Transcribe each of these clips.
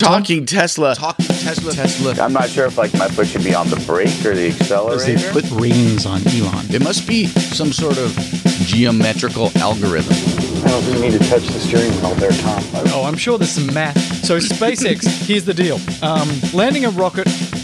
Talking Tesla. Talking Tesla. Tesla. I'm not sure if like my foot should be on the brake or the Because they put rings on Elon. It must be some sort of geometrical algorithm. I don't think you need to touch the steering wheel there, Tom. Oh, I'm sure there's some math. So SpaceX, here's the deal. Um, landing a rocket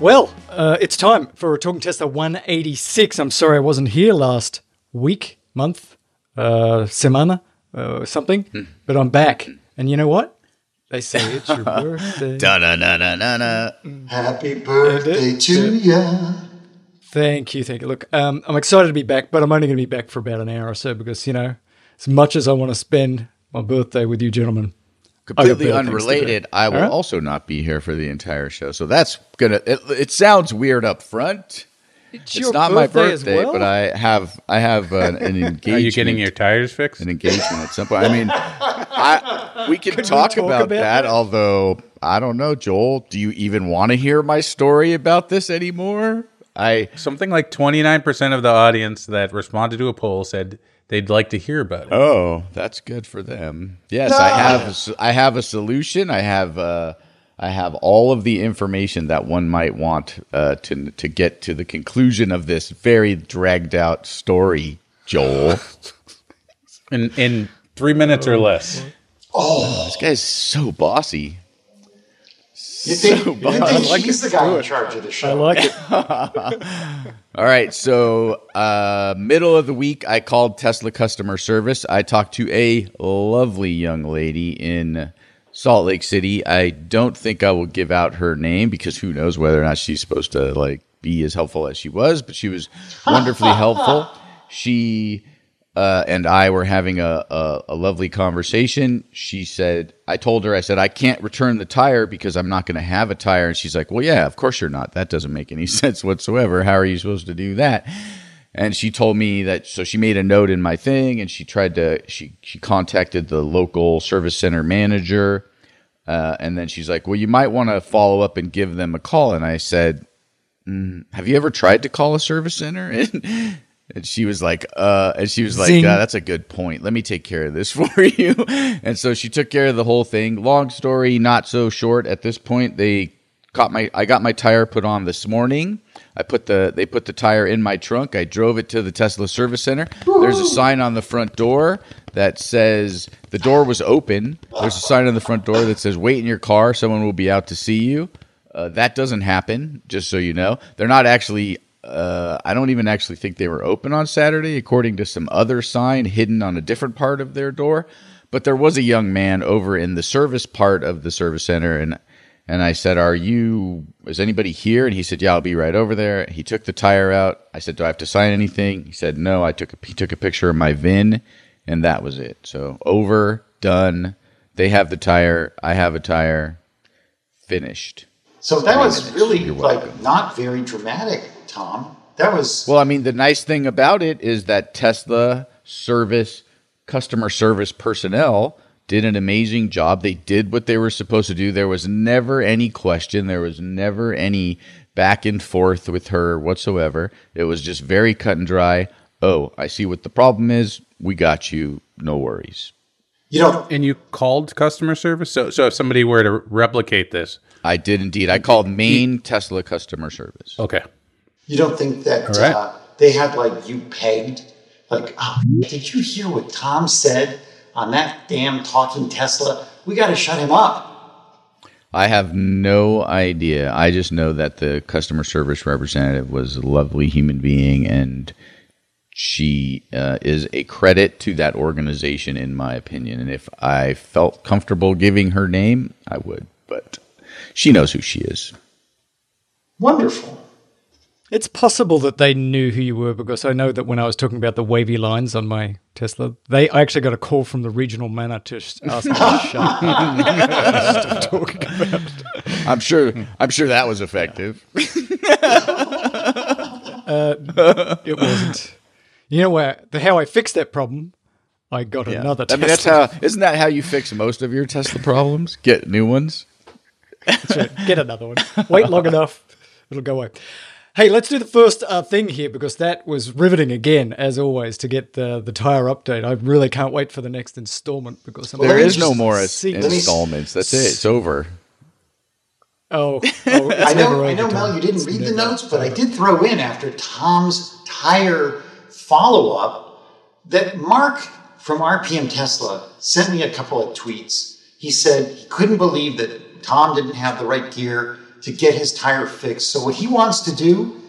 Well, uh, it's time for a Talking Tesla 186. I'm sorry I wasn't here last week, month, uh, semana, uh, something, but I'm back. And you know what? They say it's your birthday. Da da da da da da. Happy birthday to ya. Thank you, thank you. Look, um, I'm excited to be back, but I'm only going to be back for about an hour or so because, you know, as much as I want to spend my birthday with you gentlemen, Completely oh, better things to do. unrelated. I will All right. also not be here for the entire show, so that's gonna. It, it sounds weird up front. It's, your not my birthday as birthday, well? but I have I have an, an engagement. Are you getting your tires fixed? an engagement at some point. I mean, I, we can Could we talk, talk about, about that, that? Although I don't know, Joel, do you even want to hear my story about this anymore? I Something like 29% of the audience that responded to a poll said they'd like to hear about it. oh, that's good for them. Yes, I have. a s- I have a solution. I have. Uh, I have all of the information that one might want uh, to to get to the conclusion of this very dragged out story. Joel, In, in three minutes or less. Oh, this guy's so bossy. You think, So you think bad. he's the guy in charge of the show? I like it. All right, so uh, middle of the week, I called Tesla customer service. I talked to a lovely young lady in Salt Lake City. I don't think I will give out her name because who knows whether or not she's supposed to like be as helpful as she was, but she was wonderfully helpful. She uh, and I were having a, a, a lovely conversation. She said, I told her, I said, I can't return the tire because I'm not going to have a tire. And she's like, Well, yeah, of course you're not. That doesn't make any sense whatsoever. How are you supposed to do that? And she told me that, so she made a note in my thing and she tried to, she, she contacted the local service center manager. Uh, and then she's like, Well, you might want to follow up and give them a call. And I said, "Mm, Have you ever tried to call a service center? And, she was like, uh, and she was like, "Uh, that's a good point. Let me take care of this for you. And so she took care of the whole thing. Long story, not so short. At this point, they caught my, I got my tire put on this morning. I put the, they put the tire in my trunk. I drove it to the Tesla service center. There's a sign on the front door that says the door was open. There's a sign on the front door that says, wait in your car. Someone will be out to see you. Uh, that doesn't happen, just so you know. They're not actually. Uh, I don't even actually think they were open on Saturday, according to some other sign hidden on a different part of their door. But there was a young man over in the service part of the service center, and and I said, "Are you? Is anybody here?" And he said, "Yeah, I'll be right over there." He took the tire out. I said, "Do I have to sign anything?" He said, "No." I took a, he took a picture of my VIN, and that was it. So over, done. They have the tire. I have a tire. Finished. So that was really like not very dramatic, Tom. That was Well, I mean, the nice thing about it is that Tesla service, customer service personnel did an amazing job. They did what they were supposed to do. There was never any question. There was never any back and forth with her whatsoever. It was just very cut and dry. Oh, I see what the problem is. We got you. No worries. you know And you called customer service? So, so if somebody were to replicate this, I did indeed. I called main Tesla customer service. okay. You don't think that right. uh, they had like you pegged? Like, oh, did you hear what Tom said on that damn talking Tesla? We got to shut him up. I have no idea. I just know that the customer service representative was a lovely human being, and she uh, is a credit to that organization, in my opinion. And if I felt comfortable giving her name, I would. But she knows who she is. Wonderful. It's possible that they knew who you were because I know that when I was talking about the wavy lines on my Tesla, they I actually got a call from the regional manager to ask me to shut talking about. I'm sure. I'm sure that was effective. Uh, it wasn't. You know where the how I fixed that problem? I got another. I mean, that's how. Isn't that how you fix most of your Tesla problems? Get new ones. Get another one. Wait long enough, it'll go away. Hey, let's do the first uh, thing here because that was riveting again, as always, to get the the tire update. I really can't wait for the next installment because I'm There me is no more see- let me- installments. That's it. It's over. Oh, oh it's I never know, I know, Tom. Mel, you didn't It's read the notes, but I did throw in after Tom's tire follow up that Mark from RPM Tesla sent me a couple of tweets. He said he couldn't believe that Tom didn't have the right gear to get his tire fixed. So, what he wants to do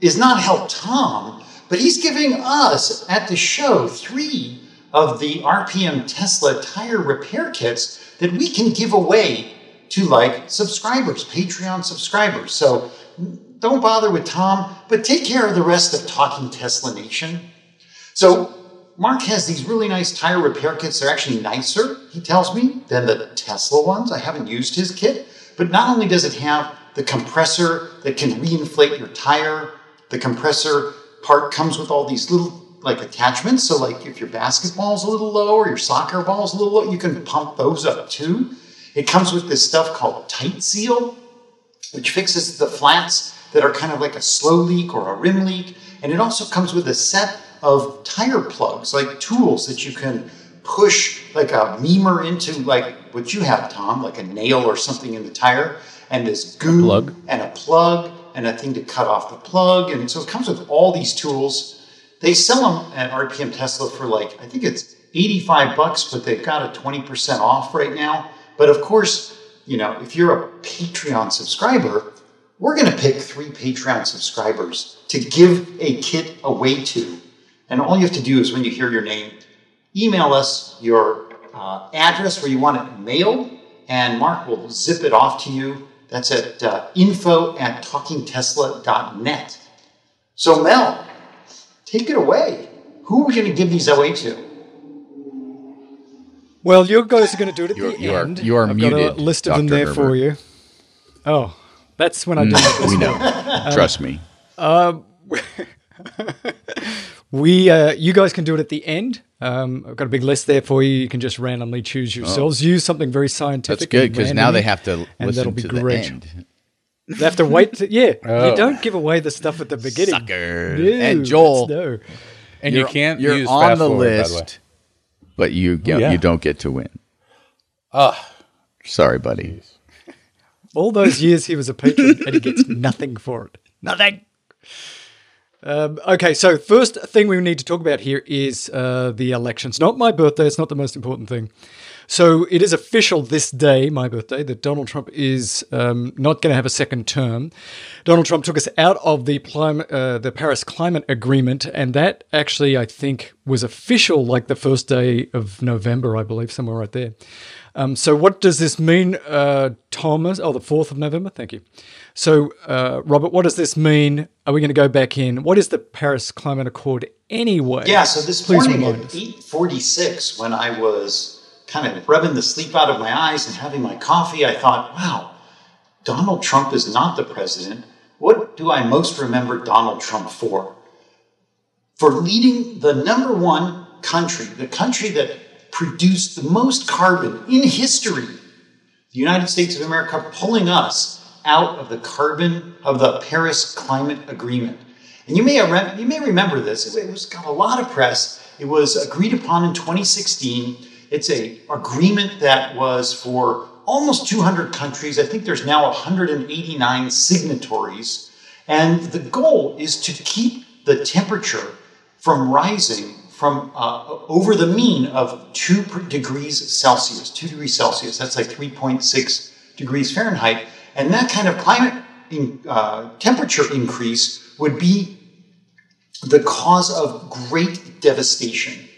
is not help Tom, but he's giving us at the show three of the RPM Tesla tire repair kits that we can give away to like subscribers, Patreon subscribers. So don't bother with Tom, but take care of the rest of Talking Tesla Nation. So Mark has these really nice tire repair kits. They're actually nicer, he tells me, than the Tesla ones. I haven't used his kit, but not only does it have the compressor that can reinflate your tire, the compressor part comes with all these little like attachments. So like if your basketball's a little low or your soccer ball's a little low, you can pump those up too. It comes with this stuff called TiteSeal, which fixes the flats that are kind of like a slow leak or a rim leak. And it also comes with a set of tire plugs, like tools that you can push like a reamer into, like what you have, Tom, like a nail or something in the tire, and this goo plug. and a plug and a thing to cut off the plug. And so it comes with all these tools. They sell them at RPM Tesla for like, I think it's 85 bucks, but they've got a 20% off right now. But of course, you know, if you're a Patreon subscriber, we're going to pick three Patreon subscribers to give a kit away to. And all you have to do is when you hear your name, email us your uh, address where you want it mailed, and Mark will zip it off to you. That's at uh, info at talkingtesla.net. So, Mel, take it away. Who are we going to give these away to? Well, you guys are going to do it at You are- the you are- end. you are I've got a list of them Dr. there for you. Oh, that's when I did it. We know. Trust me. We, uh, you guys can do it at the end. Um, I've got a big list there for you. You can just randomly choose yourselves. Use something very scientific. That's good because now they have to and listen that'll be to great. the end. They have to wait. To, yeah, Oh. you don't give away the stuff at the beginning. Sucker. No, and Joel, no. And you're, you can't you're use on fast the forward, by the list, but you get, yeah. you don't get to win. Ah, Sorry, buddy. All those years he was a patron and he gets nothing for it. Nothing. Um, okay, so first thing we need to talk about here is uh, the elections. Not my birthday, it's not the most important thing. So it is official this day, my birthday, that Donald Trump is um, not going to have a second term. Donald Trump took us out of the, uh, the Paris Climate Agreement, and that actually, I think, was official like the first day of November, I believe, somewhere right there. Um, so what does this mean, uh, Thomas? Oh, the 4th of November? Thank you. So, uh, Robert, what does this mean? Are we going to go back in? What is the Paris Climate Accord anyway? Yeah, so this Please morning at 8:46 when I was kind of rubbing the sleep out of my eyes and having my coffee, I thought, wow, Donald Trump is not the president. What do I most remember Donald Trump for? For leading the number one country, the country that produced the most carbon in history, the United States of America pulling us out of the carbon of the Paris Climate Agreement. And you may you may remember this. It was got a lot of press. It was agreed upon in 2016. It's a agreement that was for almost 200 countries. I think there's now 189 signatories. And the goal is to keep the temperature from rising from uh, over the mean of 2 degrees Celsius, 2 degrees Celsius. That's like 3.6 degrees Fahrenheit. And that kind of climate in, uh, temperature increase would be the cause of great devastation.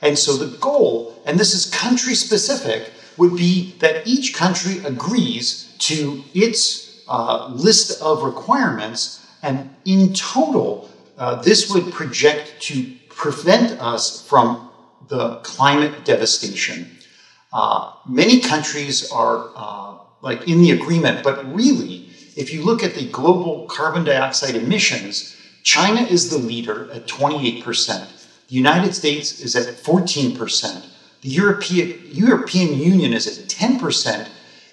And so the goal, and this is country specific, would be that each country agrees to its uh, list of requirements And in total, uh, this would project to prevent us from the climate devastation. Uh, many countries are uh, like in the agreement, but really, if you look at the global carbon dioxide emissions, China is the leader at 28%. The United States is at 14%. The European, European Union is at 10%.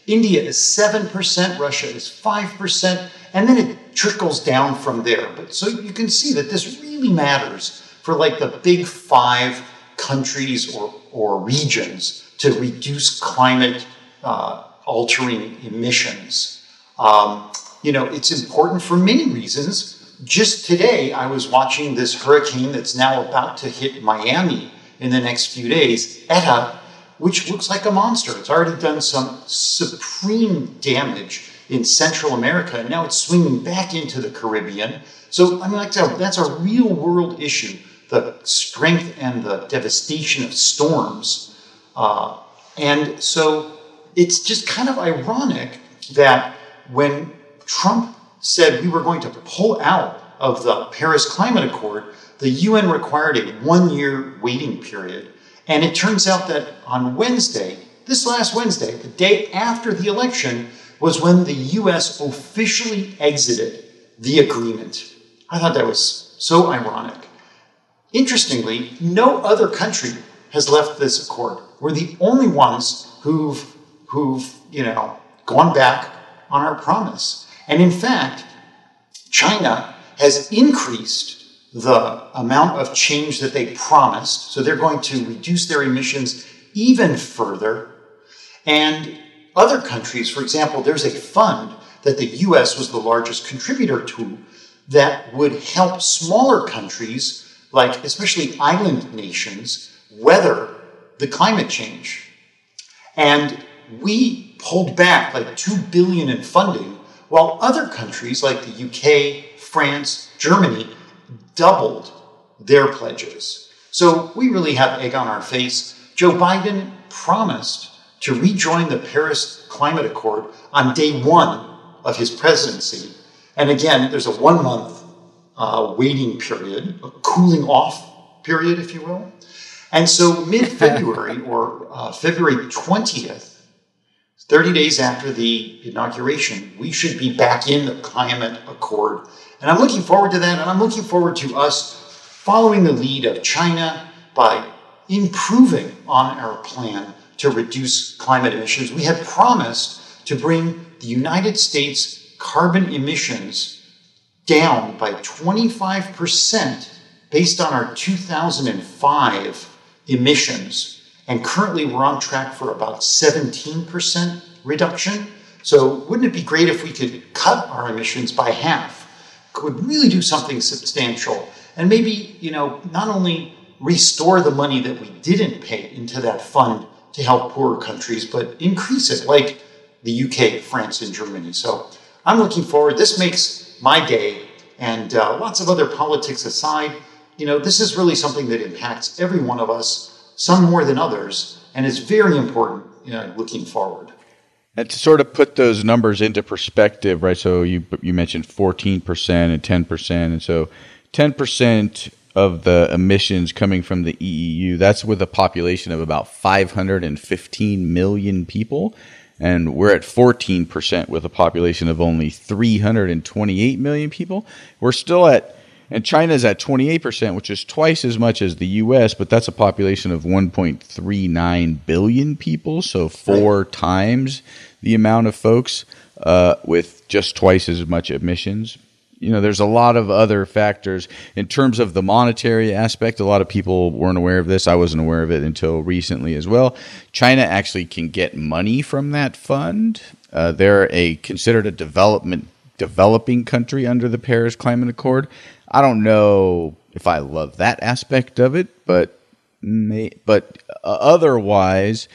India is 7%. Russia is 5%. And then it trickles down from there. But so you can see that this really matters for like the big five countries or, or regions to reduce climate uh, altering emissions. Um, you know, it's important for many reasons. Just today, I was watching this hurricane that's now about to hit Miami in the next few days, Eta, which looks like a monster. It's already done some supreme damage in Central America, and now it's swinging back into the Caribbean. So, I mean, like that's a real world issue the strength and the devastation of storms. Uh, and so it's just kind of ironic that when Trump said we were going to pull out of the Paris Climate Accord, the UN required a one year waiting period. And it turns out that on Wednesday, this last Wednesday, the day after the election, was when the US officially exited the agreement. I thought that was so ironic. Interestingly, no other country has left this accord. We're the only ones who've, who've you know, gone back on our promise. And in fact, China has increased the amount of change that they promised. So they're going to reduce their emissions even further. And other countries, for example, there's a fund that the US was the largest contributor to that would help smaller countries like especially island nations, weather the climate change. And we pulled back like 2 billion in funding, while other countries like the UK, France, Germany doubled their pledges. So we really have egg on our face. Joe Biden promised to rejoin the Paris Climate Accord on day one of his presidency. And again, there's a one month uh, waiting period, a cooling off period, if you will. And so, mid February or uh, February 20th, 30 days after the inauguration, we should be back in the climate accord. And I'm looking forward to that. And I'm looking forward to us following the lead of China by improving on our plan to reduce climate emissions. We had promised to bring the United States carbon emissions down by 25% based on our 2005 emissions. And currently we're on track for about 17% reduction. So wouldn't it be great if we could cut our emissions by half? Could really do something substantial. And maybe, you know, not only restore the money that we didn't pay into that fund to help poorer countries, but increase it like the UK, France, and Germany. So I'm looking forward. This makes my day, and uh, lots of other politics aside, you know, this is really something that impacts every one of us, some more than others, and it's very important you know, looking forward. And to sort of put those numbers into perspective, right? So you you mentioned 14% and 10%, and so 10% of the emissions coming from the EU, that's with a population of about 515 million people and we're at 14% with a population of only 328 million people. We're still at, and China's at 28%, which is twice as much as the US, but that's a population of 1.39 billion people, so four times the amount of folks uh, with just twice as much emissions you know, there's a lot of other factors in terms of the monetary aspect. A lot of people weren't aware of this. I wasn't aware of it until recently as well. China actually can get money from that fund. Uh, they're a considered a development developing country under the Paris Climate Accord. I don't know if I love that aspect of it, but may, but uh, otherwise,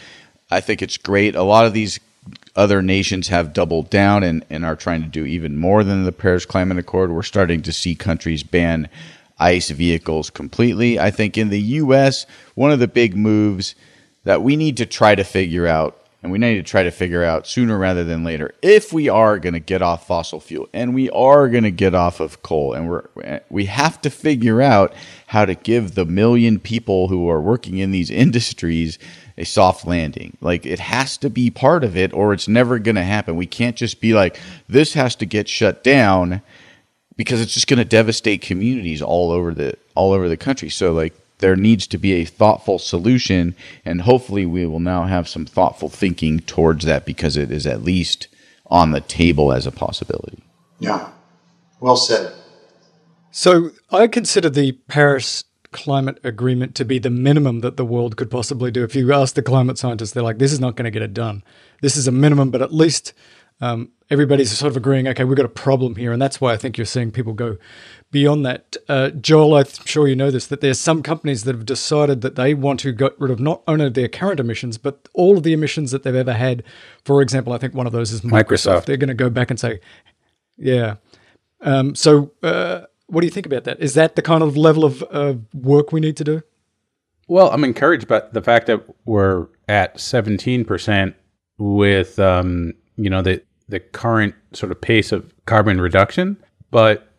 I think it's great. A lot of these other nations have doubled down and, and are trying to do even more than the Paris Climate Accord. We're starting to see countries ban ICE vehicles completely. I think in the US, one of the big moves that we need to try to figure out And we need to try to figure out sooner rather than later if we are going to get off fossil fuel and we are going to get off of coal and we're we have to figure out how to give the million people who are working in these industries a soft landing. Like it has to be part of it or it's never going to happen. We can't just be like this has to get shut down because it's just going to devastate communities all over the all over the country. So like there needs to be a thoughtful solution and hopefully we will now have some thoughtful thinking towards that because it is at least on the table as a possibility. Yeah. Well said. So I consider the Paris Climate Agreement to be the minimum that the world could possibly do. If you ask the climate scientists, they're like, this is not going to get it done. This is a minimum, but at least um, everybody's sort of agreeing, okay, we've got a problem here. And that's why I think you're seeing people go beyond that. Uh, Joel, I'm sure you know this, that there's some companies that have decided that they want to get rid of not only their current emissions, but all of the emissions that they've ever had. For example, I think one of those is Microsoft. Microsoft. They're going to go back and say, yeah. Um, so, uh, what do you think about that? Is that the kind of level of uh, work we need to do? Well, I'm encouraged by the fact that we're at 17% with, um, you know, the the current sort of pace of carbon reduction. But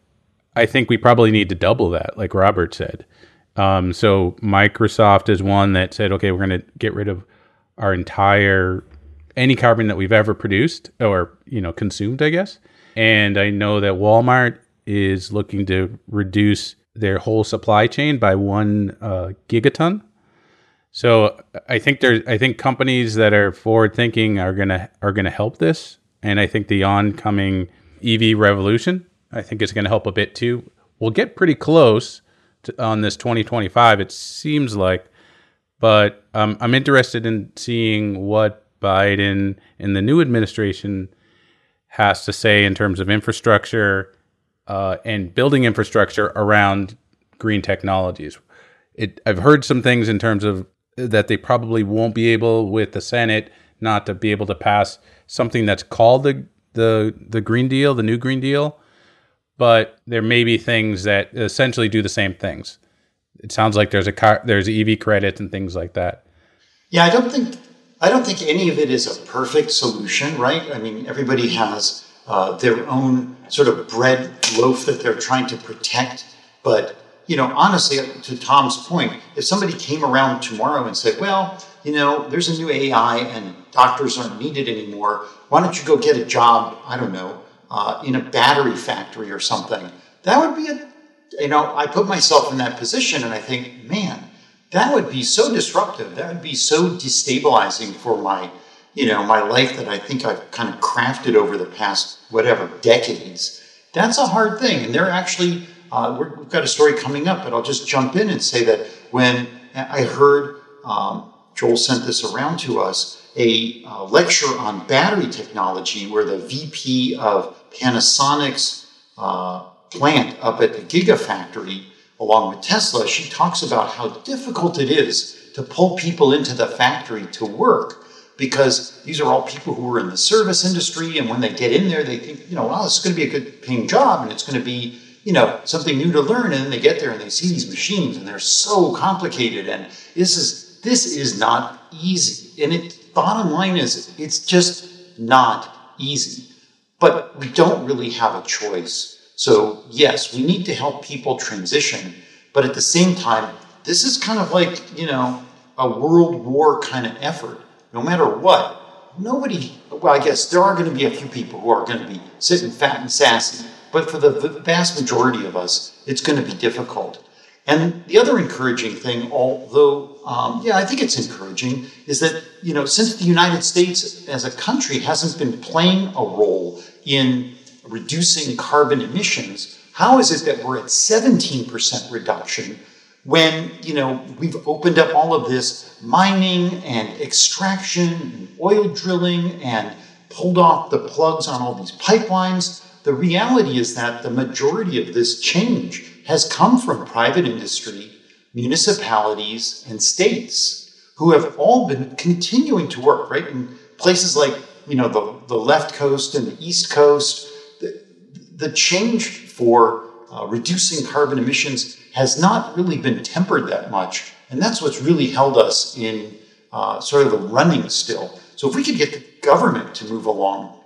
I think we probably need to double that, like Robert said. Um, so Microsoft is one that said, okay, we're going to get rid of our entire any carbon that we've ever produced or you know consumed, I guess. And I know that Walmart is looking to reduce their whole supply chain by one uh, gigaton. So I think there's I think companies that are forward thinking are gonna are gonna help this, and I think the oncoming EV revolution I think is going to help a bit too. We'll get pretty close to, on this 2025. It seems like, but um, I'm interested in seeing what Biden and the new administration has to say in terms of infrastructure uh, and building infrastructure around green technologies. It, I've heard some things in terms of that they probably won't be able with the Senate not to be able to pass something that's called the the the Green Deal, the new Green Deal, but there may be things that essentially do the same things. It sounds like there's a car, there's EV credits and things like that. Yeah, I don't think I don't think any of it is a perfect solution, right? I mean, everybody has uh, their own sort of bread loaf that they're trying to protect. But you know, honestly, to Tom's point, if somebody came around tomorrow and said, "Well, you know, there's a new AI and doctors aren't needed anymore. Why don't you go get a job? I don't know, uh, in a battery factory or something?" That would be a, you know, I put myself in that position and I think, man, that would be so disruptive. That would be so destabilizing for my, you know, my life that I think I've kind of crafted over the past whatever decades. That's a hard thing, and they're actually. Uh, we've got a story coming up, but I'll just jump in and say that when I heard um, Joel sent this around to us, a uh, lecture on battery technology where the VP of Panasonic's uh, plant up at the Gigafactory, along with Tesla, she talks about how difficult it is to pull people into the factory to work because these are all people who are in the service industry. And when they get in there, they think, you know, wow, this is going to be a good paying job and it's going to be, you know, something new to learn. And then they get there and they see these machines and they're so complicated. And this is, this is not easy. And it, bottom line is, it's just not easy. But we don't really have a choice. So, yes, we need to help people transition. But at the same time, this is kind of like, you know, a world war kind of effort. No matter what, nobody, well, I guess there are going to be a few people who are going to be sitting fat and sassy. But for the vast majority of us, it's going to be difficult. And the other encouraging thing, although, um, yeah, I think it's encouraging, is that, you know, since the United States as a country hasn't been playing a role in reducing carbon emissions, how is it that we're at 17% reduction when, you know, we've opened up all of this mining and extraction and oil drilling and pulled off the plugs on all these pipelines? The reality is that the majority of this change has come from private industry, municipalities, and states who have all been continuing to work, right? In places like, you know, the, the left coast and the east coast, the, the change for uh, reducing carbon emissions has not really been tempered that much. And that's what's really held us in uh, sort of the running still. So if we could get the government to move along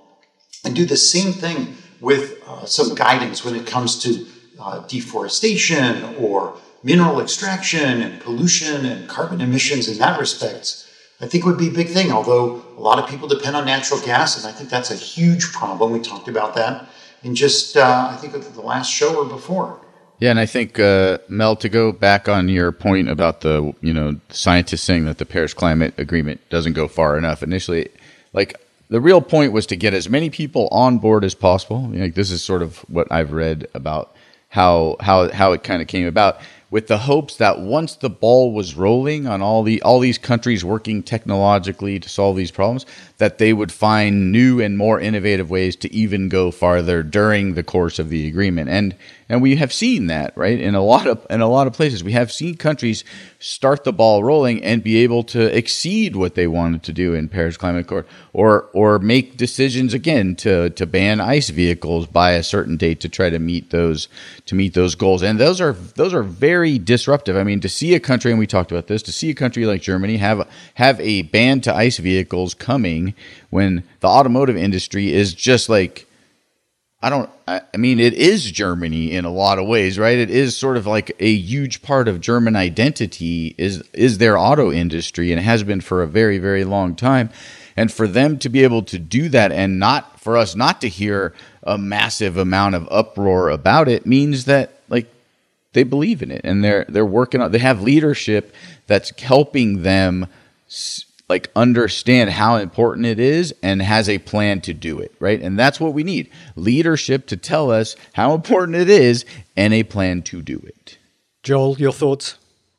and do the same thing with uh, some guidance when it comes to uh, deforestation or mineral extraction and pollution and carbon emissions in that respect, I think would be a big thing. Although a lot of people depend on natural gas, and I think that's a huge problem. We talked about that in just uh, I think the last show or before. Yeah, and I think uh, Mel, to go back on your point about the you know scientists saying that the Paris Climate Agreement doesn't go far enough. Initially, like the real point was to get as many people on board as possible. Like this is sort of what I've read about how how how it kind of came about with the hopes that once the ball was rolling on all the all these countries working technologically to solve these problems that they would find new and more innovative ways to even go farther during the course of the agreement. And and we have seen that right in a lot of in a lot of places. We have seen countries start the ball rolling and be able to exceed what they wanted to do in Paris Climate Accord or or make decisions again to to ban ice vehicles by a certain date to try to meet those to meet those goals. And those are those are very disruptive. I mean to see a country and we talked about this to see a country like Germany have have a ban to ice vehicles coming when the automotive industry is just like I don't I mean it is Germany in a lot of ways, right? It is sort of like a huge part of German identity is is their auto industry and has been for a very very long time. And for them to be able to do that and not for us not to hear a massive amount of uproar about it means that like they believe in it and they're they're working on they have leadership that's helping them like understand how important it is and has a plan to do it, right? And that's what we need. Leadership to tell us how important it is and a plan to do it. Joel, your thoughts?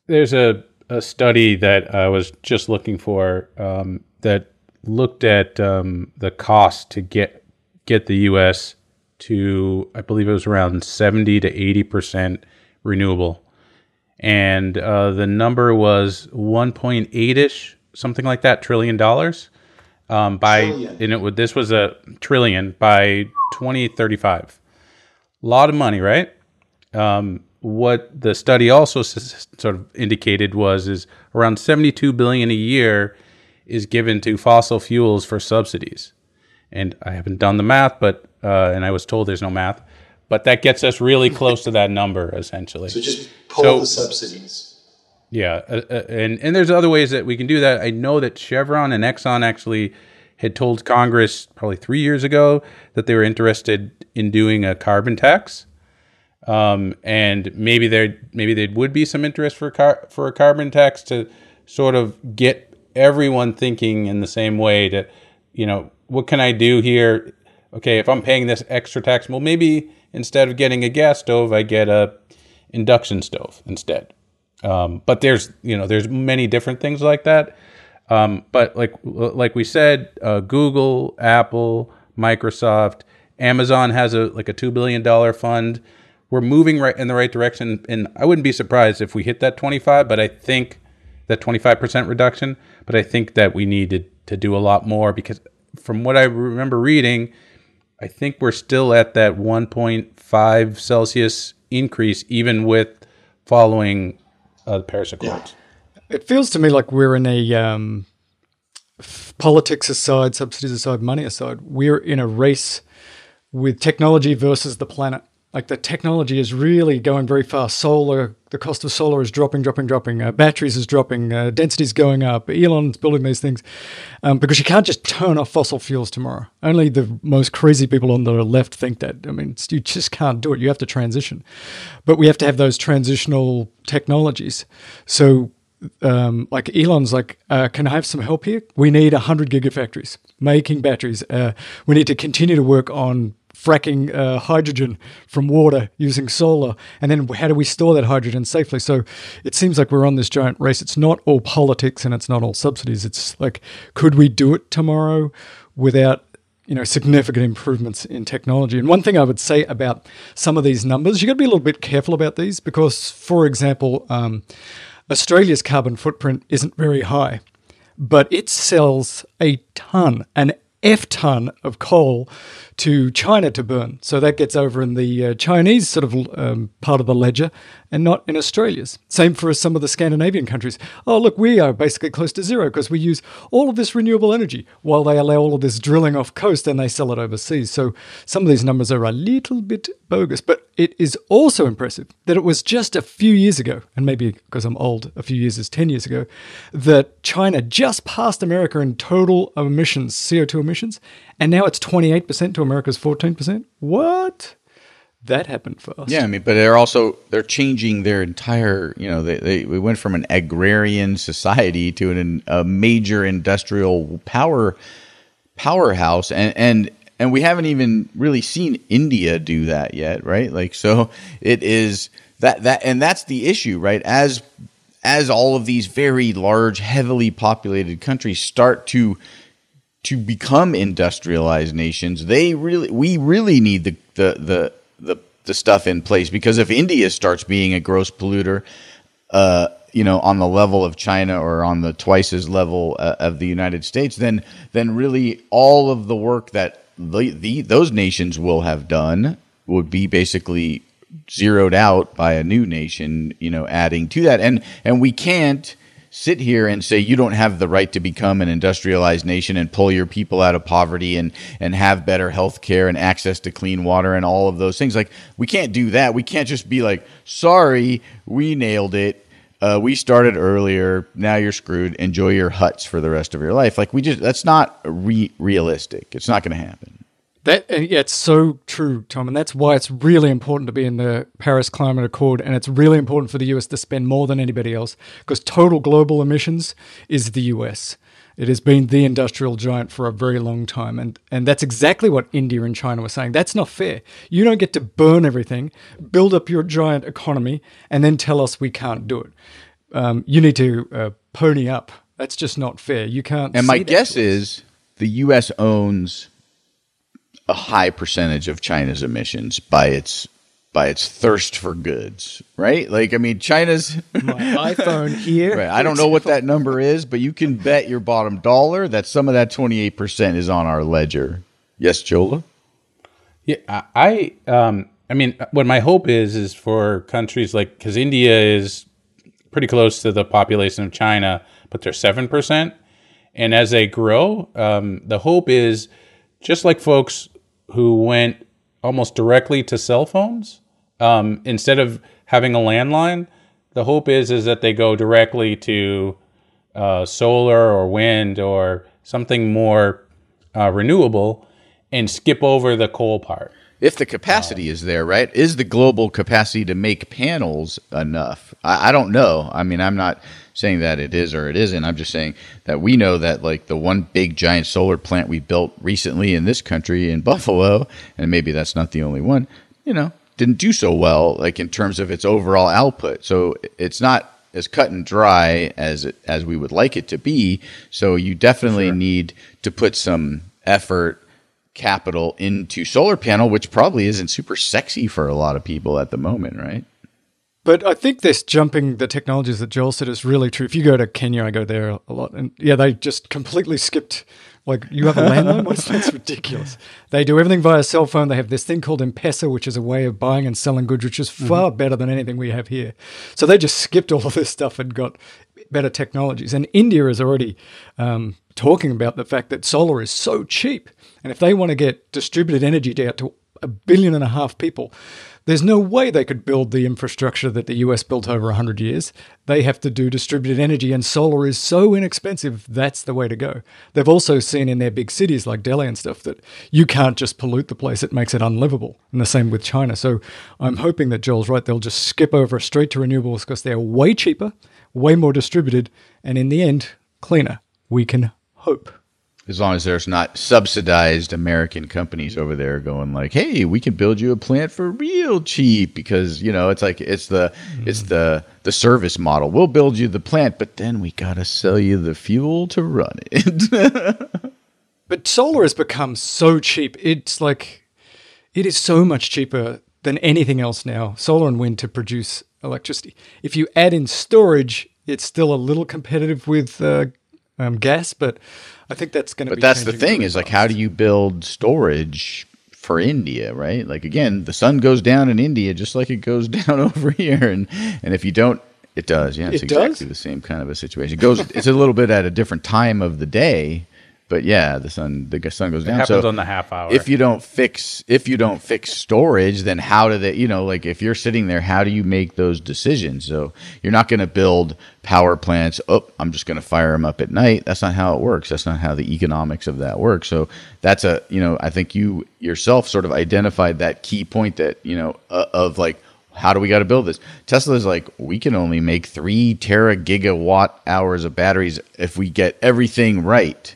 There's a, a study that I was just looking for um, that looked at um, the cost to get get the U.S. to, I believe it was around 70 to 80 percent renewable, and uh, the number was 1.8 ish something like that trillion dollars? Um, by trillion. and it would this was a trillion by 2035 a lot of money right? Um, what the study also s- sort of indicated was is around 72 billion a year is given to fossil fuels for subsidies. And i haven't done the math but uh, and i was told there's no math but that gets us really close to that number essentially. So just pull so, the subsidies yeah, uh, uh, and and there's other ways that we can do that. I know that Chevron and Exxon actually had told Congress probably three years ago that they were interested in doing a carbon tax, um, and maybe there maybe there would be some interest for car, for a carbon tax to sort of get everyone thinking in the same way. To you know, what can I do here? Okay, if I'm paying this extra tax, well, maybe instead of getting a gas stove, I get a induction stove instead um, but there's you know there's many different things like that. Um, but like like we said, uh, Google, Apple, Microsoft, Amazon has a like a two billion dollar fund. We're moving right in the right direction, and I wouldn't be surprised if we hit that 25. But I think that 25 percent reduction. But I think that we needed to do a lot more because from what I remember reading, I think we're still at that 1.5 Celsius increase, even with following uh, the Paris Accords. Yeah. It feels to me like we're in a um, politics aside, subsidies aside, money aside, we're in a race with technology versus the planet. Like the technology is really going very fast. Solar, the cost of solar is dropping, dropping, dropping. Uh, batteries is dropping. Uh, density is going up. Elon's building these things um, because you can't just turn off fossil fuels tomorrow. Only the most crazy people on the left think that. I mean, you just can't do it. You have to transition, but we have to have those transitional technologies. So um, like Elon's like, uh, can I have some help here? We need 100 gigafactories making batteries. Uh, we need to continue to work on fracking uh, hydrogen from water using solar, and then how do we store that hydrogen safely? So it seems like we're on this giant race. It's not all politics and it's not all subsidies. It's like, could we do it tomorrow without you know significant improvements in technology? And one thing I would say about some of these numbers, you've got to be a little bit careful about these because, for example. Um, Australia's carbon footprint isn't very high, but it sells a ton, an F ton of coal to China to burn. So that gets over in the uh, Chinese sort of um, part of the ledger and not in Australia's. Same for some of the Scandinavian countries. Oh, look, we are basically close to zero because we use all of this renewable energy while they allow all of this drilling off coast and they sell it overseas. So some of these numbers are a little bit bogus, but it is also impressive that it was just a few years ago, and maybe because I'm old, a few years is 10 years ago, that China just passed America in total emissions, CO2 emissions, and now it's 28% to America's 14%. What? That happened fast. Yeah, I mean, but they're also they're changing their entire. You know, they, they we went from an agrarian society to an, a major industrial power powerhouse, and and and we haven't even really seen India do that yet, right? Like, so it is that that, and that's the issue, right? As as all of these very large, heavily populated countries start to to become industrialized nations, they really we really need the the the the, the stuff in place. Because if India starts being a gross polluter, uh, you know, on the level of China or on the twice as level uh, of the United States, then then really all of the work that the, the those nations will have done would be basically zeroed out by a new nation, you know, adding to that, and and we can't sit here and say you don't have the right to become an industrialized nation and pull your people out of poverty and and have better health care and access to clean water and all of those things. Like we can't do that. We can't just be like sorry we nailed it. Uh, we started earlier. Now you're screwed. Enjoy your huts for the rest of your life. Like we just that's not re- realistic. It's not going to happen That and yeah, it's so true, Tom, and that's why it's really important to be in the Paris Climate Accord, and it's really important for the US to spend more than anybody else because total global emissions is the US. It has been the industrial giant for a very long time, and and that's exactly what India and China were saying. That's not fair. You don't get to burn everything, build up your giant economy, and then tell us we can't do it. Um, you need to uh, pony up. That's just not fair. You can't. And my guess is the U.S. owns a high percentage of China's emissions by its by its thirst for goods, right? Like, I mean, China's. my iPhone here. Right. I don't know what that number is, but you can bet your bottom dollar that some of that twenty eight percent is on our ledger. Yes, Joel. Yeah, I, I, um, I mean, what my hope is is for countries like because India is pretty close to the population of China, but they're seven percent, and as they grow, um, the hope is just like folks who went almost directly to cell phones um, instead of having a landline. The hope is is that they go directly to uh, solar or wind or something more uh, renewable and skip over the coal part. If the capacity is there, right? Is the global capacity to make panels enough? I, I don't know. I mean, I'm not saying that it is or it isn't. I'm just saying that we know that like the one big giant solar plant we built recently in this country in Buffalo, and maybe that's not the only one, you know, didn't do so well like in terms of its overall output. So it's not as cut and dry as it, as we would like it to be. So you definitely need to put some effort capital into solar panel which probably isn't super sexy for a lot of people at the moment, right? But I think this jumping the technologies that Joel said is really true. If you go to Kenya, I go there a lot, and yeah, they just completely skipped. Like you have a landline, what's that's ridiculous. They do everything via cell phone. They have this thing called M-Pesa, which is a way of buying and selling goods, which is far better than anything we have here. So they just skipped all of this stuff and got better technologies. And India is already um, talking about the fact that solar is so cheap, and if they want to get distributed energy out to a billion and a half people, there's no way they could build the infrastructure that the US built over 100 years. They have to do distributed energy, and solar is so inexpensive, that's the way to go. They've also seen in their big cities like Delhi and stuff that you can't just pollute the place, it makes it unlivable. And the same with China. So I'm hoping that Joel's right. They'll just skip over straight to renewables because they're way cheaper, way more distributed, and in the end, cleaner. We can hope. As long as there's not subsidized American companies over there going like, "Hey, we can build you a plant for real cheap," because you know it's like it's the it's the the service model. We'll build you the plant, but then we gotta sell you the fuel to run it. But solar has become so cheap. It's like it is so much cheaper than anything else now. Solar and wind to produce electricity. If you add in storage, it's still a little competitive with uh, um, gas, but I think that's going to. But be that's the thing is like, how do you build storage for India, right? Like again, the sun goes down in India just like it goes down over here, and and if you don't, it does. Yeah, it's It does? exactly the same kind of a situation. It goes. it's a little bit at a different time of the day, but yeah, the sun the sun goes It down. happens so on the half hour. if you don't fix if you don't fix storage then how do they you know like if you're sitting there how do you make those decisions so you're not going to build power plants oh i'm just going to fire them up at night that's not how it works that's not how the economics of that works so that's a you know i think you yourself sort of identified that key point that you know uh, of like how do we got to build this? Tesla's like, we can only make three tera gigawatt hours of batteries if we get everything right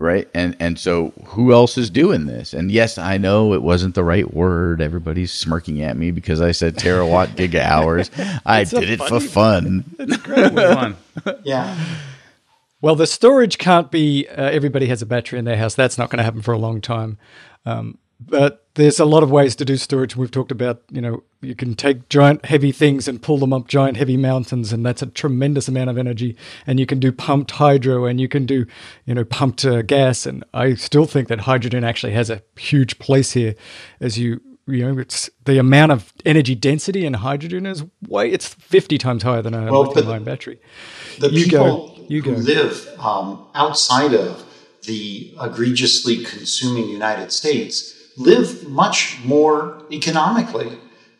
right and and so who else is doing this and yes i know it wasn't the right word everybody's smirking at me because i said terawatt giga hours i did it for funny- fun Come on. Yeah. Well, the storage can't be uh, everybody has a battery in their house. That's not going to happen for a long time. Um, but there's a lot of ways to do storage. We've talked about, you know, you can take giant heavy things and pull them up giant heavy mountains, and that's a tremendous amount of energy. And you can do pumped hydro, and you can do, you know, pumped uh, gas. And I still think that hydrogen actually has a huge place here, as you you know, it's the amount of energy density in hydrogen is way it's 50 times higher than a Well, lithium ion battery. the You people go. You who live um, outside of the egregiously consuming United States live much more economically.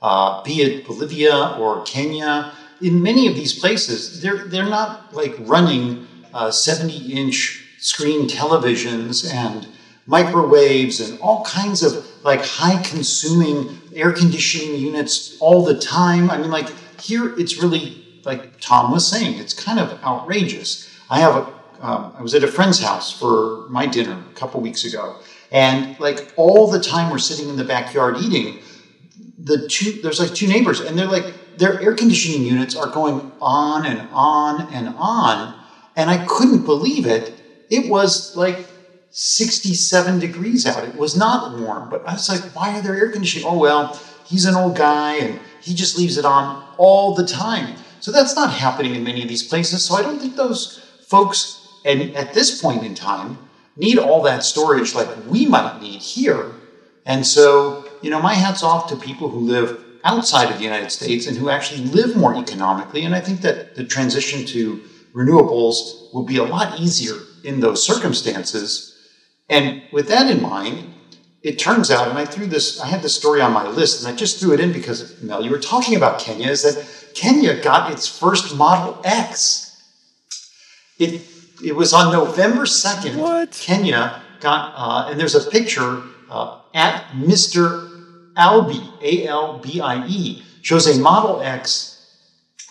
Uh, be it Bolivia or Kenya, in many of these places, they're they're not like running uh, seventy-inch screen televisions and microwaves and all kinds of like high-consuming air conditioning units all the time. I mean, like here, it's really like Tom was saying, it's kind of outrageous. I have a, um, I was at a friend's house for my dinner a couple weeks ago, and like all the time we're sitting in the backyard eating. The two there's like two neighbors, and they're like their air conditioning units are going on and on and on, and I couldn't believe it. It was like 67 degrees out. It was not warm, but I was like, why are there air conditioning? Oh well, he's an old guy and he just leaves it on all the time. So that's not happening in many of these places. So I don't think those folks, and at this point in time, need all that storage like we might need here. And so, you know, my hat's off to people who live outside of the United States and who actually live more economically. And I think that the transition to renewables will be a lot easier in those circumstances. And with that in mind, it turns out, and I threw this, I had this story on my list, and I just threw it in because, Mel, you were talking about Kenya, is that Kenya got its first Model X. It, it was on November 2nd. What? Kenya got, uh, and there's a picture uh, at Mr. Albie, A L B I E, shows a Model X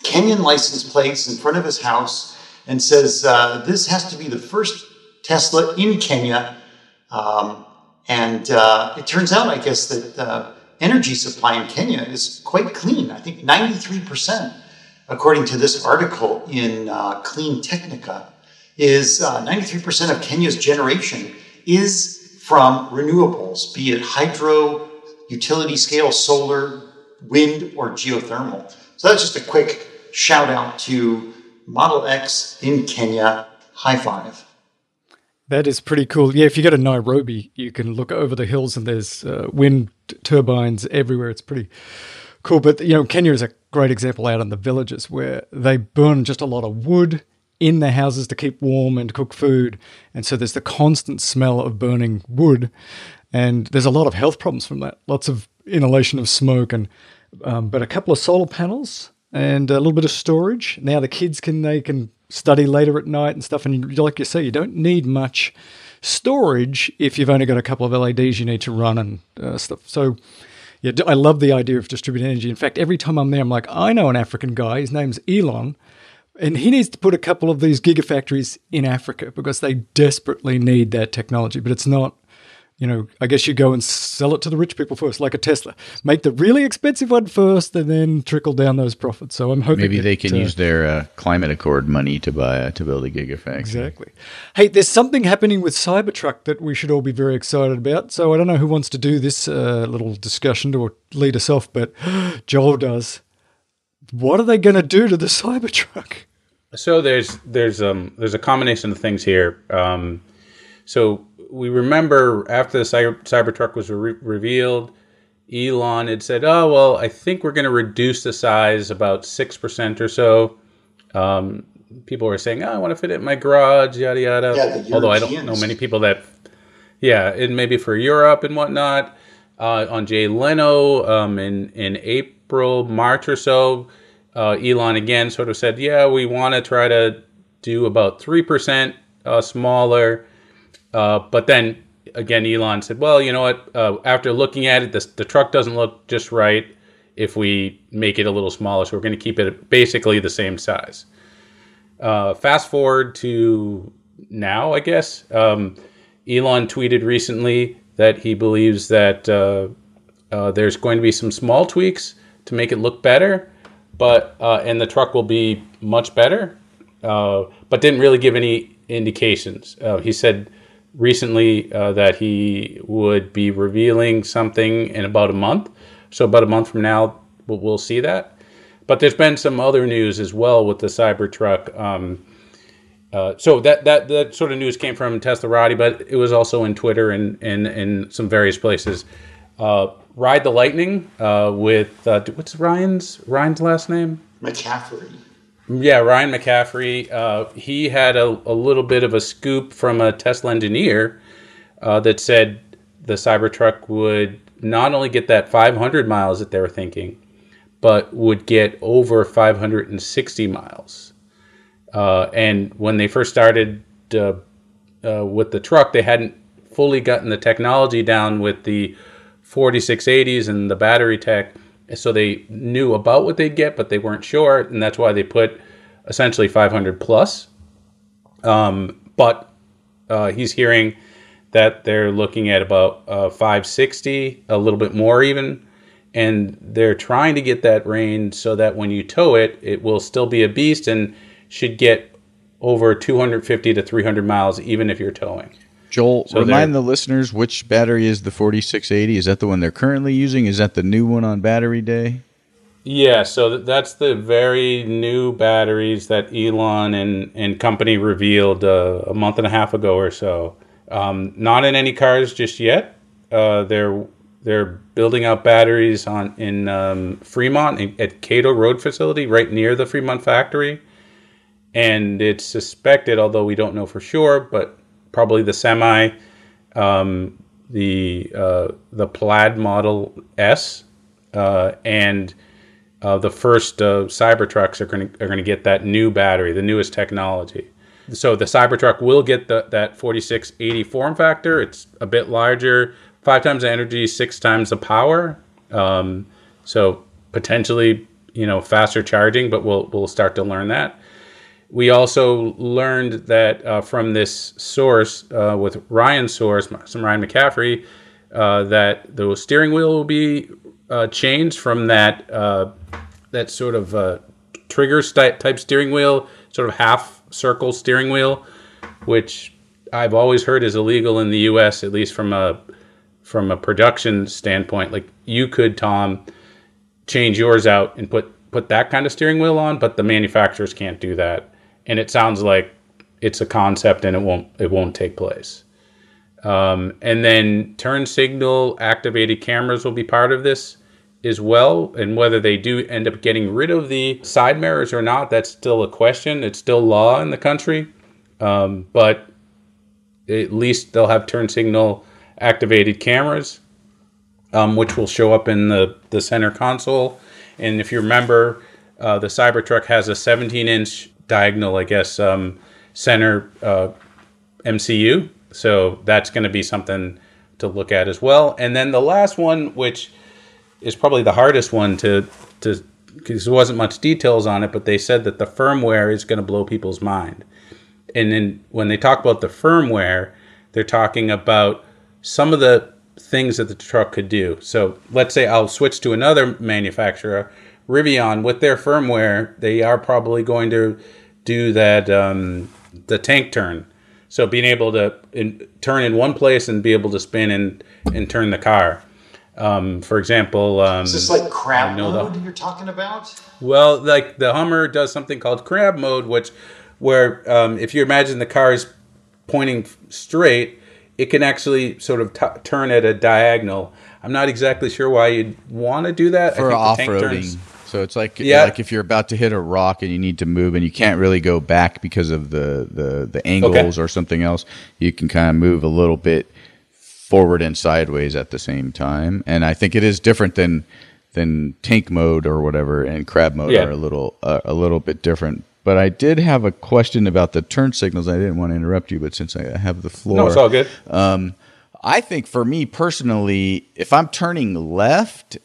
Kenyan license plates in front of his house and says, uh, This has to be the first Tesla in Kenya. Um, and uh, it turns out, I guess, that uh, energy supply in Kenya is quite clean. I think 93%, according to this article in uh, CleanTechnica, is uh, 93% of Kenya's generation is from renewables, be it hydro, utility scale solar, wind, or geothermal. So that's just a quick shout out to Model X in Kenya. High five. That is pretty cool. Yeah, if you go to Nairobi, you can look over the hills and there's uh, wind turbines everywhere. It's pretty cool. But, you know, Kenya is a great example out in the villages where they burn just a lot of wood in their houses to keep warm and cook food. And so there's the constant smell of burning wood. And there's a lot of health problems from that. Lots of inhalation of smoke and um, but a couple of solar panels and a little bit of storage. Now the kids can they can study later at night and stuff. And like you say, you don't need much storage if you've only got a couple of LEDs you need to run and uh, stuff. So yeah, I love the idea of distributed energy. In fact, every time I'm there, I'm like, I know an African guy. His name's Elon. And he needs to put a couple of these gigafactories in Africa because they desperately need that technology. But it's not, you know, I guess you go and sell it to the rich people first, like a Tesla. Make the really expensive one first and then trickle down those profits. So I'm hoping maybe that, they can uh, use their uh, climate accord money to buy uh, to build a gigafactory Exactly. Hey, there's something happening with Cybertruck that we should all be very excited about. So I don't know who wants to do this uh, little discussion to lead us off, but Joel does. What are they going to do to the Cybertruck? So there's there's um there's a combination of things here. Um, so we remember after the Cyber, Cybertruck was re- revealed, Elon had said, "Oh well, I think we're going to reduce the size about six percent or so." Um, people were saying, oh, "I want to fit it in my garage," yada yada. Yeah, Although I don't know many people that, yeah, and maybe for Europe and whatnot. Uh, on Jay Leno um, in in April, March or so, uh, Elon again sort of said, "Yeah, we want to try to do about three percent uh, smaller." Uh, but then again, Elon said, "Well, you know what? Uh, after looking at it, this, the truck doesn't look just right if we make it a little smaller. So we're going to keep it basically the same size." Uh, fast forward to now, I guess. Um, Elon tweeted recently that he believes that uh, there's going to be some small tweaks to make it look better, but uh, and the truck will be much better. Uh, but didn't really give any indications. Uh, he said recently uh, that he would be revealing something in about a month. So about a month from now, we'll, we'll see that. But there's been some other news as well with the Cybertruck. Um, uh, so that, that that sort of news came from Teslarati, but it was also in Twitter and and, and some various places. Ride the Lightning uh, with uh, what's Ryan's Ryan's last name? McCaffrey. Yeah, Ryan McCaffrey. Uh, he had a, a little bit of a scoop from a Tesla engineer uh, that said the Cybertruck would not only get that 500 miles that they were thinking, but would get over 560 miles. Uh, and when they first started uh, uh, with the truck, they hadn't fully gotten the technology down with the 4680s and the battery tech. So they knew about what they'd get, but they weren't sure, and that's why they put essentially 500 plus. Um, but uh, he's hearing that they're looking at about uh, 560, a little bit more even, and they're trying to get that range so that when you tow it, it will still be a beast and should get over 250 to 300 miles even if you're towing. Joel, So remind the listeners which battery is the 4680. Is that the one they're currently using? Is that the new one on battery day? Yeah, so that's the very new batteries that Elon and, and company revealed uh, a month and a half ago or so. Um, not in any cars just yet. Uh, they're they're building out batteries on in um, Fremont at Kato Road facility, right near the Fremont factory. And it's suspected, although we don't know for sure, but probably the semi, um, the uh, the Plaid Model S, uh, and uh, the first uh, Cybertrucks are going are going to get that new battery, the newest technology. So the Cybertruck will get the, that 4680 form factor. It's a bit larger, five times the energy, six times the power. Um, so potentially, you know, faster charging, but we'll we'll start to learn that. We also learned that uh, from this source uh, with Ryan's source, some Ryan McCaffrey, uh, that the steering wheel will be uh, changed from that uh, that sort of uh, trigger type steering wheel, sort of half circle steering wheel, which I've always heard is illegal in the U.S. at least from a from a production standpoint. Like you could, Tom, change yours out and put put that kind of steering wheel on, but the manufacturers can't do that. And it sounds like it's a concept and it won't it won't take place. Um, and then turn signal activated cameras will be part of this as well. And whether they do end up getting rid of the side mirrors or not, that's still a question. It's still law in the country. Um, but at least they'll have turn signal activated cameras, um, which will show up in the, the center console. And if you remember, uh, the Cybertruck has a 17 inch diagonal, I guess, um, center uh, MCU. So that's going to be something to look at as well. And then the last one, which is probably the hardest one to to because there wasn't much details on it, but they said that the firmware is going to blow people's mind. And then when they talk about the firmware, they're talking about some of the things that the truck could do. So let's say I'll switch to another manufacturer, Rivian, with their firmware, they are probably going to do that um, the tank turn. So being able to in, turn in one place and be able to spin and and turn the car. Um, for example, um, Is this like crab I know the- mode you're talking about? Well, like the Hummer does something called crab mode, which where um, if you imagine the car is pointing straight, it can actually sort of t- turn at a diagonal. I'm not exactly sure why you'd want to do that. I for think the off tank roading. turns- So it's like Yeah. like if you're about to hit a rock and you need to move and you can't really go back because of the the, the angles or something else, you can kind of move a little bit forward and sideways at the same time. And I think it is different than than tank mode or whatever and crab mode Yeah. are a little uh, a little bit different. But I did have a question about the turn signals. I didn't want to interrupt you, but since I have the floor, No, it's all good. um, I think for me personally, if I'm turning left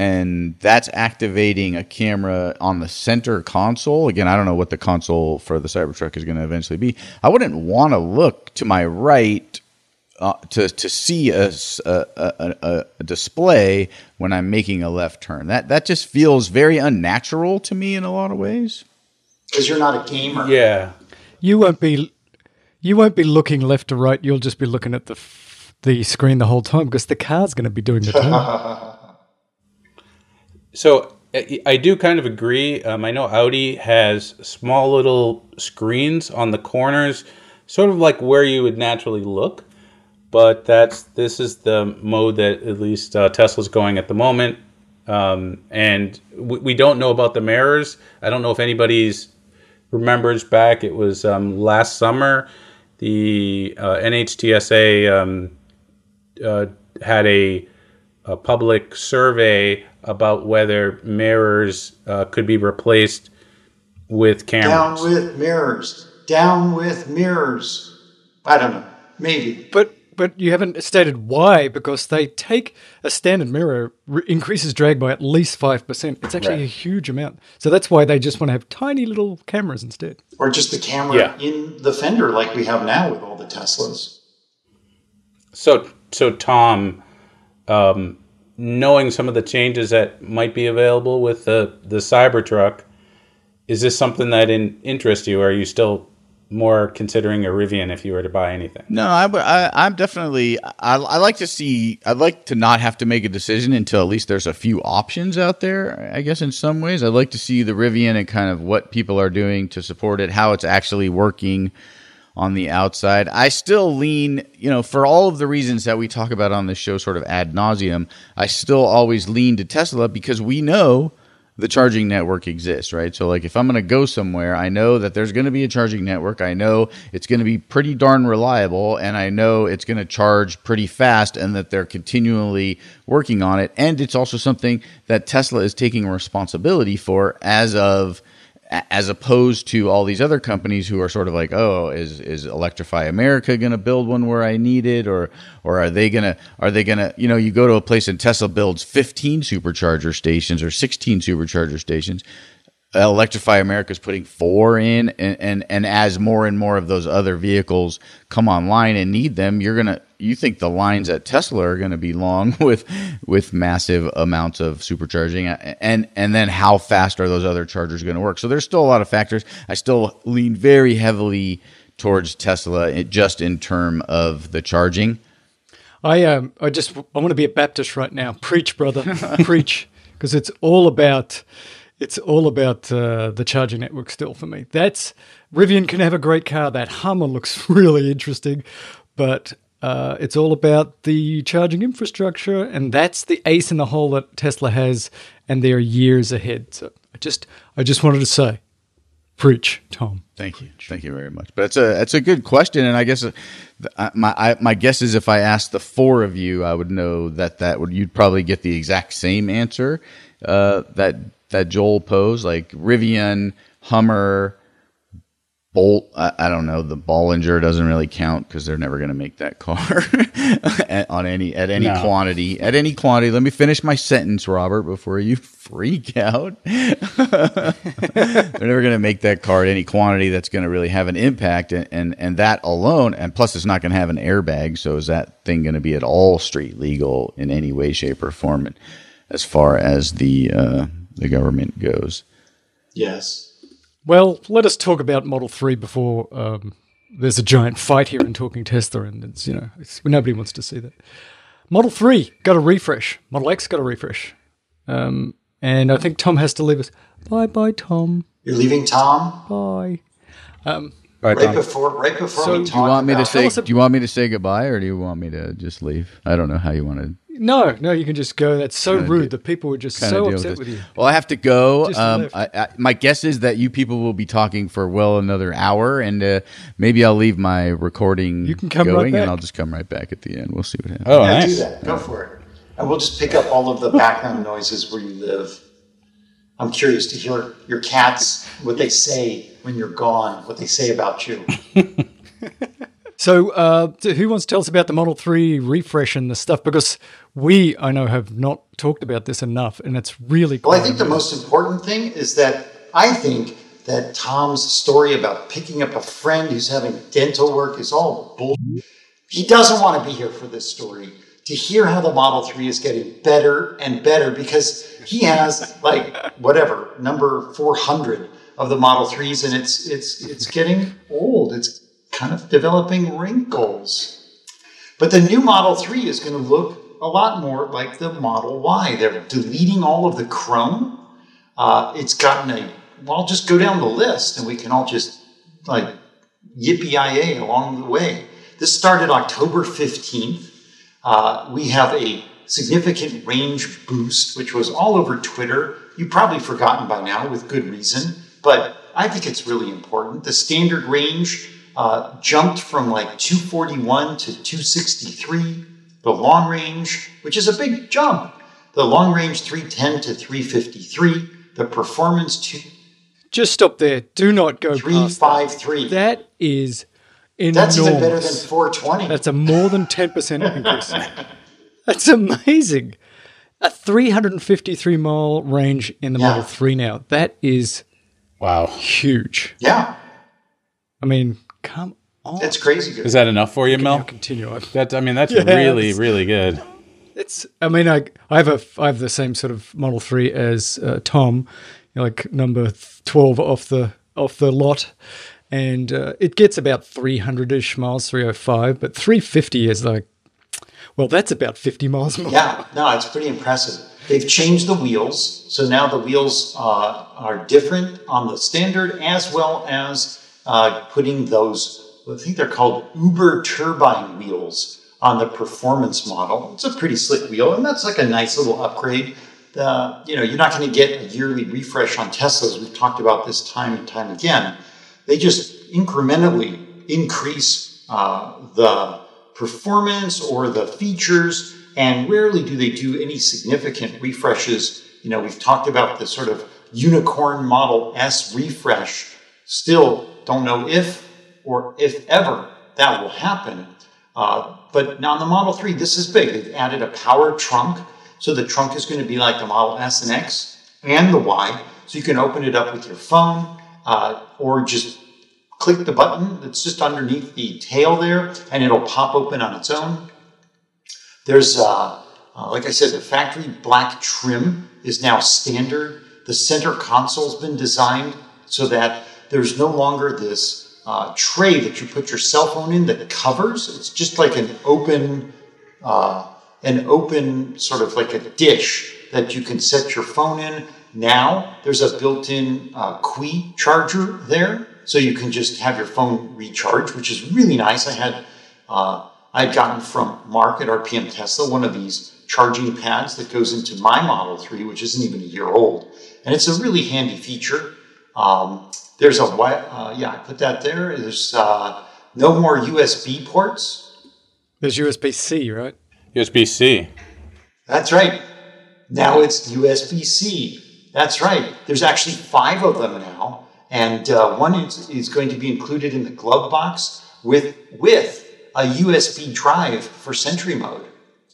and that's activating a camera on the center console, again, I don't know what the console for the Cybertruck is going to eventually be. I wouldn't want to look to my right uh, to to see a a display when I'm making a left turn. That that just feels very unnatural to me in a lot of ways. Because you're not a gamer. Yeah. You won't be you won't be looking left to right. You'll just be looking at the f- the screen the whole time because the car's going to be doing the turn. So I do kind of agree. Um, I know Audi has small little screens on the corners, sort of like where you would naturally look. But that's this is the mode that at least uh, Tesla's going at the moment, um, and we, we don't know about the mirrors. I don't know if anybody's remembers back. It was um, last summer. The uh, NHTSA um, uh, had a, a public survey about whether mirrors uh, could be replaced with cameras. Down with mirrors. Down with mirrors. I don't know. Maybe. But but you haven't stated why because they take a standard mirror re- increases drag by at least five percent. It's actually Right. a huge amount. So that's why they just want to have tiny little cameras instead. Or just the camera Yeah. in the fender like we have now with all the Teslas. So, so Tom, um, knowing some of the changes that might be available with the the Cybertruck, is this something that in, interests you? Or are you still more considering a Rivian if you were to buy anything? No, I, I, I'm definitely. I, I like to see. I'd like to not have to make a decision until at least there's a few options out there. I guess in some ways, I'd like to see the Rivian and kind of what people are doing to support it, how it's actually working on the outside. I still lean, you know, for all of the reasons that we talk about on this show, sort of ad nauseum. I still always lean to Tesla because we know the charging network exists, right? So, like, if I'm going to go somewhere, I know that there's going to be a charging network. I know it's going to be pretty darn reliable, and I know it's going to charge pretty fast, and that they're continually working on it. And it's also something that Tesla is taking responsibility for as of as opposed to all these other companies who are sort of like, oh, is is Electrify America going to build one where I need it, or or are they gonna are they gonna you know you go to a place and Tesla builds 15 supercharger stations or 16 supercharger stations. Electrify America is putting four in, and, and and as more and more of those other vehicles come online and need them, you're gonna you think the lines at Tesla are gonna be long with with massive amounts of supercharging, and and then how fast are those other chargers to work? So there's still a lot of factors. I still lean very heavily towards Tesla, just in term of the charging. I um I just I want to be a Baptist right now. Preach, brother, preach, because it's all about it's all about uh, the charging network still for me. That's Rivian can have a great car. That Hummer looks really interesting, but uh, it's all about the charging infrastructure, and that's the ace in the hole that Tesla has, and they're years ahead. So I just I just wanted to say, preach, Tom. Thank you, thank you very much. But it's a it's a good question, and I guess uh, my I, my guess is if I asked the four of you, I would know that that would you'd probably get the exact same answer uh, that that Joel posed, like Rivian, Hummer, Bolt. I, I don't know. The Bollinger doesn't really count because they're never going to make that car at, on any at any No. quantity at any quantity. Let me finish my sentence, Robert, before you freak out. They're never going to make that car at any quantity that's going to really have an impact, and, and and that alone, and plus it's not going to have an airbag. So is that thing going to be at all street legal in any way, shape, or form? And as far as the uh, the government goes, Yes. Well, let us talk about Model Three before um, there's a giant fight here in talking Tesla, and it's you know it's, nobody wants to see that. Model 3 got a refresh. Model X got a refresh. Um, and I think Tom has to leave us. Bye bye, Tom. You're leaving Tom Bye. Right, right before right before So we do you talk Do you want me to say? a- Do you want me to say goodbye, or do you want me to just leave? I don't know how you want to No, no, you can just go. That's so Kinda rude de- that people were just so upset with with you. Well, I have to go. Um. I, I, my guess is that you people will be talking for well another hour, and uh, maybe I'll leave my recording You can come right going, back. and I'll just come right back at the end. We'll see what happens. Oh, Yeah, do nice. that. Go for it. And we'll just pick up all of the background noises where you live. I'm curious to hear your cats, what they say when you're gone, what they say about you. So, uh, who wants to tell us about the Model 3 refresh and the stuff? Because we, I know, have not talked about this enough, and it's really cool. Well, I think the most important thing is that I think that Tom's story about picking up a friend who's having dental work is all bullshit. He doesn't want to be here for this story to hear how the Model 3 is getting better and better because he has like whatever number 400 of the Model 3s and it's it's it's getting old. It's kind of developing wrinkles. But the new Model 3 is going to look a lot more like the Model Y. They're deleting all of the chrome. Uh, it's gotten a, well, I'll just go down the list and we can all just like yippee along the way. This started October 15th. Uh, we have a significant range boost, which was all over Twitter. You've probably forgotten by now with good reason, but I think it's really important. The standard range uh, jumped from like 241 to 263. The long range, which is a big jump, the long range 310 to 353. The performance two, Just stop there. Do not go past that. 353. That is enormous. That's even better than 420. That's a more than 10% increase. That's amazing. A 353 mile range in the Yeah. Model 3 now. That is Wow. huge. yeah, I mean, come on. it's crazy good. Is that enough for you, I'll Mel? continue. I- That I mean, that's Yeah, really, it's- really good. It's. I mean, I I have a I have the same sort of Model Three as uh, Tom, you know, like number twelve off the off the lot, and uh, it gets about three hundred ish miles, three hundred five, but three fifty is like, well, that's about fifty miles more. Yeah, no, it's pretty impressive. They've changed the wheels, so now the wheels uh, are different on the standard, as well as uh, putting those. I think they're called Uber turbine wheels on the performance model. It's a pretty slick wheel, and that's like a nice little upgrade. Uh, you know, you're not going to get a yearly refresh on Teslas. We've talked about this time and time again. They just incrementally increase uh, the performance or the features, and rarely do they do any significant refreshes. You know, we've talked about the sort of unicorn Model S refresh. Still don't know if or if ever that will happen. Uh, but now on the Model 3, this is big. They've added a power trunk. So the trunk is going to be like the Model S and X and the Y. So you can open it up with your phone uh, or just click the button that's just underneath the tail there and it'll pop open on its own. There's, uh, uh, like I said, the factory black trim is now standard. The center console's been designed so that there's no longer this uh, tray that you put your cell phone in that covers. It's just like an open, uh, an open sort of like a dish that you can set your phone in. Now there's a built-in uh, Qi charger there, so you can just have your phone recharge, which is really nice. I had uh, I had gotten from Mark at RPM Tesla one of these charging pads that goes into my Model 3, which isn't even a year old. And it's a really handy feature. Um, there's a, uh, yeah, I put that there. There's uh, no more USB ports. There's USB C, right? USB C. That's right. Now it's USB C. That's right. There's actually five of them now. And uh, one is, is going to be included in the glove box with, with a USB drive for Sentry mode.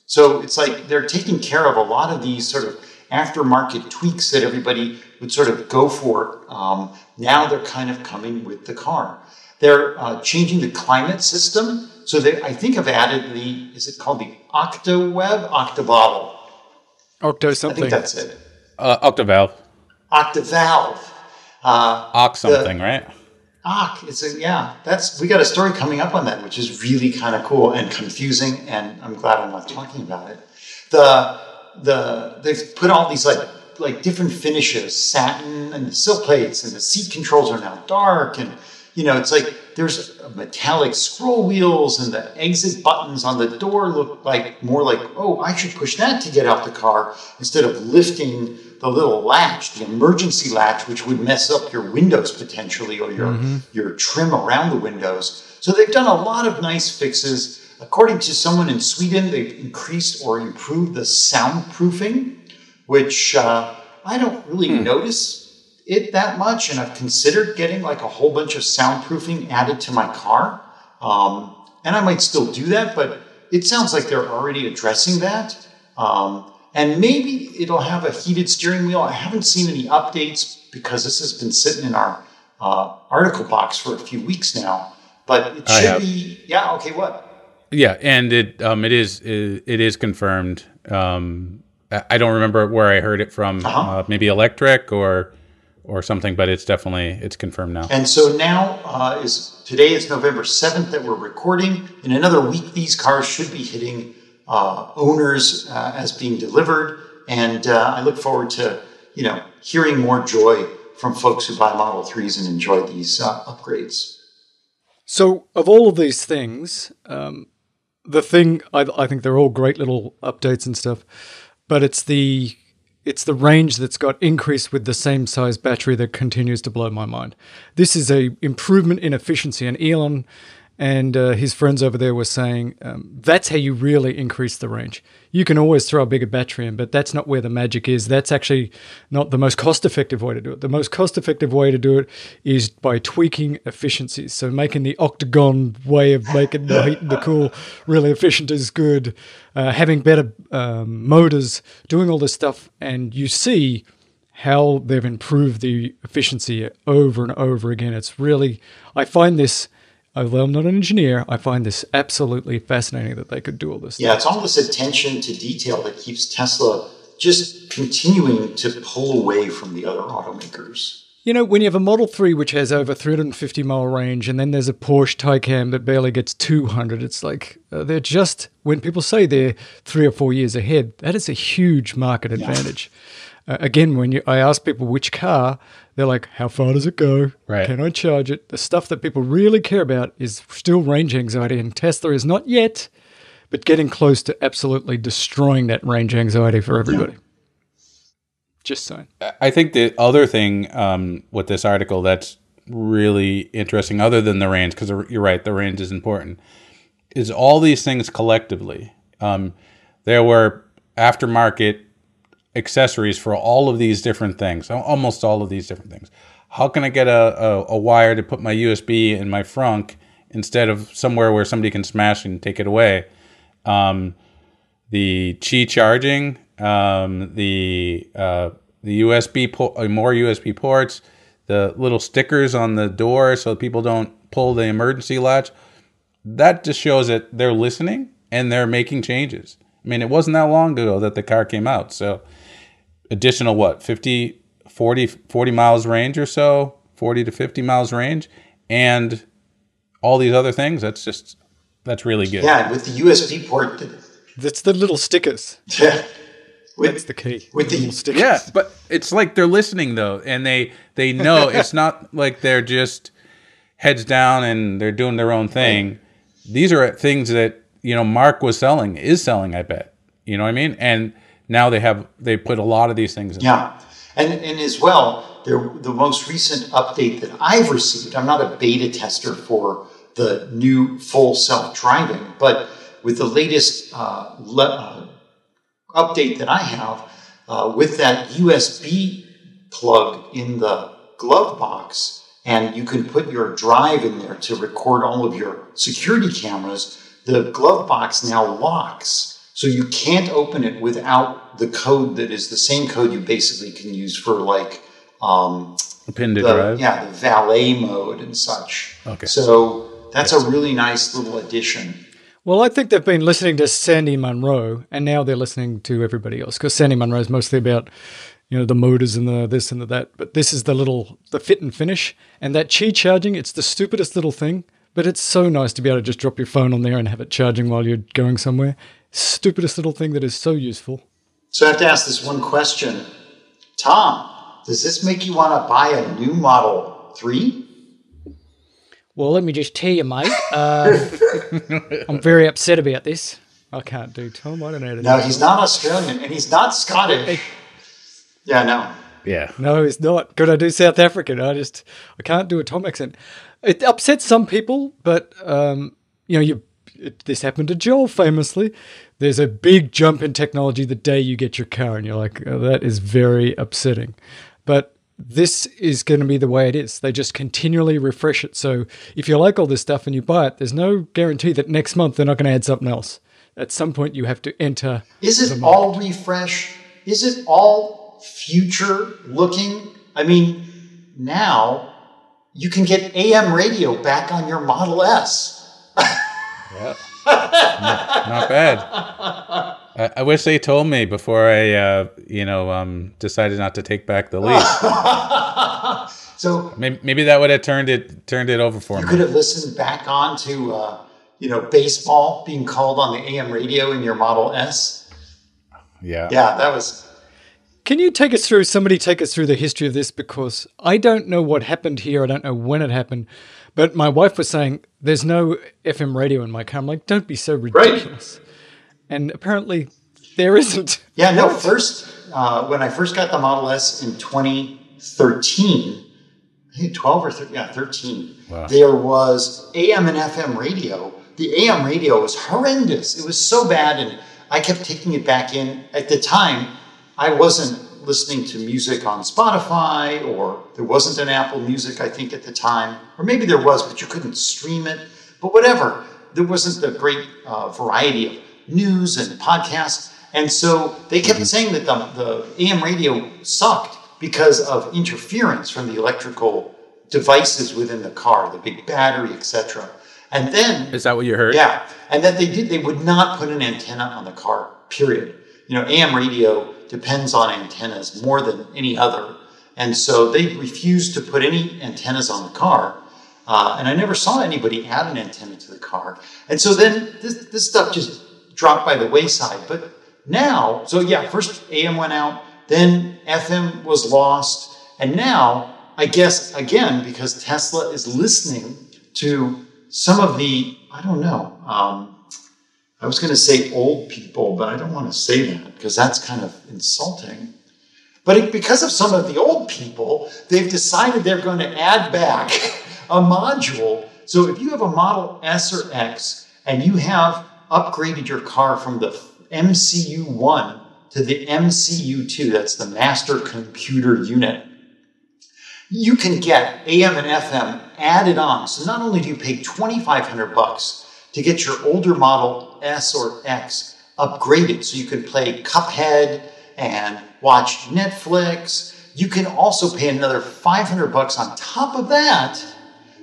So it's like they're taking care of a lot of these sort of aftermarket tweaks that everybody would sort of go for. Um, now they're kind of coming with the car. They're uh, changing the climate system. So they, I think, have added the, is it called the OctaWeb? Octabottle. Octo I something. think that's it. Uh, Octavalve. OctaValve. Uh, Oct something, right? Ah, it's a yeah. That's we got a story coming up on that, which is really kind of cool and confusing. And I'm glad I'm not talking about it. The the they've put all these like like different finishes, satin and the silk plates, and the seat controls are now dark, and you know it's like there's metallic scroll wheels, and the exit buttons on the door look like more like oh I should push that to get out the car instead of lifting the little latch, the emergency latch, which would mess up your windows potentially or your mm-hmm. your trim around the windows. So they've done a lot of nice fixes. According to someone in Sweden, they've increased or improved the soundproofing, which uh, I don't really notice it that much. And I've considered getting like a whole bunch of soundproofing added to my car. Um, and I might still do that, but it sounds like they're already addressing that. Um, and maybe it'll have a heated steering wheel. I haven't seen any updates because this has been sitting in our uh, article box for a few weeks now. But it should be, yeah, okay, what? Yeah, and it um it is it, it is confirmed. Um, I I don't remember where I heard it from. Uh-huh. Uh, maybe electric or or something, but it's definitely it's confirmed now. And so now uh, is today is November 7th that we're recording. In another week, these cars should be hitting uh, owners uh, as being delivered. And uh, I look forward to, you know, hearing more joy from folks who buy Model 3s and enjoy these uh, upgrades. So, of all of these things, um, the thing I, I think they're all great little updates and stuff, but it's the it's the range that's got increased with the same size battery that continues to blow my mind. This is a improvement in efficiency, and Elon and uh, his friends over there were saying um, that's how you really increase the range. You can always throw a bigger battery in, but that's not where the magic is. That's actually not the most cost effective way to do it. The most cost effective way to do it is by tweaking efficiencies. So making the octagon way of making the heat and the cool really efficient is good. Uh, having better um, motors, doing all this stuff, and you see how they've improved the efficiency over and over again. It's really, I find this, although I'm not an engineer, I find this absolutely fascinating that they could do all this. Yeah, it's all this attention to detail that keeps Tesla just continuing to pull away from the other automakers. You know, when you have a Model 3 which has over 350 mile range, and then there's a Porsche Taycan that barely gets 200, it's like uh, they're just, when people say they're three or four years ahead, that is a huge market advantage. Uh, again, when you, I ask people which car, they're like, how far does it go? Right. Can I charge it? The stuff that people really care about is still range anxiety, and Tesla is not yet, but getting close to absolutely destroying that range anxiety for everybody. Just saying. I think the other thing um, with this article that's really interesting, other than the range, because you're right, the range is important, is all these things collectively. Um, there were aftermarket accessories for all of these different things, almost all of these different things. How can I get a, a, a wire to put my USB in my frunk instead of somewhere where somebody can smash and take it away? Um, the Qi charging, um, the uh, the USB po- uh, more USB ports, the little stickers on the door so people don't pull the emergency latch. That just shows that they're listening and they're making changes. I mean, it wasn't that long ago that the car came out. So, additional what 50, 40, 40 miles range or so, 40 to 50 miles range, and all these other things. That's just that's really good. Yeah, with the USB port, That's the little stickers. yeah, with, That's the key. with the little stickers. Yeah, but it's like they're listening though, and they they know it's not like they're just heads down and they're doing their own thing. These are things that you know Mark was selling, is selling. I bet you know what I mean. And now they have they put a lot of these things. in. Yeah, and and as well, the most recent update that I've received. I'm not a beta tester for the new full self driving, but with the latest uh, le- uh, update that I have uh, with that USB plug in the glove box, and you can put your drive in there to record all of your security cameras. The glove box now locks, so you can't open it without the code that is the same code you basically can use for like um, Pin to the, drive. yeah the valet mode and such. Okay. So that's a really nice little addition. Well, I think they've been listening to Sandy Munro, and now they're listening to everybody else because Sandy Munro is mostly about you know, the motors and the this and the that. But this is the little the fit and finish, and that Qi charging. It's the stupidest little thing, but it's so nice to be able to just drop your phone on there and have it charging while you're going somewhere. Stupidest little thing that is so useful. So I have to ask this one question. Tom, does this make you want to buy a new Model 3? Well, let me just tell you, mate. Uh, I'm very upset about this. I can't do Tom. I don't know No, he's not Australian and he's not Scottish. Yeah, no. Yeah. No, it's not. Could I do South African? I just I can't do a Tom accent. It upsets some people, but um, you know, you it, this happened to Joel famously. There's a big jump in technology the day you get your car, and you're like, oh, that is very upsetting. But this is going to be the way it is. They just continually refresh it. So if you like all this stuff and you buy it, there's no guarantee that next month they're not going to add something else. At some point, you have to enter. Is it all refresh? Is it all future looking? I mean, now you can get AM radio back on your Model S. Not bad. I, I wish they told me before I, uh, you know, um, decided not to take back the lead. So maybe, maybe that would have turned it turned it over for you me. You could have listened back on to, uh, you know, baseball being called on the AM radio in your Model S. Yeah. Yeah, that was. Can you take us through, somebody take us through the history of this? Because I don't know what happened here. I don't know when it happened. But my wife was saying, there's no FM radio in my car. I'm like, don't be so ridiculous. And apparently there isn't. Yeah, no, first, uh, when I first got the Model S in 2013, I think 12 or 13, yeah, 13, there was AM and FM radio. The AM radio was horrendous. It was so bad, and I kept taking it back in. At the time, I wasn't listening to music on Spotify, or there wasn't an Apple Music, I think, at the time. Or maybe there was, but you couldn't stream it. But whatever, there wasn't the great uh, variety of news and podcasts. And so they kept saying that the, the AM radio sucked because of interference from the electrical devices within the car, the big battery, etc. And then Is that what you heard? yeah, and that they did. They would not put an antenna on the car. Period. You know, AM radio depends on antennas more than any other, and so they refused to put any antennas on the car. Uh, and I never saw anybody add an antenna to the car. And so then this, this stuff just dropped by the wayside. But now, so yeah, first AM went out, then FM was lost, and now I guess again because Tesla is listening to some of the I don't know. Um, I was going to say old people, but I don't want to say that because that's kind of insulting. But it, because of some of the old people, they've decided they're going to add back a module. So if you have a Model S or X and you have upgraded your car from the MCU 1 to the MCU 2, that's the Master Computer Unit, you can get AM and FM added on. So not only do you pay 2500 bucks to get your older model S or X upgraded so you can play Cuphead and watch Netflix, you can also pay another 500 bucks on top of that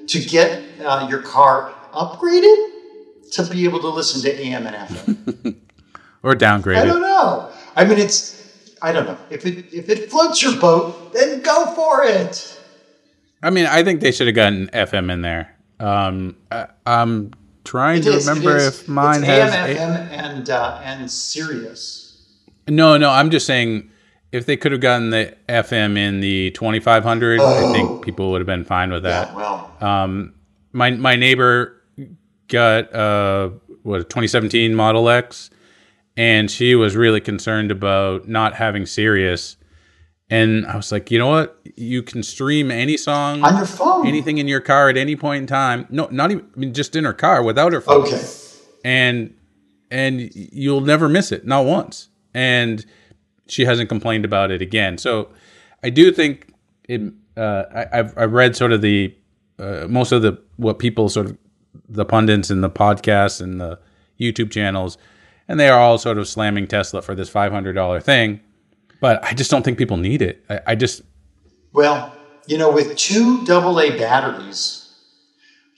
to get uh, your car upgraded to be able to listen to AM and FM. Or downgrade I don't know. I mean, it's I don't know if it if it floats your boat, then go for it. I mean, I think they should have gotten FM in there. Um, I, I'm trying It to is, remember if mine it's has. AM, a- FM, and uh, and Sirius. no, no, I'm just saying if they could have gotten the FM in the 2500, I think people would have been fine with that. Yeah, well, Um, my my neighbor got uh what a 2017 Model X, and she was really concerned about not having Sirius. And I was like, you know what? You can stream any song on your phone. anything in your car at any point in time. No, not even I mean, just in her car without her phone. Okay. And and you'll never miss it, not once. And she hasn't complained about it again. So I do think it. Uh, I, I've I've read sort of the uh, most of the what people sort of the pundits and the podcasts and the YouTube channels, and they are all sort of slamming Tesla for this five hundred dollar thing. But I just don't think people need it. I, I just Well, you know, with two AA batteries,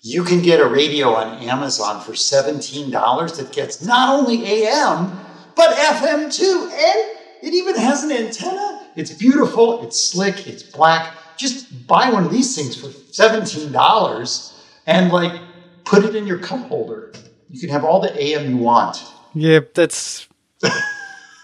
you can get a radio on Amazon for seventeen dollars that gets not only AM but FM too, and it even has an antenna. It's beautiful. It's slick. It's black. Just buy one of these things for seventeen dollars and like put it in your cup holder. You can have all the AM you want. Yeah, that's.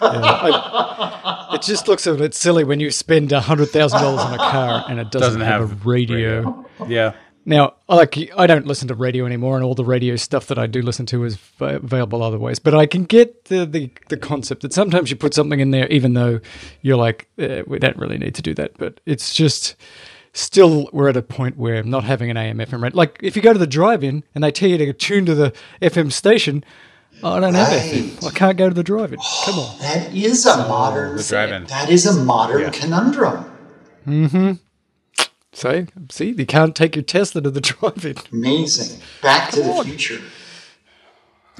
I- it just looks a bit silly when you spend hundred thousand dollars on a car and it doesn't, Doesn't have, have a radio. Yeah. Now, I like I don't listen to radio anymore, and all the radio stuff that I do listen to is v- available other ways. But I can get the, the the concept that sometimes you put something in there, even though you're like, eh, we don't really need to do that. But it's just still we're at a point where not having an AM FM radio. Like if you go to the drive-in and they tell you to tune to the FM station, I don't have Right. FM. I can't go to the drive-in. Come on. That is a modern. the drive-in. That is a modern Yeah. conundrum. Mm-hmm. So see, you can't take your Tesla to the drive-in. Amazing. Back to the future.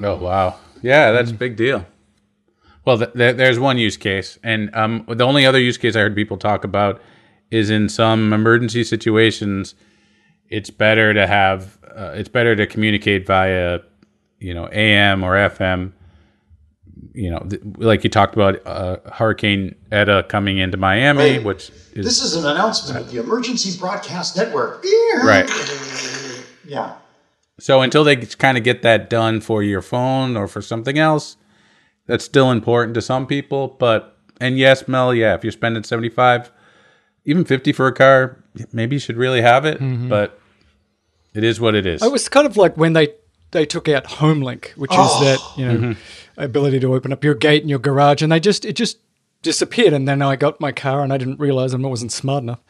Oh wow, yeah, that's a big deal. Well, th- th- there's one use case, and um, the only other use case I heard people talk about is in some emergency situations, it's better to have uh, it's better to communicate via, you know, AM or FM. You know, th- like you talked about uh, Hurricane Eta coming into Miami, Right. which is This is an announcement of the Emergency Broadcast Network. right. Yeah. So until they kind of get that done for your phone or for something else, that's still important to some people. But and yes, Mel, yeah, if you're spending seventy five, even fifty for a car, maybe you should really have it. But it is what it is. It was kind of like when they they took out HomeLink, which is that oh. you know mm-hmm. ability to open up your gate in your garage, and they just it just disappeared. And then I got my car, and I didn't realize I wasn't smart enough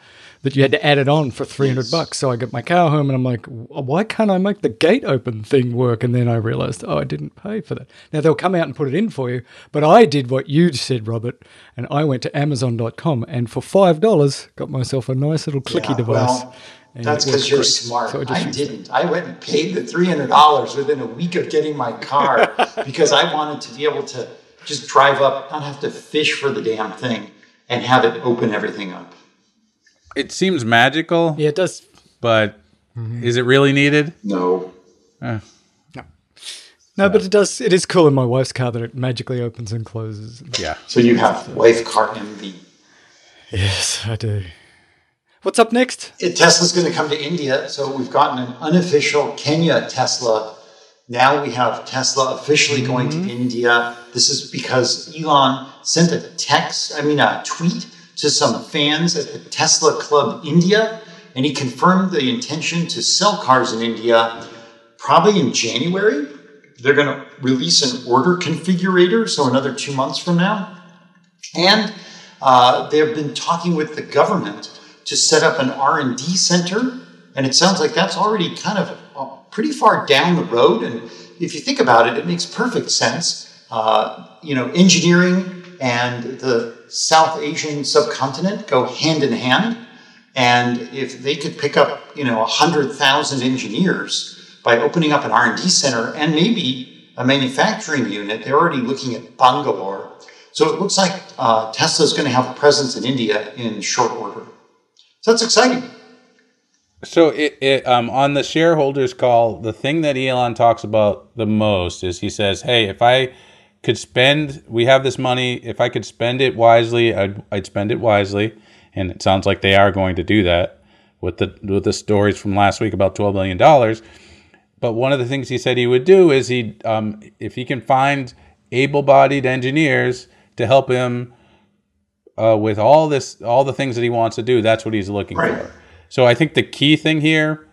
that you had to add it on for three hundred bucks. So I got my car home, and I'm like, why can't I make the gate open thing work? And then I realized, oh, I didn't pay for that. Now they'll come out and put it in for you, but I did what you said, Robert, and I went to Amazon.com and for five dollars got myself a nice little clicky Yeah, device. Well, and that's because you're great. smart. So I I, just it. didn't. I went and paid the three hundred dollars within a week of getting my car because I wanted to be able to just drive up, not have to fish for the damn thing, and have it open everything up. it seems magical, Yeah, it does. but mm-hmm. is it really needed? No. Eh. No, but it does. It is cool in my wife's car that it magically opens and closes. Yeah. So you have wife car envy. Yes, I do. What's up next? Tesla's going to come to India, so we've gotten an unofficial Kenya Tesla. Now we have Tesla officially going to India. This is because Elon sent a text, I mean, a tweet to some fans at the Tesla Club India, and he confirmed the intention to sell cars in India probably in January. They're going to release an order configurator, so another two months from now. And uh, they've been talking with the government to set up an R&D center, and it sounds like that's already kind of uh, pretty far down the road. And if you think about it, it makes perfect sense. Uh, you know, engineering and the South Asian subcontinent go hand in hand. And if they could pick up, you know, 100,000 engineers by opening up an R&D center and maybe a manufacturing unit, they're already looking at Bangalore. So it looks like uh, Tesla is going to have a presence in India in short order. So that's exciting. So it, it um on the shareholders call, the thing that Elon talks about the most is he says, "Hey, if I could spend, we have this money. If I could spend it wisely, I'd, I'd spend it wisely." And it sounds like they are going to do that with the with the stories from last week about twelve million dollars. But one of the things he said he would do is he, um, if he can find able-bodied engineers to help him uh, with all this, all the things that he wants to do, that's what he's looking Right. for. So I think the key thing here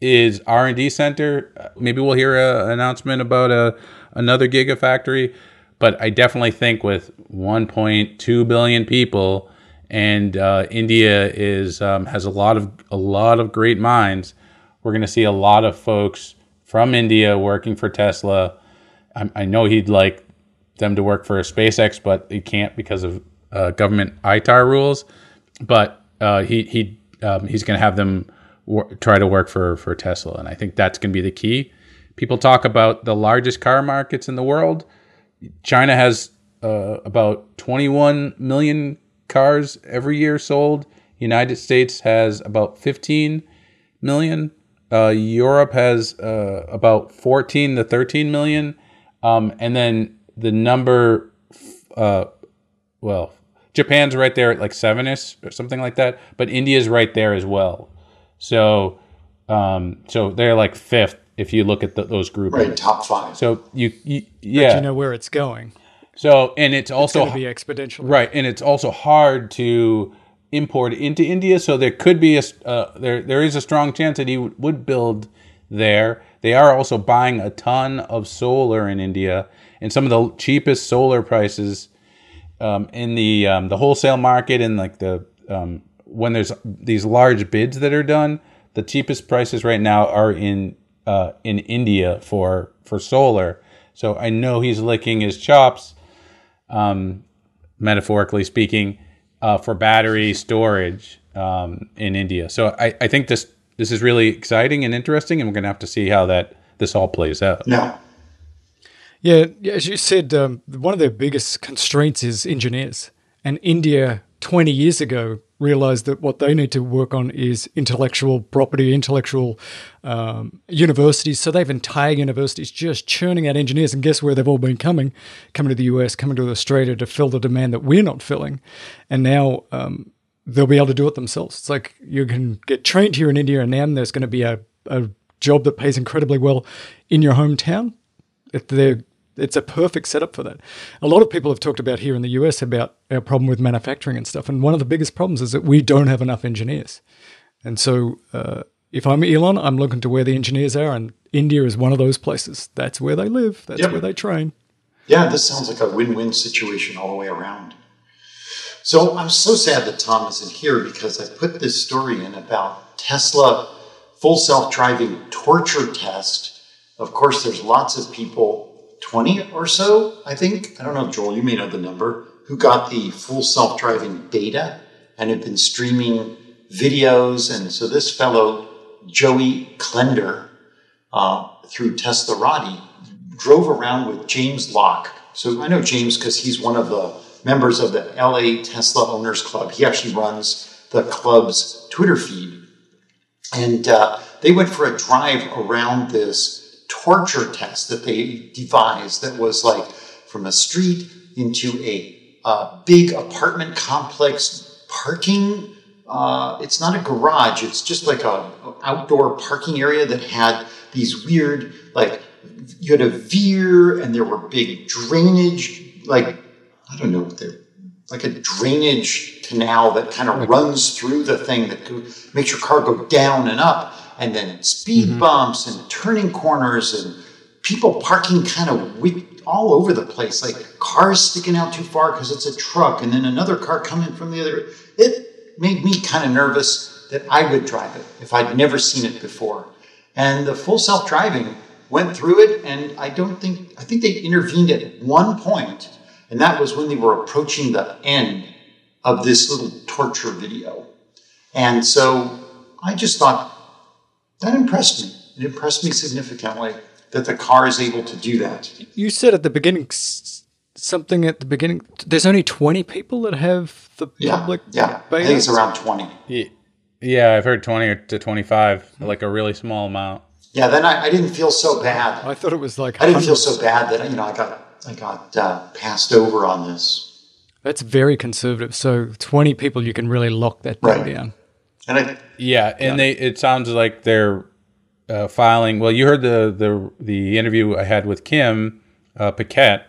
is R and D center. Uh, Maybe we'll hear an announcement about a another gigafactory, but I definitely think with 1.2 billion people and uh, India is um, has a lot of a lot of great minds. We're going to see a lot of folks from India working for Tesla. I, I know he'd like them to work for SpaceX, but he can't because of uh, government ITAR rules. But uh, he he um, he's going to have them wor- try to work for for Tesla, and I think that's going to be the key. People talk about the largest car markets in the world. China has uh, about 21 million cars every year sold. United States has about 15 million. Uh, Europe has uh, about 14 to 13 million. Um, and then the number, uh, well, Japan's right there at like seven ish or something like that, but India's right there as well. So, um, so they're like fifth if you look at the, those groups. Right, top five. So you, you Do yeah. you know where it's going? so and it's It's also going to be exponential. Right, and it's also hard to import into India, so there could be a s- uh, there there is a strong chance that he would, would build there. They are also buying a ton of solar in India, and some of the cheapest solar prices um, in the um, the wholesale market and like the um, when there's these large bids that are done, the cheapest prices right now are in uh, in India for for solar. So I know he's licking his chops um, metaphorically speaking, uh, for battery storage um, in India. So I, I think this this is really exciting and interesting, and we're going to have to see how that this all plays out. Yeah, yeah, as you said, um, one of their biggest constraints is engineers. And India, 20 years ago, realized that what they need to work on is intellectual property, intellectual um, universities. So they have entire universities just churning out engineers. And guess where they've all been coming? Coming to the US, coming to Australia to fill the demand that we're not filling. And now um, they'll be able to do it themselves. It's like you can get trained here in India, and then there's going to be a, a job that pays incredibly well in your hometown. If they're it's a perfect setup for that. A lot of people have talked about here in the US about our problem with manufacturing and stuff, and one of the biggest problems is that we don't have enough engineers. And so, uh, if I'm Elon, I'm looking to where the engineers are, and India is one of those places. That's where they live. That's Yep. where they train. Yeah, this sounds like a win-win situation all the way around. So I'm so sad that Tom isn't here because I put this story in about Tesla full self-driving torture test. Of course, there's lots of people, 20 or so, I think. I don't know, Joel, you may know the number, who got the full self-driving beta and have been streaming videos. And so this fellow, Joey Klender, uh, through Teslarati, drove around with James Locke. So I know James because he's one of the members of the LA Tesla Owners Club. He actually runs the club's Twitter feed. And uh, they went for a drive around this torture test that they devised that was like from a street into a uh, big apartment complex parking. Uh, it's not a garage, it's just like a, a outdoor parking area that had these weird, like, you had a veer and there were big drainage, like, I don't know what they're like a drainage canal that kind of runs through the thing that makes your car go down and up, and then speed mm-hmm. bumps and turning corners and people parking kind of all over the place, like cars sticking out too far because it's a truck, and then another car coming from the other. It made me kind of nervous that I would drive it if I'd never seen it before. And the full self driving went through it, and I don't think I think they intervened at one point and that was when they were approaching the end of this little torture video. And so I just thought that impressed me. It impressed me significantly that the car is able to do that. You said at the beginning something at the beginning. There's only 20 people that have the Yeah, public yeah. I think it's around 20. Yeah, I've heard twenty to twenty five, like a really small amount. Yeah, then I, I didn't feel so bad. I thought it was like I didn't feel so bad that you know I got I got uh, passed over on this. That's very conservative. So 20 people, you can really lock that Right. down. And I, Yeah, and they it sounds like they're uh, filing. Well, you heard the the the interview I had with Kim uh, Paquette.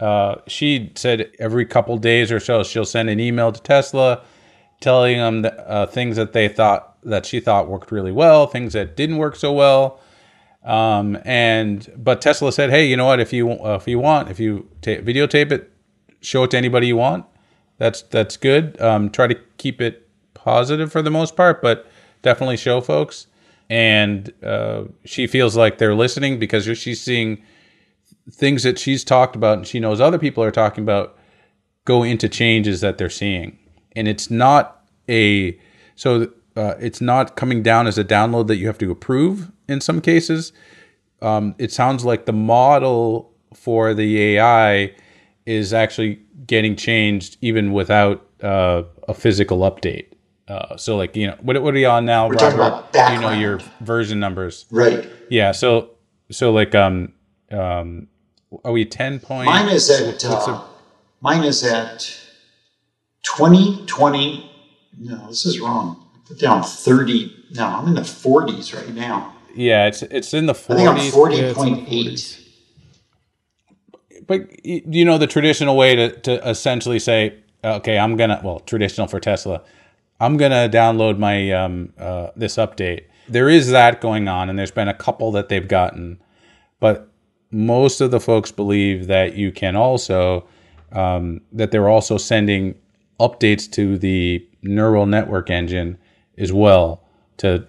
Uh, she said every couple days or so she'll send an email to Tesla, telling them that, uh, things that they thought that she thought worked really well, things that didn't work so well. Um, and but Tesla said, hey, you know what? If you uh, if you want, if you ta- videotape it, show it to anybody you want. That's that's good. Um, try to keep it positive for the most part, but definitely show folks. And uh, she feels like they're listening because she's seeing things that she's talked about and she knows other people are talking about go into changes that they're seeing. And it's not a so uh, it's not coming down as a download that you have to approve in some cases. Um, it sounds like the model for the AI is actually getting changed even without uh, a physical update. Uh, so, like you know, what, what are you on now, We're talking Robert? about you know your version numbers. right. Yeah. So, so like um um, are we ten point? Mine is at what's the- uh, mine is at 2020. No, this is wrong. I put down 30. No, I'm in the 40s right now. Yeah, it's it's in the I think I'm 40s. Yeah, it's 40.8. But you know the traditional way to, to essentially say, okay, I'm gonna well, traditional for Tesla, I'm gonna download my um, uh, this update. There is that going on, and there's been a couple that they've gotten, but most of the folks believe that you can also um, that they're also sending updates to the neural network engine as well to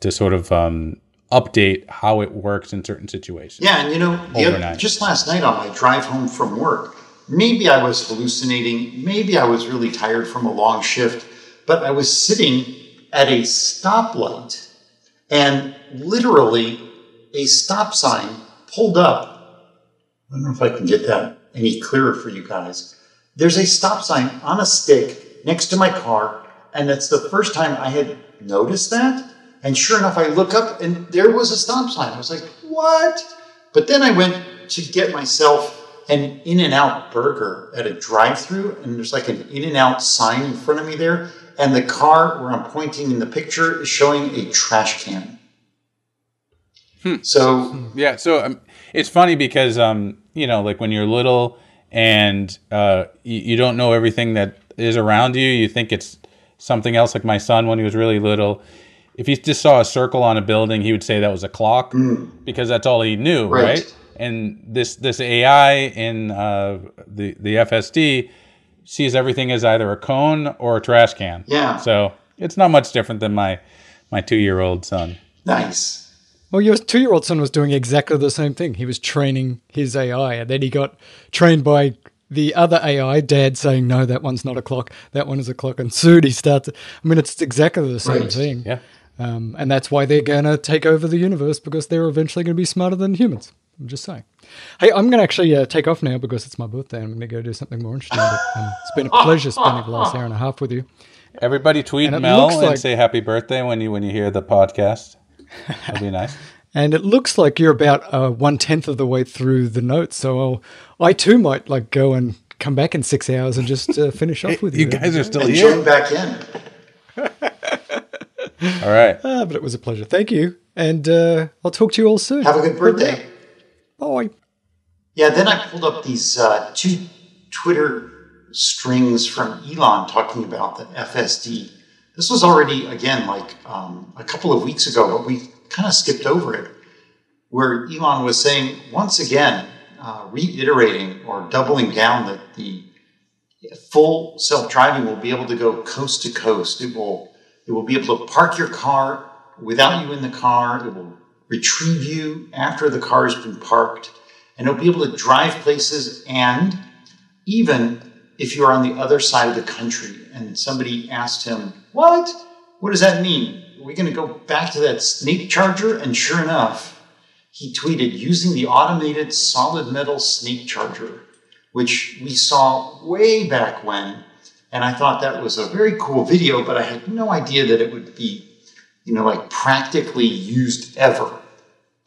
to sort of um, update how it works in certain situations. Yeah, and you know, the other, just last night on my drive home from work, maybe I was hallucinating, maybe I was really tired from a long shift, but I was sitting at a stoplight and literally a stop sign pulled up. I don't know if I can get that any clearer for you guys. There's a stop sign on a stick next to my car, and that's the first time I had noticed that. And sure enough, I look up and there was a stop sign. I was like, what? But then I went to get myself an In N Out burger at a drive through, and there's like an In N Out sign in front of me there. And the car where I'm pointing in the picture is showing a trash can. So Yeah, so um, it's funny because um, you know, like when you're little and uh, you, you don't know everything that is around you, you think it's something else. Like my son, when he was really little, if he just saw a circle on a building, he would say that was a clock because that's all he knew, Right. right? And this this AI in uh, the the FSD sees everything as either a cone or a trash can. Yeah. So it's not much different than my my two year old son. nice. Well, your two year old son was doing exactly the same thing. He was training his AI, and then he got trained by the other AI, dad saying, No, that one's not a clock, that one is a clock. And soon he starts. I mean, it's exactly the same Right. thing. Yeah. Um, and that's why they're going to take over the universe because they're eventually going to be smarter than humans. I'm just saying. Hey, I'm going to actually uh, take off now because it's my birthday. I'm going to go do something more interesting. But, um, it's been a pleasure spending the last hour and a half with you. Everybody tweet And it Mel and like- say happy birthday when you when you hear the podcast. That'd be nice. And it looks like you're about uh, one tenth of the way through the notes. So I'll, I too might like go and come back in six hours and just uh, finish off with you. You guys are still And here. join back in. All right. Ah, but it was a pleasure. Thank you. And uh, I'll talk to you all soon. Have a good birthday. Bye. Yeah, then I pulled up these uh, two Twitter strings from Elon talking about the FSD. This was already, again, like um, a couple of weeks ago, but we kind of skipped over it, where Elon was saying, once again, uh, reiterating or doubling down that the full self-driving will be able to go coast to coast. It will it will be able to park your car without you in the car. It will retrieve you after the car has been parked, and it'll be able to drive places. And even if you're on the other side of the country, and somebody asked him, "What? What does that mean? Are we going to go back to that snake charger?" And sure enough, he tweeted using the automated solid metal snake charger, which we saw way back when. And I thought that was a very cool video, but I had no idea that it would be, you know, like practically used ever.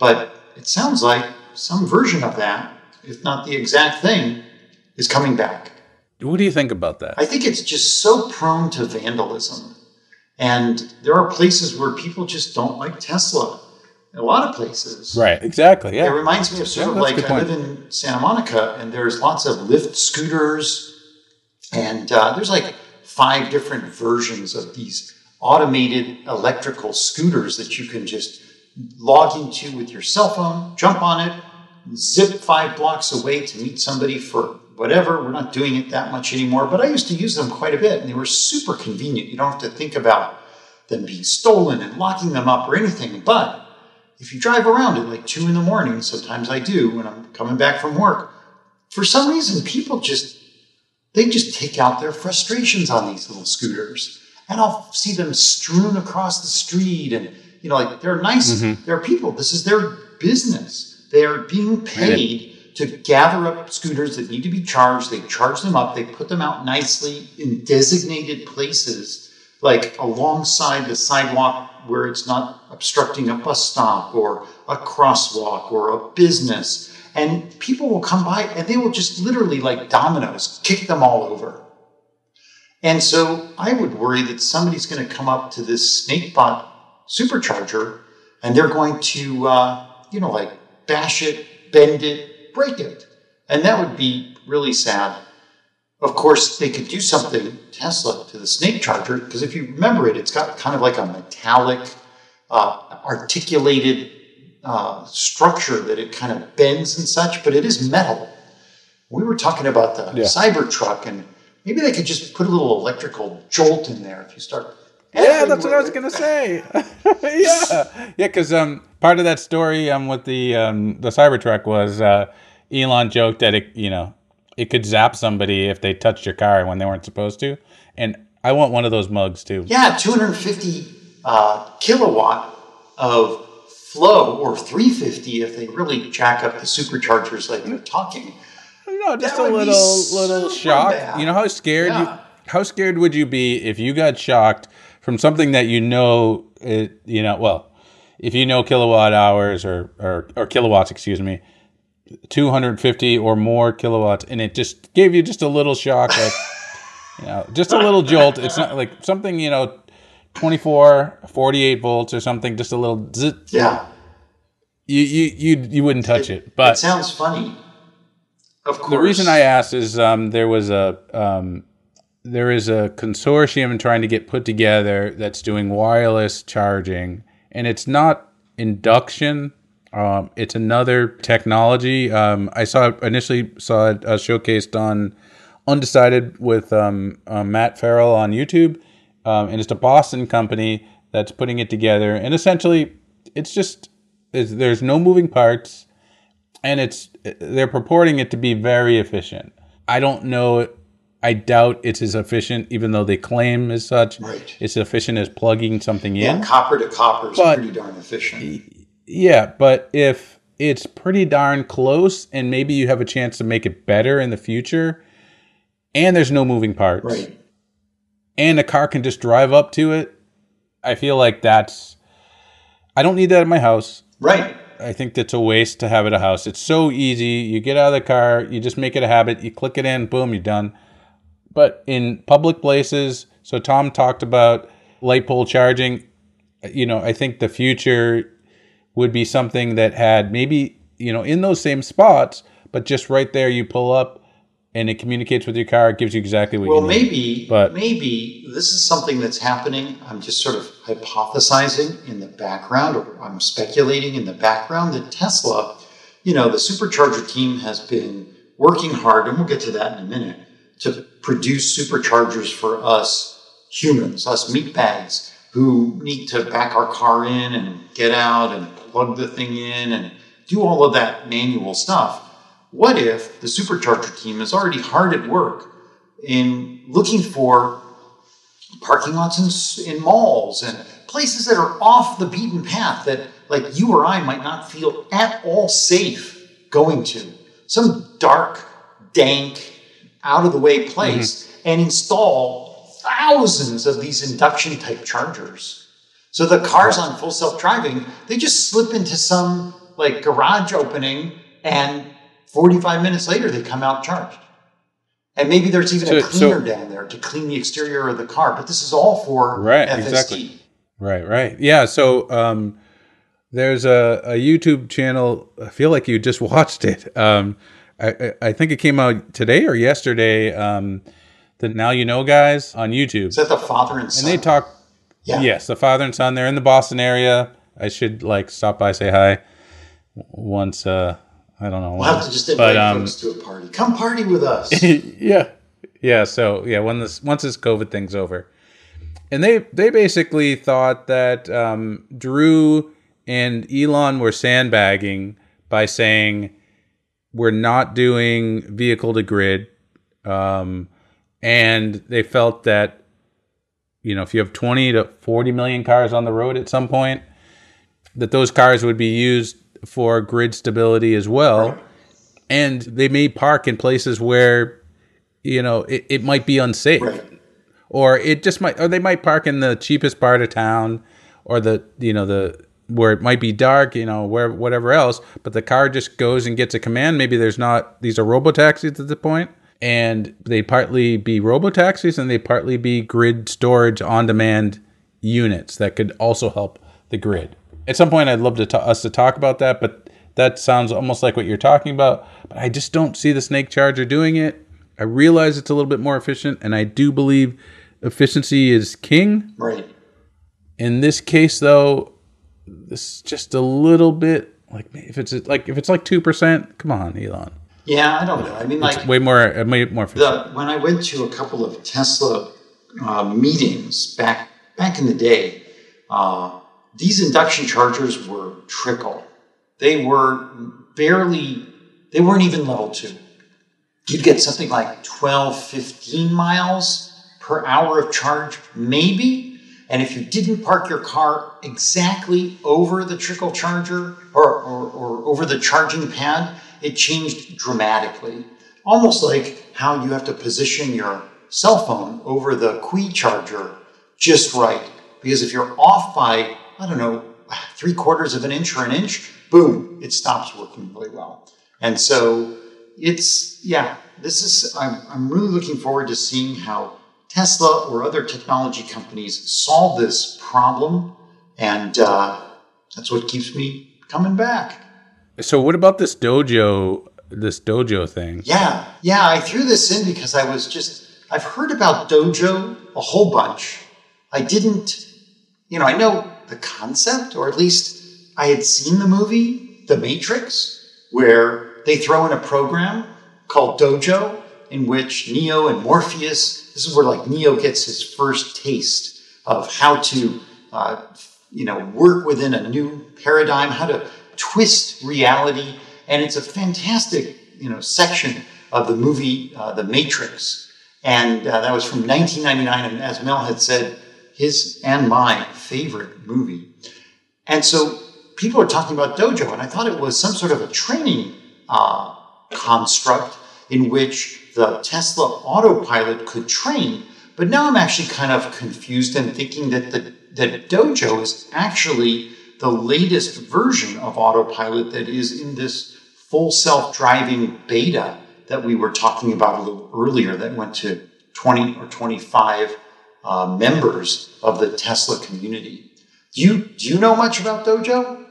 But it sounds like some version of that, if not the exact thing, is coming back. What do you think about that? I think it's just so prone to vandalism. And there are places where people just don't like Tesla. A lot of places. right. Exactly. Yeah. It reminds me of sort Yeah, of like I live in Santa Monica, and there's lots of Lyft scooters, and uh, there's like five different versions of these automated electrical scooters that you can just log into with your cell phone, jump on it, zip five blocks away to meet somebody for whatever. We're not doing it that much anymore, but I used to use them quite a bit, and they were super convenient. You don't have to think about them being stolen and locking them up or anything, but if you drive around at like two in the morning, sometimes I do when I'm coming back from work, for some reason people just they just take out their frustrations on these little scooters. And I'll see them strewn across the street and you know, like they're nice, mm-hmm. they're people. This is their business. They are being paid to gather up scooters that need to be charged. They charge them up, they put them out nicely in designated places, like alongside the sidewalk where it's not obstructing a bus stop or a crosswalk or a business. And people will come by and they will just literally, like dominoes, kick them all over. And so I would worry that somebody's going to come up to this snake SnakeBot supercharger and they're going to, uh, you know, like bash it, bend it, break it. And that would be really sad. Of course, they could do something, Tesla, to the snake charger, because if you remember it, it's got kind of like a metallic, uh, articulated uh, structure that it kind of bends and such, but it is metal. We were talking about the Yeah. Cybertruck, and maybe they could just put a little electrical jolt in there if you start. Yeah, that's what I was gonna say. yeah, yeah, because um, part of that story um with the um the Cybertruck was uh, Elon joked that it you know it could zap somebody if they touched your car when they weren't supposed to, and I want one of those mugs too. Yeah, 250 uh, kilowatt of flow, or 350 if they really jack up the superchargers like they're talking. No, just That a would little super little shock. bad. You know how scared Yeah. you how scared would you be if you got shocked from something that you know it you know well if you know kilowatt hours or or, or kilowatts excuse me 250 or more kilowatts and it just gave you just a little shock like you know just a little jolt it's not like something you know 24 48 volts or something just a little zit, Yeah, you you you you wouldn't touch it it but sounds funny. Of course. the reason I asked is um, there was a um, there is a consortium trying to get put together that's doing wireless charging, and it's not induction. Um, it's another technology. Um, I saw initially saw it uh, showcased on Undecided with um, uh, Matt Farrell on YouTube, um, and it's a Boston company that's putting it together. And essentially, it's just it's, there's no moving parts and it's they're purporting it to be very efficient. I don't know. I doubt it's as efficient, even though they claim as such. Right. It's efficient as plugging something in. yeah, copper to copper is But- pretty darn efficient. Yeah, but if it's pretty darn close, and maybe you have a chance to make it better in the future, and there's no moving parts, Right. and a car can just drive up to it, I feel like that's. I don't need that in my house. Right. I think that's a waste to have it at a house. It's so easy. You get out of the car, you just make it a habit, you click it in, boom, you're done. But in public places, so Tom talked about light pole charging. You know, I think the future would be something that had maybe, you know, in those same spots, but just right there you pull up and it communicates with your car, it gives you exactly what Well, you need. Well, maybe, But- maybe this is something that's happening. I'm just sort of hypothesizing in the background, or I'm speculating in the background that Tesla, you know, the supercharger team has been working hard, and we'll get to that in a minute, to produce superchargers for us humans, us meatbags, who need to back our car in and get out and plug the thing in and do all of that manual stuff. What if the supercharger team is already hard at work in looking for parking lots in, in malls and places that are off the beaten path that like you or I might not feel at all safe going to some dark dank out of the way place and install thousands of these induction type chargers so the cars on full self driving they just slip into some like garage opening and 45 minutes later they come out charged and maybe there's even a So- so- cleaner down there to clean the exterior of the car. But this is all for Right, FSD. exactly. Right, right. Yeah, so um, there's a, a YouTube channel. I feel like you just watched it. Um, I, I- think it came out today or yesterday. Um, the Now You Know guys on YouTube. Is that the father and and they talk, Yeah. yes, the father and son. They're in the Boston area. I should like stop by, say hi once. Uh, I don't know. We'll have to just invite but um, folks to a party. Come party with us. yeah, yeah. So yeah, when this once this COVID thing's over, and they they basically thought that um, Drew and Elon were sandbagging by saying we're not doing vehicle to grid, um, and they felt that you know if you have twenty to forty million cars on the road at some point, that those cars would be used for grid stability as well and they may park in places where you know it, it might be unsafe Right. or it just might or they might park in the cheapest part of town or the you know the where it might be dark you know where whatever else but the car just goes and gets a command maybe there's not these are robo taxis at the point and they partly be robo taxis and they partly be grid storage on demand units that could also help the grid. At some point, I'd love to ta- us to talk about that, but that sounds almost like what you're talking about. But I just don't see the Snake Charger doing it. I realize it's a little bit more efficient, and I do believe efficiency is king. Right. In this case, though, this is just a little bit like if it's like if it's like two percent. Come on, Elon. Yeah, I don't know. I mean, like It's way more, uh, way more the when I went to a couple of Tesla uh, meetings back back in the day, uh, these induction chargers were trickle. They were barely. They weren't even level two. You'd get something like 12, 15 miles per hour of charge, maybe. And if you didn't park your car exactly over the trickle charger or, or, or over the charging pad, it changed dramatically. Almost like how you have to position your cell phone over the Qi charger just right. Because if you're off by, I don't know, three quarters of an inch or an inch, boom, it stops working really well. And so it's, yeah, this is, I'm, I'm really looking forward to seeing how Tesla or other technology companies solve this problem. And uh, that's what keeps me coming back. So, what about this dojo? This dojo thing? Yeah, yeah, I threw this in because I was just, I've heard about Dojo a whole bunch. I didn't, you know, I know the concept, or at least I had seen the movie, The Matrix, where they throw in a program called Dojo, in which Neo and Morpheus, this is where like Neo gets his first taste of how to, uh, you know, work within a new paradigm, how to twist reality. And it's a fantastic, you know, section of the movie uh, The Matrix. And uh, that was from 1999. And as Mel had said, his and my favorite movie. And so people are talking about Dojo, and I thought it was some sort of a training uh, construct in which the Tesla autopilot could train. But now I'm actually kind of confused and thinking that the that Dojo is actually the latest version of autopilot that is in this full self-driving beta that we were talking about a little earlier that went to 20 or 25 uh, members of the Tesla community. Do you do you know much about Dojo?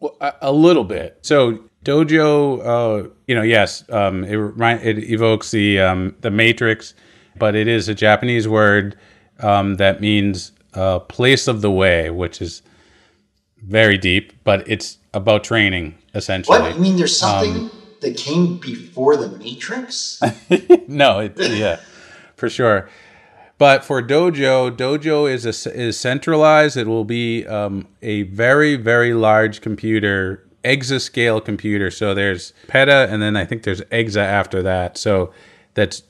Well, a, a little bit. So dojo, uh, you know, yes, um, it it evokes the um, the Matrix, but it is a Japanese word um, that means uh, place of the way, which is very deep, but it's about training essentially. What? You mean there's something that came before the Matrix? no, it, yeah, for sure. But for Dojo, Dojo is a, is centralized. It will be um, a very very large computer, exascale computer. So there's peta, and then I think there's exa after that. So that's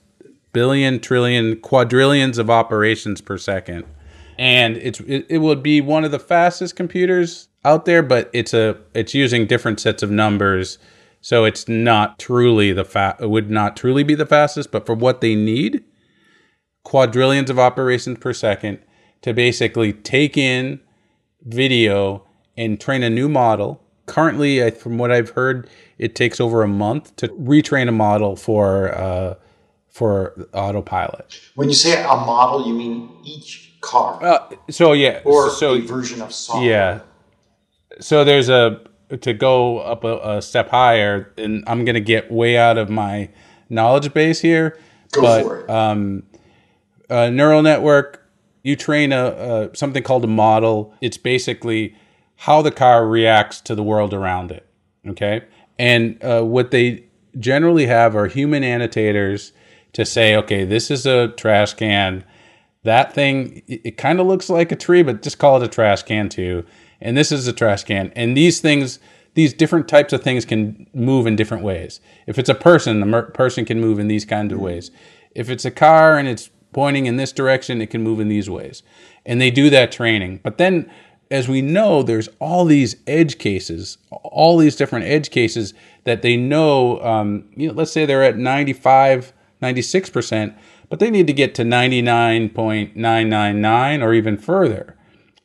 billion, trillion, quadrillions of operations per second, and it's it, it would be one of the fastest computers out there. But it's a it's using different sets of numbers. So it's not truly the fa- it would not truly be the fastest, but for what they need, quadrillions of operations per second to basically take in video and train a new model. Currently, I- from what I've heard, it takes over a month to retrain a model for uh, for autopilot. when you say a model, you mean each car Uh, so yeah, or so a version of software. yeah, so there's a to go up a, a step higher, and I'm gonna get way out of my knowledge base here. Go but, for it. um, a neural network you train a, a something called a model it's basically how the car reacts to the world around it okay? And uh, what they generally have are human annotators to say okay this is a trash can. That thing it, it kind of looks like a tree but just call it a trash can too. And this is a trash can. And these things these different types of things can move in different ways. If it's a person a mer- person can move in these kinds of ways. If it's a car and it's pointing in this direction it can move in these ways. And they do that training. But then as we know there's all these edge cases all these different edge cases that they know um, you know let's say they're at 95 96% but they need to get to 99.999 or even further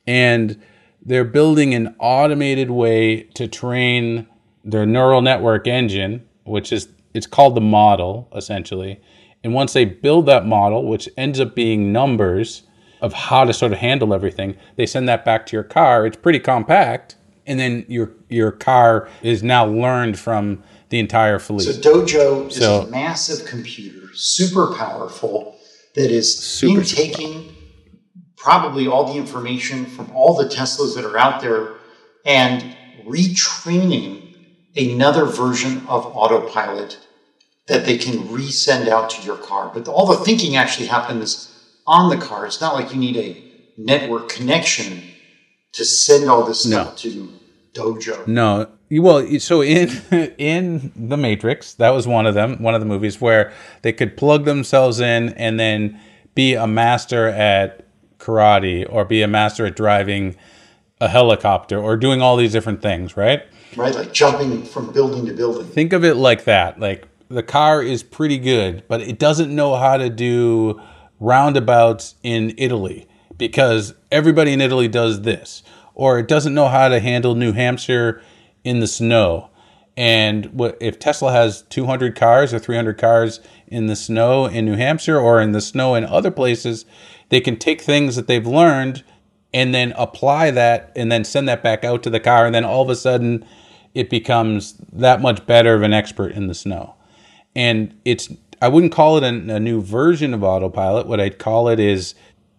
and they're building an automated way to train their neural network engine which is it's called the model essentially. And once they build that model, which ends up being numbers of how to sort of handle everything, they send that back to your car. It's pretty compact, and then your your car is now learned from the entire fleet. So Dojo is So- a massive computer, super powerful, that is Super, intaking probably all the information from all the Teslas that are out there and retraining another version of autopilot that they can resend out to your car. But all the thinking actually happens on the car. It's not like you need a network connection to send all this stuff to Dojo. No, well, so in in the Matrix, that was one of them, one of the movies where they could plug themselves in and then be a master at karate or be a master at driving a helicopter or doing all these different things, right? Right? Like jumping from building to building. Think of it like that. Like the car is pretty good, but it doesn't know how to do roundabouts in Italy because everybody in Italy does this, or it doesn't know how to handle New Hampshire in the snow. And what if Tesla has 200 cars or 300 cars in the snow in New Hampshire or in the snow in other places, they can take things that they've learned and then apply that and then send that back out to the car and then all of a sudden it becomes that much better of an expert in the snow and it's i wouldn't call it a, a new version of autopilot. What i'd call it is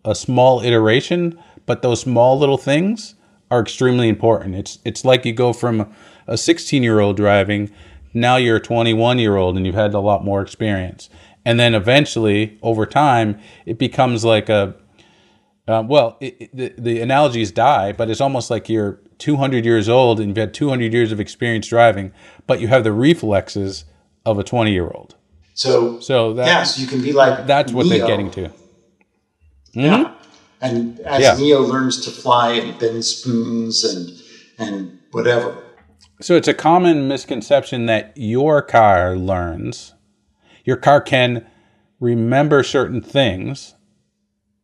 a small iteration but those small little things are extremely important. It's it's like you go from a 16 year old driving now you're a 21 year old and you've had a lot more experience. And then eventually over time it becomes like a um, well, it, it, the, the analogies die, but it's almost like you're 200 years old and you've had 200 years of experience driving, but you have the reflexes of a 20 year old. So, So that, yes, you can be like that's what they're getting to. Yeah. And as Yeah. Neo learns to fly and bend spoons and and whatever. So it's a common misconception that your car learns. Your car can remember certain things.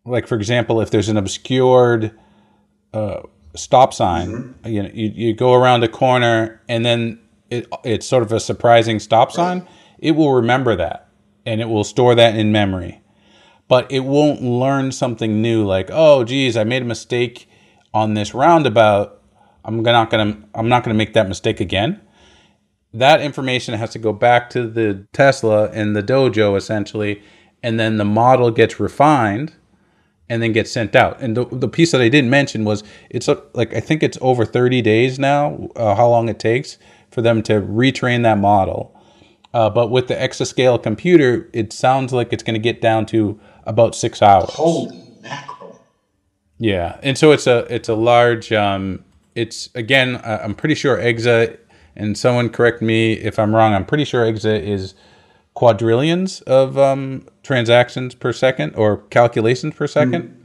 Like, for example, if there's an obscured uh, stop sign, you know, you, you go around a corner and then it, it's sort of a surprising stop sign, it will remember that and it will store that in memory. But it won't learn something new like, oh, geez, I made a mistake on this roundabout. I'm not gonna I'm not gonna make that mistake again. That information has to go back to the Tesla and the dojo essentially, and then the model gets refined and then gets sent out. And the, the piece that I didn't mention was it's like I think it's over 30 days now uh, how long it takes for them to retrain that model. Uh, but with the exascale computer, it sounds like it's going to get down to about six hours. Holy mackerel. Yeah, and so it's a it's a large. Um, it's again, uh, I'm pretty sure EXA, and someone correct me if I'm wrong. I'm pretty sure EXA is quadrillions of um, transactions per second or calculations per second.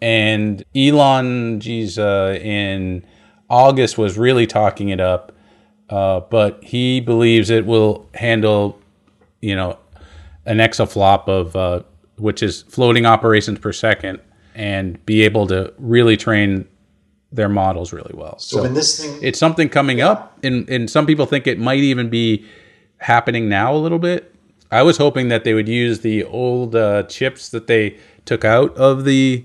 And Elon, geez, uh, in August was really talking it up, uh, but he believes it will handle, you know, an exaflop of uh, which is floating operations per second, and be able to really train their models really well. So, when this thing it's something coming up, and and some people think it might even be happening now a little bit. I was hoping that they would use the old uh, chips that they took out of the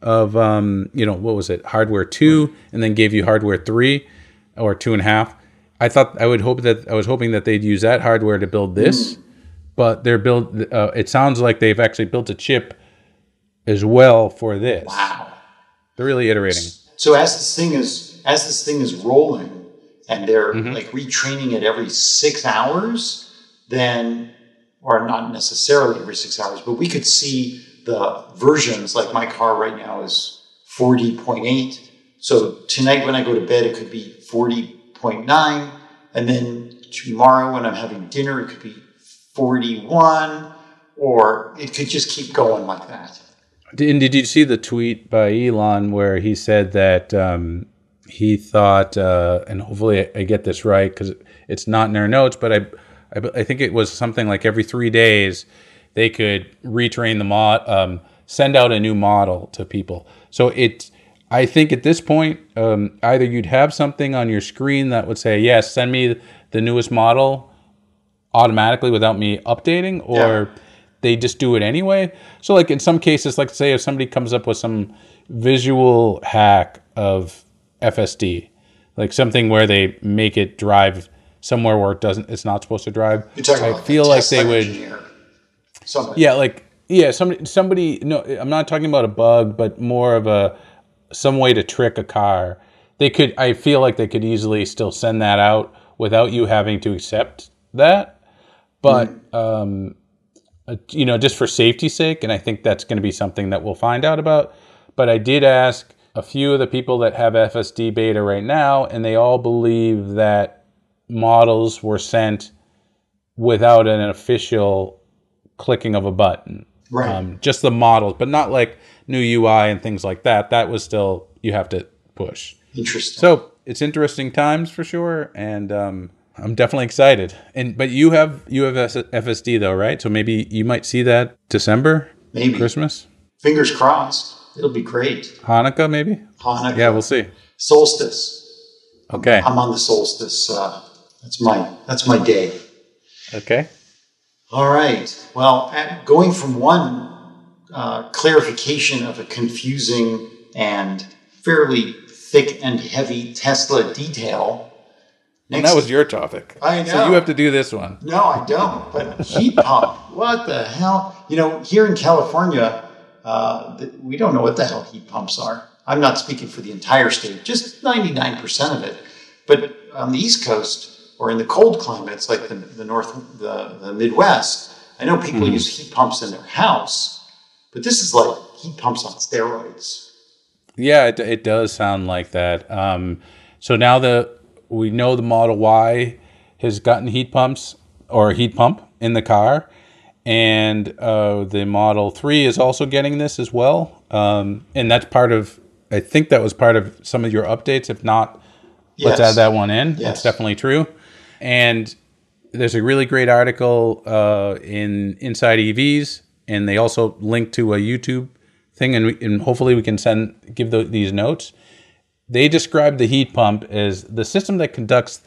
of um, you know what was it hardware two, and then gave you hardware three or two and a half. I thought I would hope that I was hoping that they'd use that hardware to build this, but they're build. Uh, it sounds like they've actually built a chip as well for this. wow. They're really iterating. So as this thing is as this thing is rolling and they're Mm-hmm. like retraining it every six hours, then or not necessarily every six hours, but we could see the versions like my car right now is 40.8. So tonight when I go to bed it could be 40.9 and then tomorrow when I'm having dinner it could be 41 or it could just keep going like that. And did you see the tweet by Elon where he said that um, he thought, uh, and hopefully I get this right because it's not in our notes, but I, I, I think it was something like every three days they could retrain the mod, um, send out a new model to people. So it, I think at this point, um, either you'd have something on your screen that would say, yes, send me the newest model automatically without me updating, or Yeah. they just do it anyway. So, like in some cases, like say if somebody comes up with some visual hack of FSD, like something where they make it drive somewhere where it doesn't, it's not supposed to drive. You're I feel like they would. engineer. Somebody. Yeah, like yeah, somebody somebody no, I'm not talking about a bug, but more of a some way to trick a car. They could I feel like they could easily still send that out without you having to accept that. But um uh, you know, just for safety's sake, and I think that's going to be something that we'll find out about. But I did ask a few of the people that have FSD beta right now, and they all believe that models were sent without an official clicking of a button. Right. Um, just the models, but not like new UI and things like that. That was still you have to push. Interesting. So it's interesting times for sure, and um, I'm definitely excited. And but you have you have FSD though, right? So maybe you might see that December, Maybe. Christmas, Fingers crossed. It'll be great. Hanukkah, maybe. Hanukkah. Yeah, we'll see. Solstice. Okay, I'm on the solstice. Uh, that's my that's my day. okay. All right. Well, going from one uh, clarification of a confusing and fairly thick and heavy Tesla detail. And that was your topic. I know. So you have to do this one. no, I don't. But heat pump. What the hell? You know, here in California, uh, we don't know what the hell heat pumps are. I'm not speaking for the entire state, just 99% of it. But on the East Coast or in the cold climates like the, the North, the, the Midwest, I know people use heat pumps in their house, but this is like heat pumps on steroids. Yeah, it, it does sound like that. Um, so now that we know the Model Y has gotten heat pumps or a heat pump in the car, and uh, the Model Three is also getting this as well. Um, and that's part of. I think that was part of some of your updates. If not, let's add that one in. Yes. That's definitely true. And there's a really great article uh, in Inside EVs, and they also link to a YouTube thing, and, we, and hopefully we can send give the, these notes. They describe the heat pump as the system that conducts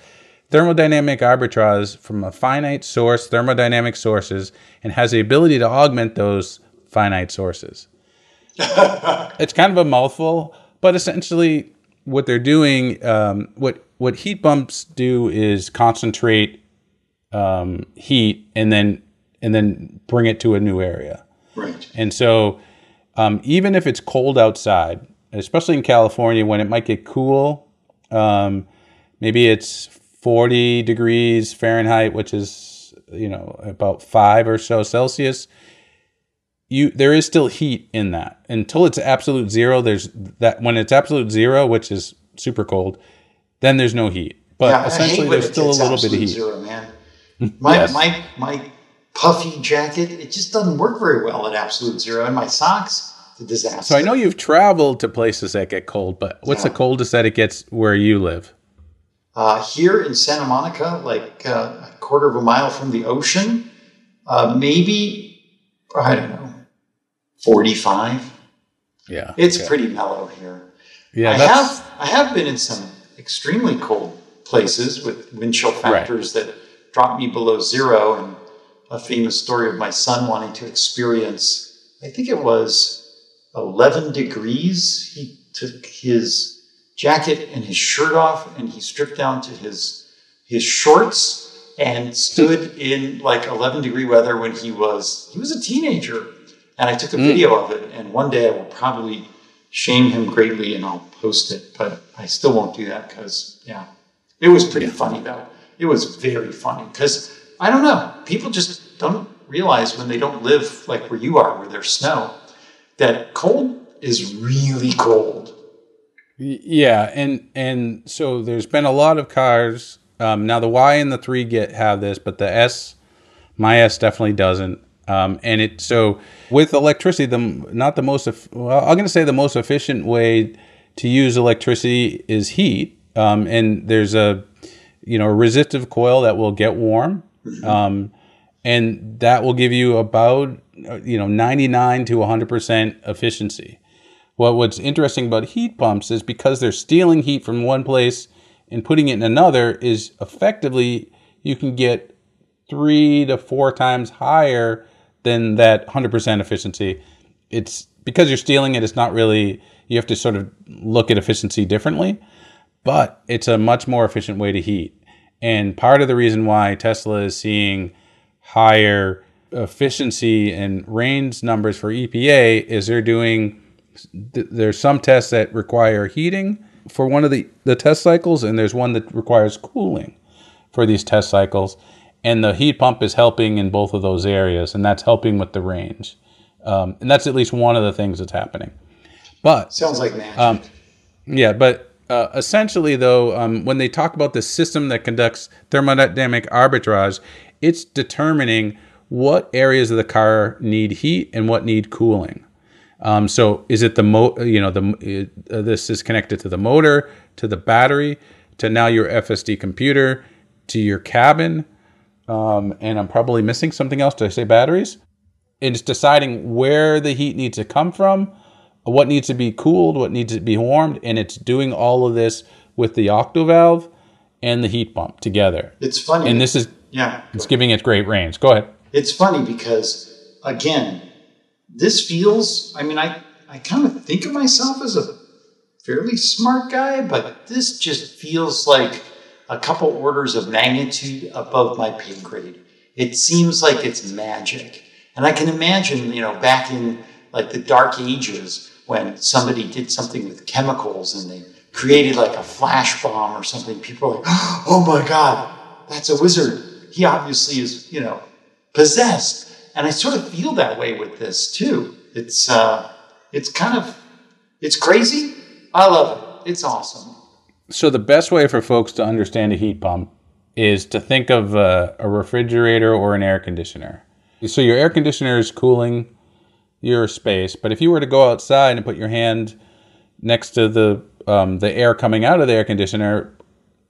thermodynamic arbitrage from a finite source, thermodynamic sources, and has the ability to augment those finite sources. it's kind of a mouthful, but essentially, what they're doing, um, what what heat pumps do is concentrate um, heat and then and then bring it to a new area. Right. And so, um, even if it's cold outside, especially in California when it might get cool, um, maybe it's 40 degrees Fahrenheit, which is, you know, about five or so Celsius. You, there is still heat in that until it's absolute zero. There's that when it's absolute zero, which is super cold, then there's no heat. But Yeah, essentially, there's still a little bit of heat. Zero, man. My, Yes. my, my puffy jacket, it just doesn't work very well at absolute zero. And my socks, it's a disaster. So I know you've traveled to places that get cold, but what's the Yeah. coldest that it gets where you live? Uh, here in Santa Monica, like uh, a quarter of a mile from the ocean, uh, maybe, I don't know, 45. Yeah, It's okay. pretty mellow here. Yeah, I have I have been in some extremely cold places with wind chill factors that drop me below zero, and a famous story of my son wanting to experience. I think it was eleven degrees. He took his jacket and his shirt off, and he stripped down to his his shorts and stood in like 11 degree weather when he was he was a teenager and i took a hmm. video of it and one day i will probably shame him greatly and i'll post it but i still won't do that because yeah it was pretty funny though it was very funny because i don't know people just don't realize when they don't live like where you are where there's snow that cold is really cold Yeah, and and so there's been a lot of cars. Um, now the Y and the three get have this, but the S, my S definitely doesn't. Um, and it so with electricity, the not the most well, I'm going to say the most efficient way to use electricity is heat. Um, and there's a you know a resistive coil that will get warm, um, and that will give you about uh, you know 99 to 100 percent efficiency. Well, what's interesting about heat pumps is because they're stealing heat from one place and putting it in another, is effectively you can get three to four times higher than that 100% efficiency. It's because you're stealing it, it's not really, you have to sort of look at efficiency differently, but it's a much more efficient way to heat. And part of the reason why Tesla is seeing higher efficiency and range numbers for EPA is they're doing, there's some tests that require heating for one of the, the test cycles, and there's one that requires cooling for these test cycles. And the heat pump is helping in both of those areas, and that's helping with the range. Um, and that's at least one of the things that's happening. But Sounds like magic. yeah, but uh, essentially, though, um, when they talk about the system that conducts thermodynamic arbitrage, it's determining what areas of the car need heat and what need cooling. Um, so, is it the mo? You know, the uh, this is connected to the motor, to the battery, to now your FSD computer, to your cabin, um, and I'm probably missing something else. Did I say batteries? And it's deciding where the heat needs to come from, what needs to be cooled, what needs to be warmed, and it's doing all of this with the octovalve and the heat pump together. it's funny. And this is yeah. it's giving it great range. Go ahead. It's funny because again, this feels. I mean, I I kind of think of myself as a fairly smart guy, but this just feels like a couple orders of magnitude above my pay grade. It seems like it's magic, and I can imagine, you know, back in like the dark ages when somebody did something with chemicals and they created like a flash bomb or something. People are like, "Oh my god, that's a wizard." He obviously is, you know, possessed. And I sort of feel that way with this too. It's uh, it's kind of it's crazy. I love it. It's awesome. So the best way for folks to understand a heat pump is to think of a, a refrigerator or an air conditioner. So your air conditioner is cooling your space, but if you were to go outside and put your hand next to the um, the air coming out of the air conditioner,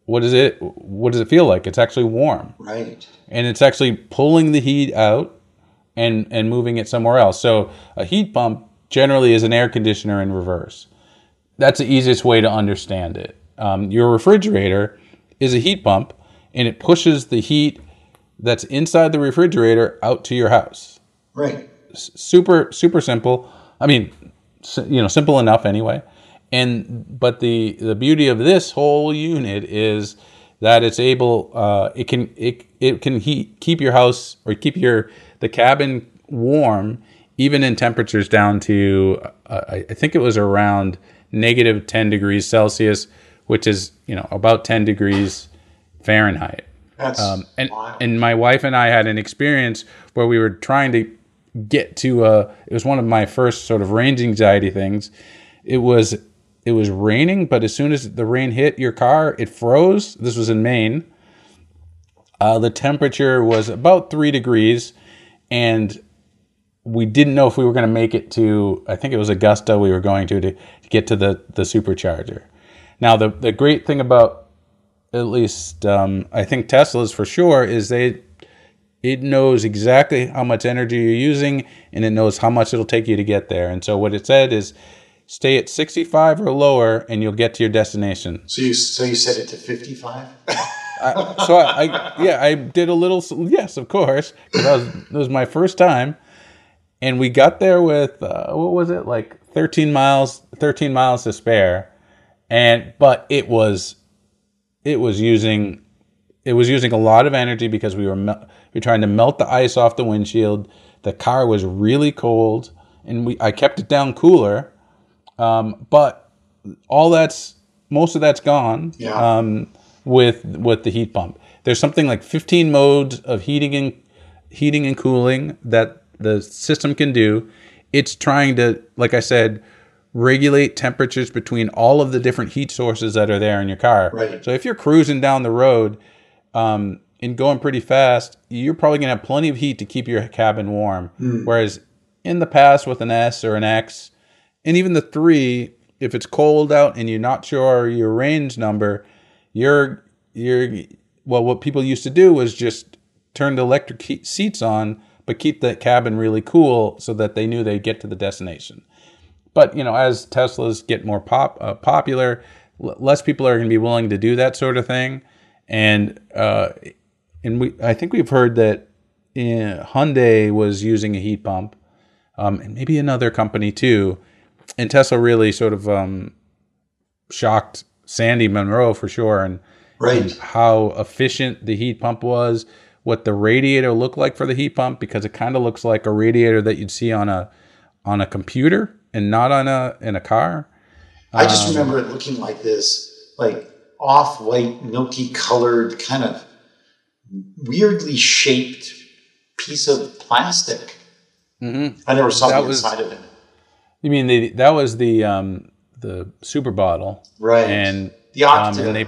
what is it? What does it feel like? It's actually warm, Right. and it's actually pulling the heat out and and moving it somewhere else. So a heat pump generally is an air conditioner in reverse that's the easiest way to understand it. Um, your refrigerator is a heat pump, and it pushes the heat that's inside the refrigerator out to your house. Right. S- super, super simple. I mean, s- you know, simple enough anyway. And but the the beauty of this whole unit is that it's able, uh, it can it it can heat keep your house or keep your the cabin warm even in temperatures down to uh, I I think it was around negative 10 degrees Celsius, which is you know about 10 degrees Fahrenheit. Um, and wild. and my wife and I had an experience where we were trying to get to uh it was one of my first sort of range anxiety things. It was it was raining, but as soon as the rain hit your car, it froze. This was in Maine. Uh, the temperature was about three degrees, and we didn't know if we were going to make it to. I think it was Augusta. We were going to to, to get to the the supercharger. Now the the great thing about at least um, I think Tesla's for sure is they it knows exactly how much energy you're using and it knows how much it'll take you to get there. And so what it said is stay at 65 or lower and you'll get to your destination. so you so you set it to fifty five. So I, I yeah, I did a little yes, of course, 'cause that was it was my first time. And we got there with uh, what was it? Like 13 miles 13 miles to spare. And but it was it was using it was using a lot of energy because we were mel- we were trying to melt the ice off the windshield. The car was really cold, and we I kept it down cooler. Um, but all that's most of that's gone Yeah. um, with with the heat pump. There's something like 15 modes of heating and heating and cooling that the system can do. It's trying to, like I said, regulate temperatures between all of the different heat sources that are there in your car. Right. So if you're cruising down the road um, and going pretty fast, you're probably going to have plenty of heat to keep your cabin warm. Whereas in the past with an S or an X, and even the three, if it's cold out and you're not sure your range number, you're you're well. What people used to do was just turn the electric heat seats on, but keep the cabin really cool so that they knew they'd get to the destination. But you know, as Teslas get more pop uh, popular, l- less people are going to be willing to do that sort of thing, and uh, and we I think we've heard that uh, Hyundai was using a heat pump, um, and maybe another company too, and Tesla really sort of um, shocked Sandy Munro for sure, and, Right. and how efficient the heat pump was, what the radiator looked like for the heat pump, because it kind of looks like a radiator that you'd see on a on a computer and not on a in a car. I just remember it looking like this, like off-white, milky colored, kind of weirdly shaped piece of plastic. Mm-hmm. I never saw That the was- inside of it. You mean the, that was the um, the super bottle, Right. And The um, Octa. and they,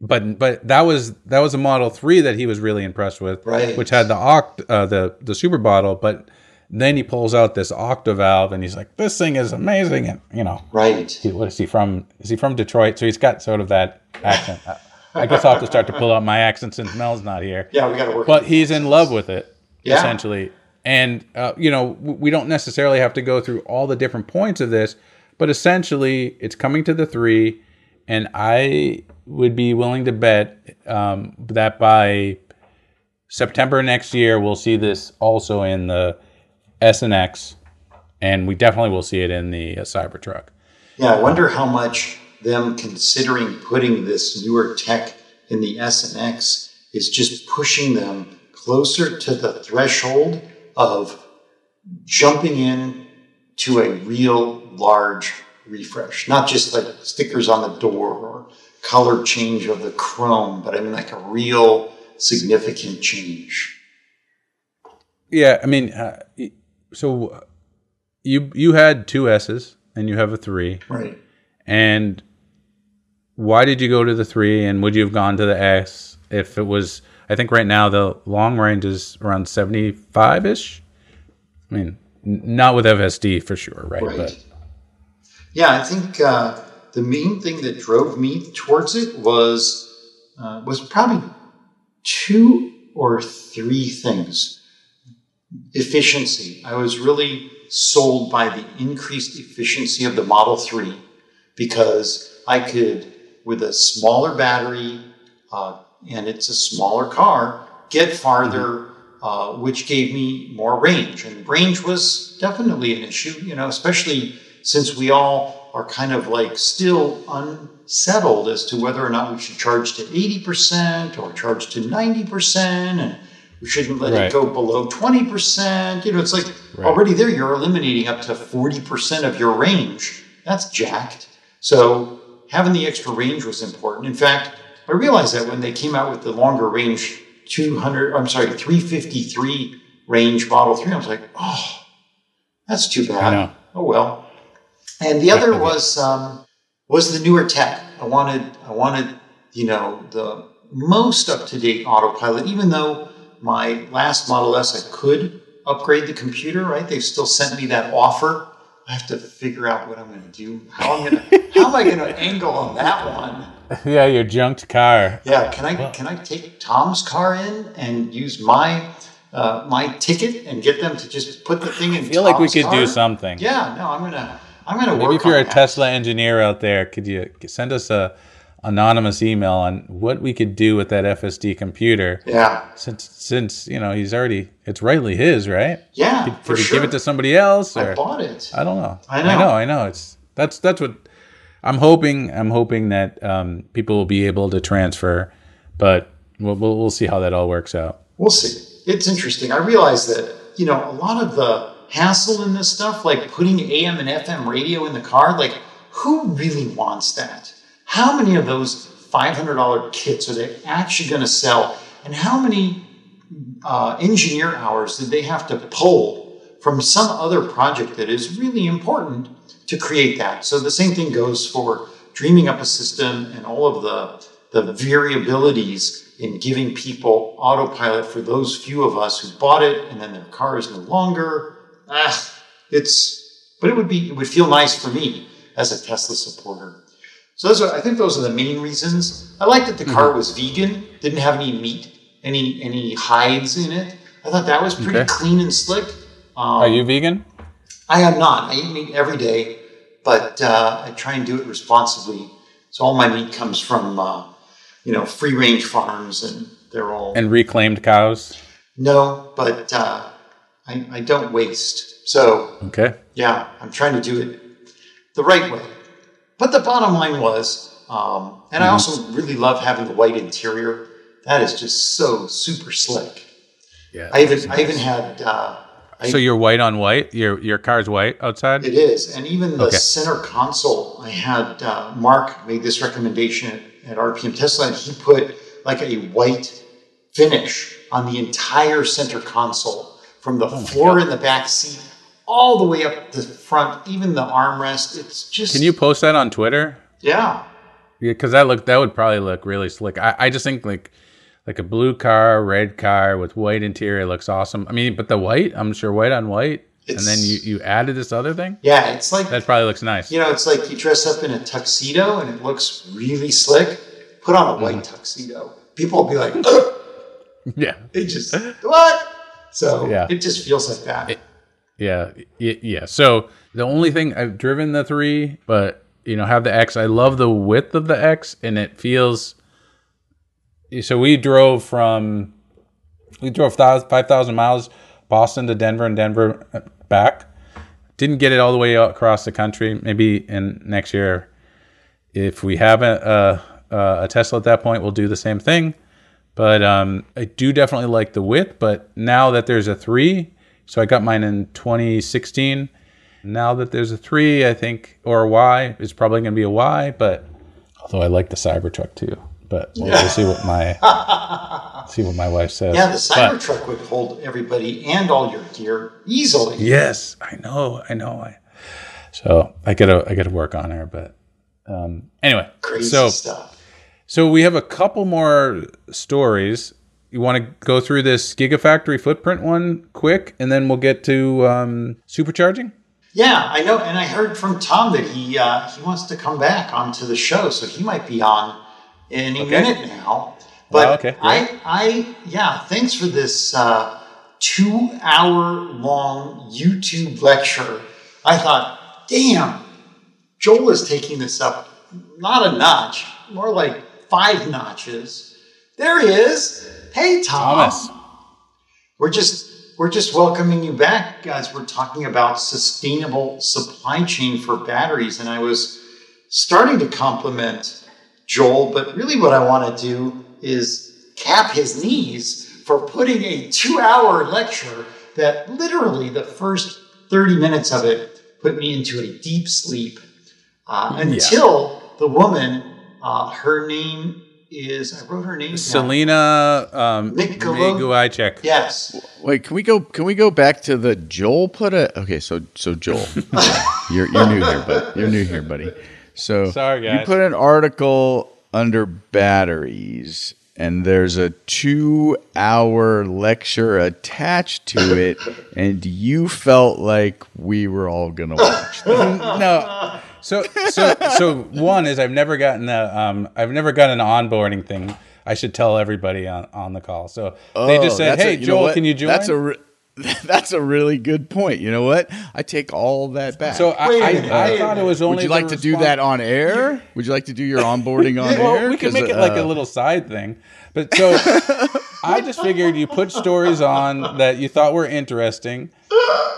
but but that was that was a Model Three that he was really impressed with, Right. Which had the oct uh, the the super bottle, but then he pulls out this octa valve and he's like, "This thing is amazing," and you know, Right. he, what is he from? Is he from Detroit? So he's got sort of that accent. I- I guess I'll have to start to pull out my accent since Mel's not here. Yeah, we got to work. But he's in love with it, Yeah. essentially. And, uh, you know, we don't necessarily have to go through all the different points of this, but essentially it's coming to the three. And I would be willing to bet um, that by September next year, we'll see this also in the S and X. And we definitely will see it in the uh, Cybertruck. Yeah, I wonder how much them considering putting this newer tech in the S and X is just pushing them closer to the threshold of jumping in to a real large refresh, not just like stickers on the door or color change of the chrome, but I mean like a real significant change. Yeah, I mean, uh, so uh, you you had two S's and you have a three, Right. and why did you go to the three? And would you have gone to the S if it was? I think right now the long range is around seventy five ish. I mean, n- not with FSD for sure, right? Right. But Yeah, I think uh, the main thing that drove me towards it was uh, was probably two or three things. Efficiency. I was really sold by the increased efficiency of the Model 3 because I could, with a smaller battery, uh, and it's a smaller car, get farther, uh, which gave me more range. And range was definitely an issue, you know, especially since we all are kind of like still unsettled as to whether or not we should charge to 80% or charge to 90%. And we shouldn't let Right. it go below 20%. You know, it's like already there, you're eliminating up to 40% of your range. That's jacked. So having the extra range was important. In fact, I realized that when they came out with the longer range 200, I'm sorry, 353 range Model 3, I was like, oh, that's too bad. Oh well. And the other was um, was the newer tech. I wanted I wanted you know the most up to date autopilot. Even though my last Model S I could upgrade the computer, right? They've still sent me that offer. I have to figure out what I'm going to do. How I'm going to how am I going to angle on that one? yeah, your junked car. Yeah, can I can I take Tom's car in and use my uh, my ticket and get them to just put the thing in? I feel like we could car? do something. Yeah, no, I'm gonna I'm gonna Maybe work if you're a that. Tesla engineer out there, could you send us a anonymous email on what we could do with that FSD computer? Yeah, Since since you know he's already it's rightly his, right? yeah, Could, for could sure. give it to somebody else I bought it. I don't know. I know. I know. I know. It's that's that's what I'm hoping. I'm hoping that um, people will be able to transfer, but we'll, we'll we'll see how that all works out. We'll see. It's interesting. I realize that you know a lot of the hassle in this stuff, like putting AM and FM radio in the car, like who really wants that? How many of those five hundred dollar kits are they actually going to sell? And how many uh, engineer hours did they have to pull from some other project that is really important to create that? So the same thing goes for dreaming up a system and all of the, the variabilities in giving people autopilot for those few of us who bought it and then their car is no longer. Ah, it's, but it would be, it would feel nice for me as a Tesla supporter. So those are, I think those are the main reasons. I like that the car was vegan, didn't have any meat, any any hides in it. I thought that was pretty Okay. clean and slick. Um, Are you vegan? I am not. I eat meat every day, but uh, I try and do it responsibly. So all my meat comes from, uh, you know, free range farms and they're all And reclaimed cows. no, but uh, I, I don't waste. So Okay. yeah, I'm trying to do it the right way. But the bottom line was, um, and I also really love having the white interior. That is just so super slick. Yeah. I even I even had uh, I, So you're white on white. Your your car's white outside. it is, and even the Okay. center console. I had uh, Mark made this recommendation at, at RPM Tesla, and he put like a white finish on the entire center console, from the floor in the back seat all the way up the front, even the armrest. It's just Can you post that on Twitter? yeah. Yeah, because that look that would probably look really slick. I, I just think like like a blue car, red car with white interior looks awesome. I mean, but the white, I'm sure white on white, and then you, you added this other thing. Yeah, it's like That probably looks nice. you know, it's like you dress up in a tuxedo and it looks really slick. Put on a Mm-hmm. white tuxedo. People will be like, "Ugh." Yeah, it just what? So Yeah. it just feels like that. Yeah, yeah. So the only thing I've driven the three, but you know, have the X. I love the width of the X, and it feels. So we drove from, we drove five thousand miles, Boston to Denver and Denver back. Didn't get it all the way across the country. Maybe in next year, if we have a, a, a Tesla at that point, we'll do the same thing. But um, I do definitely like the width. But now that there's a three, so I got mine in 2016. Now that there's a three, I think, or a Y, it's probably going to be a Y. But although I like the Cybertruck too, but we'll, we'll see what my see what my wife says. Yeah, the Cybertruck would hold everybody and all your gear easily. Yes, I know, I know. I so I gotta I gotta work on her, but um, anyway. Crazy so stuff. so we have a couple more stories. You want to go through this Gigafactory footprint one quick, and then we'll get to um, supercharging. Yeah, I know, and I heard from Tom that he uh, he wants to come back onto the show, so he might be on any minute now. But Wow, okay. I, I, yeah, thanks for this uh, two-hour-long YouTube lecture. I thought, damn, Joel is taking this up not a notch, more like five notches. There he is. Hey, Tom. Thomas. We're just we're just welcoming you back, guys. We're talking about sustainable supply chain for batteries, and I was starting to compliment Joel, but really what I want to do is cap his knees for putting a two-hour lecture that literally the first 30 minutes of it put me into a deep sleep uh, until the woman, uh, her name is I wrote her name down. Celina um, Mikulo- Miguichek. Yes. Wait, can we go? Can we go back to the Joel put a? Okay, so so Joel, you're you're new here, but you're new here, buddy. So Sorry, guys. You put an article under batteries, and there's a two-hour lecture attached to it, and you felt like we were all gonna watch. No. So so so one is I've never gotten a um I've never gotten an onboarding thing. I should tell everybody on, on the call. So they just Oh, said, that's a- "Hey you Joel, can you join?" That's a re- that's a really good point. You know what? I take all that back. so I, Wait a I, I wait thought it was only. Would you like to do that on air? Would you like to do your onboarding on Well, air? we can 'Cause, make it like a uh, little side thing. But so I just figured you put stories on that you thought were interesting,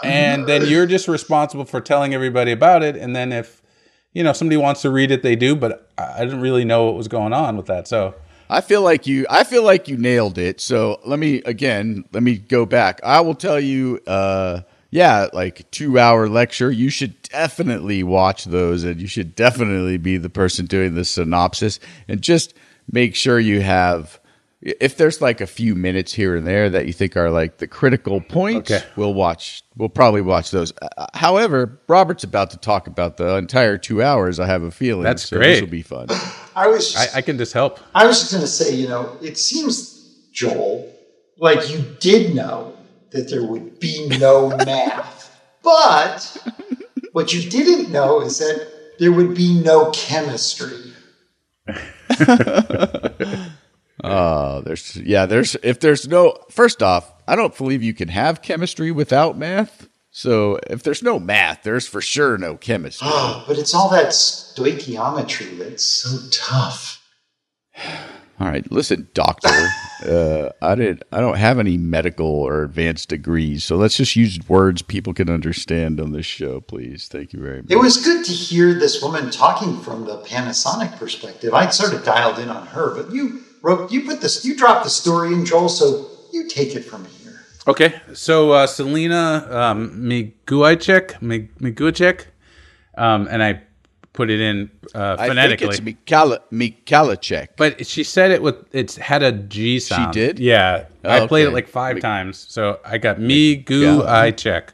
and then you're just responsible for telling everybody about it. And then if you know somebody wants to read it, they do. But I didn't really know what was going on with that. So I feel like you. I feel like you nailed it. So let me again. Let me go back. I will tell you. Uh, yeah, like two hour lecture. You should definitely watch those, and you should definitely be the person doing the synopsis, and just make sure you have. If there's like a few minutes here and there that you think are like the critical points, Okay. we'll watch. We'll probably watch those. Uh, however, Robert's about to talk about the entire two hours. I have a feeling That's so great. This will be fun. I was just, I, I can just help. I was just going to say, you know, it seems, Joel, like you did know that there would be no math. But what you didn't know is that there would be no chemistry. Oh, there's yeah, there's if there's no first off, I don't believe you can have chemistry without math. So if there's no math, there's for sure no chemistry. Oh, but it's all that stoichiometry that's so tough. All right, listen, doctor. uh, I did. I don't have any medical or advanced degrees, so let's just use words people can understand on this show, please. Thank you very much. It was good to hear this woman talking from the Panasonic perspective. I'd sort of dialed in on her, but you wrote, you put this, you dropped the story in Joel, so you take it from here. Okay, so uh, Celina um, Miguicek, Mig- Miguicek, um, and I put it in uh, I phonetically. think it's Mikala, Mikalachek. but she said it with it's had a G sound. She did? Yeah, Oh, I played it like five times, so I got Miguicek,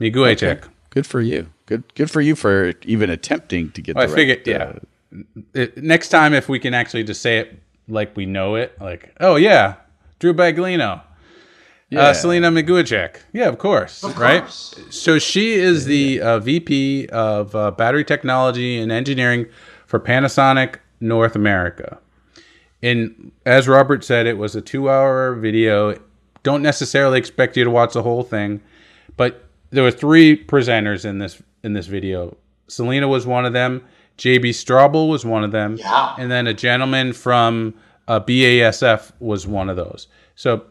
Miguicek. Good for you. Good. Good for you for even attempting to get. Well, I the figured, right, uh, yeah. It- next time, if we can actually just say it like we know it, like, oh yeah, Drew Baglino, Yeah. uh, Celina Miguicek, yeah, of course, right? course. So she is the uh, VP of uh, Battery Technology and Engineering for Panasonic North America. And as Robert said, it was a two-hour video. Don't necessarily expect you to watch the whole thing, but there were three presenters in this in this video. Celina was one of them. JB Straubel was one of them. Yeah. And then a gentleman from uh, BASF was one of those. So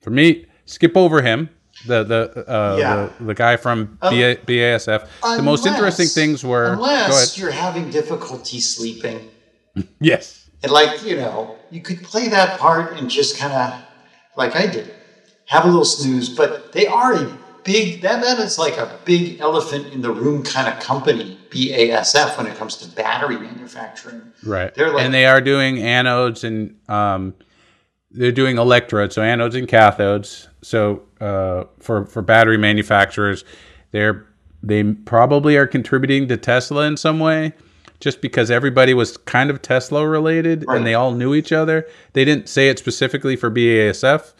for me, skip over him. The the uh, Yeah. the, the guy from BA, BASF. the most interesting things were. Unless go ahead. you're having difficulty sleeping. Yes. And like, you know, you could play that part and just kind of, like I did, have a little snooze. But they are a big, that, that is like a big elephant in the room kind of company, BASF, when it comes to battery manufacturing. Right. They're like- and they are doing anodes and um, they're doing electrodes, so anodes and cathodes. So uh, for for battery manufacturers, they're they probably are contributing to Tesla in some way, just because everybody was kind of Tesla related Right. and they all knew each other. They didn't say it specifically for BASF,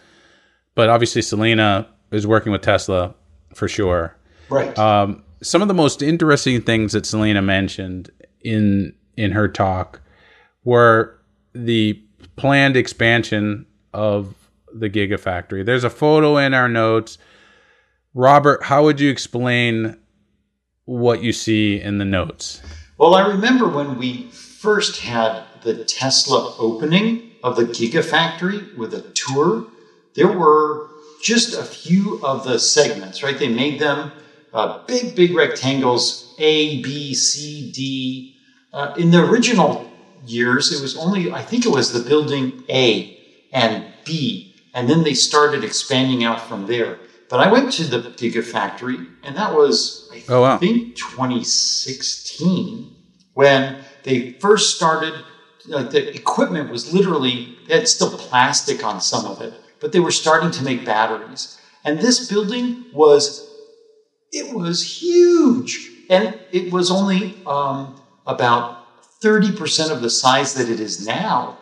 but obviously Celina is working with Tesla for sure Right. um, some of the most interesting things that Celina mentioned in in her talk were the planned expansion of the Gigafactory. There's a photo in our notes. Robert, how would you explain what you see in the notes? Well, I remember when we first had the Tesla opening of the Gigafactory with a tour, there were just a few of the segments, right? They made them uh, big, big rectangles A, B, C, D. Uh, in the original years, it was only, I think it was the building A and B, and then they started expanding out from there. But I went to the Gigafactory, and that was, I Oh, wow. think, 2016 when they first started. Like the equipment was literally, they had still plastic on some of it, but they were starting to make batteries. And this building was, it was huge. And it was only um, about 30% of the size that it is now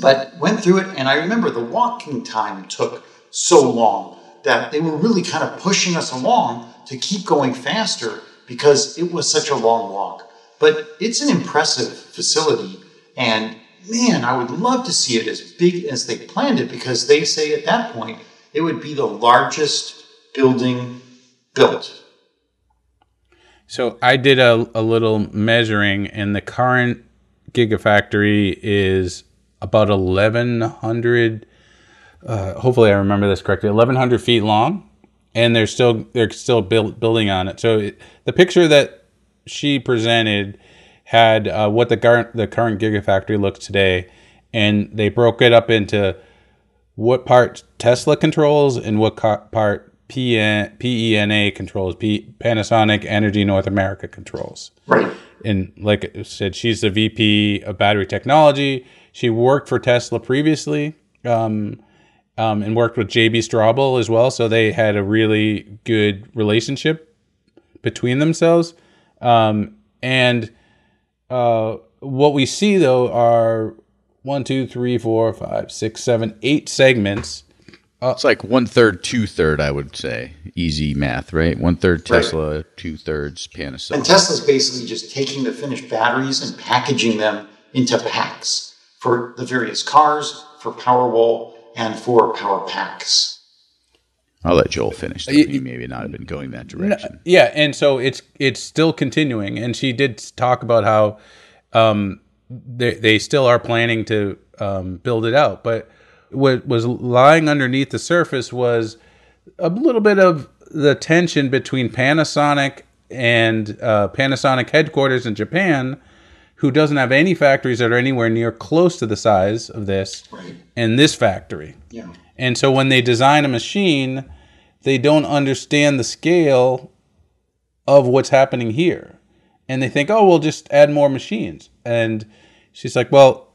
but went through it and i remember the walking time took so long that they were really kind of pushing us along to keep going faster because it was such a long walk but it's an impressive facility and man i would love to see it as big as they planned it because they say at that point it would be the largest building built So I did a, a little measuring, and the current Gigafactory is about 1,100. Uh, hopefully, I remember this correctly. 1,100 feet long, and they're still they're still build, building on it. So it, the picture that she presented had uh, what the current the current Gigafactory looks today, and they broke it up into what part Tesla controls and what co- part PN, PENA controls, P, Panasonic Energy North America controls. right And like I said, she's the VP of battery technology. She worked for Tesla previously um, um, and worked with JB Straubel as well. So they had a really good relationship between themselves. Um, and uh, what we see though are one, two, three, four, five, six, seven, eight segments. Uh, It's like one third, two third. I would say easy math, right? One third Tesla, two thirds Panasonic. And Tesla's basically just taking the finished batteries and packaging them into packs for the various cars, for Powerwall, and for power packs. I'll let Joel finish. Though. Y- He maybe not have been going that direction. Yeah, and so it's it's still continuing. And she did talk about how um, they they still are planning to um, build it out. But what was lying underneath the surface was a little bit of the tension between Panasonic and uh, Panasonic headquarters in Japan, who doesn't have any factories that are anywhere near close to the size of this, Right. and this factory. Yeah. And so when they design a machine, they don't understand the scale of what's happening here. And they think, oh, we'll just add more machines. And she's like, well,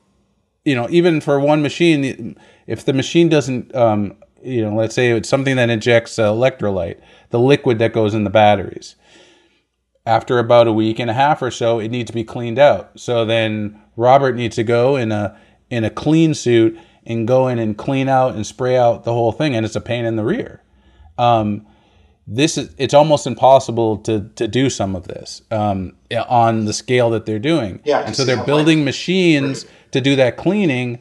you know, even for one machine, if the machine doesn't, um, you know, let's say it's something that injects uh, electrolyte, the liquid that goes in the batteries, after about a week and a half or so, it needs to be cleaned out. So then Robert needs to go in a in a clean suit and go in and clean out and spray out the whole thing, and it's a pain in the rear. Um, this is it's almost impossible to to do some of this um, on the scale that they're doing. Yeah, and so they're building light- machines to do that cleaning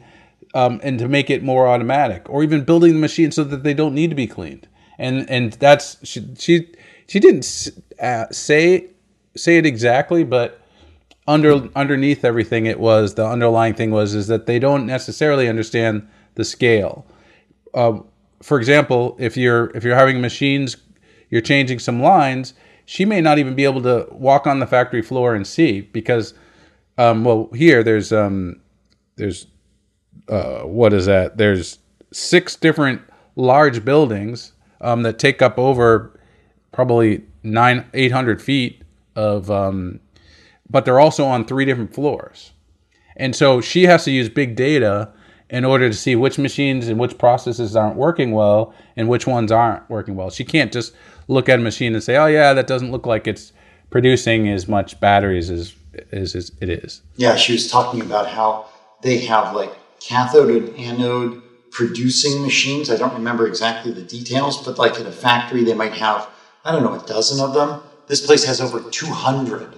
um, and to make it more automatic, or even building the machine so that they don't need to be cleaned. And and that's she she she didn't uh, say say it exactly, but under underneath everything, it was the underlying thing was is that they don't necessarily understand the scale. Um, for example, if you're if you're having machines, you're changing some lines. She may not even be able to walk on the factory floor and see because, um, well, here there's um, there's uh, what is that? There's six different large buildings um, that take up over probably nine eight hundred feet of, um, but they're also on three different floors, and so she has to use big data in order to see which machines and which processes aren't working well and which ones aren't working well. She can't just look at a machine and say, "Oh yeah, that doesn't look like it's producing as much batteries as as, as it is." Yeah, she was talking about how they have like cathode and anode producing machines. I don't remember exactly the details, but like in a factory, they might have, I don't know, a dozen of them. This place has over 200.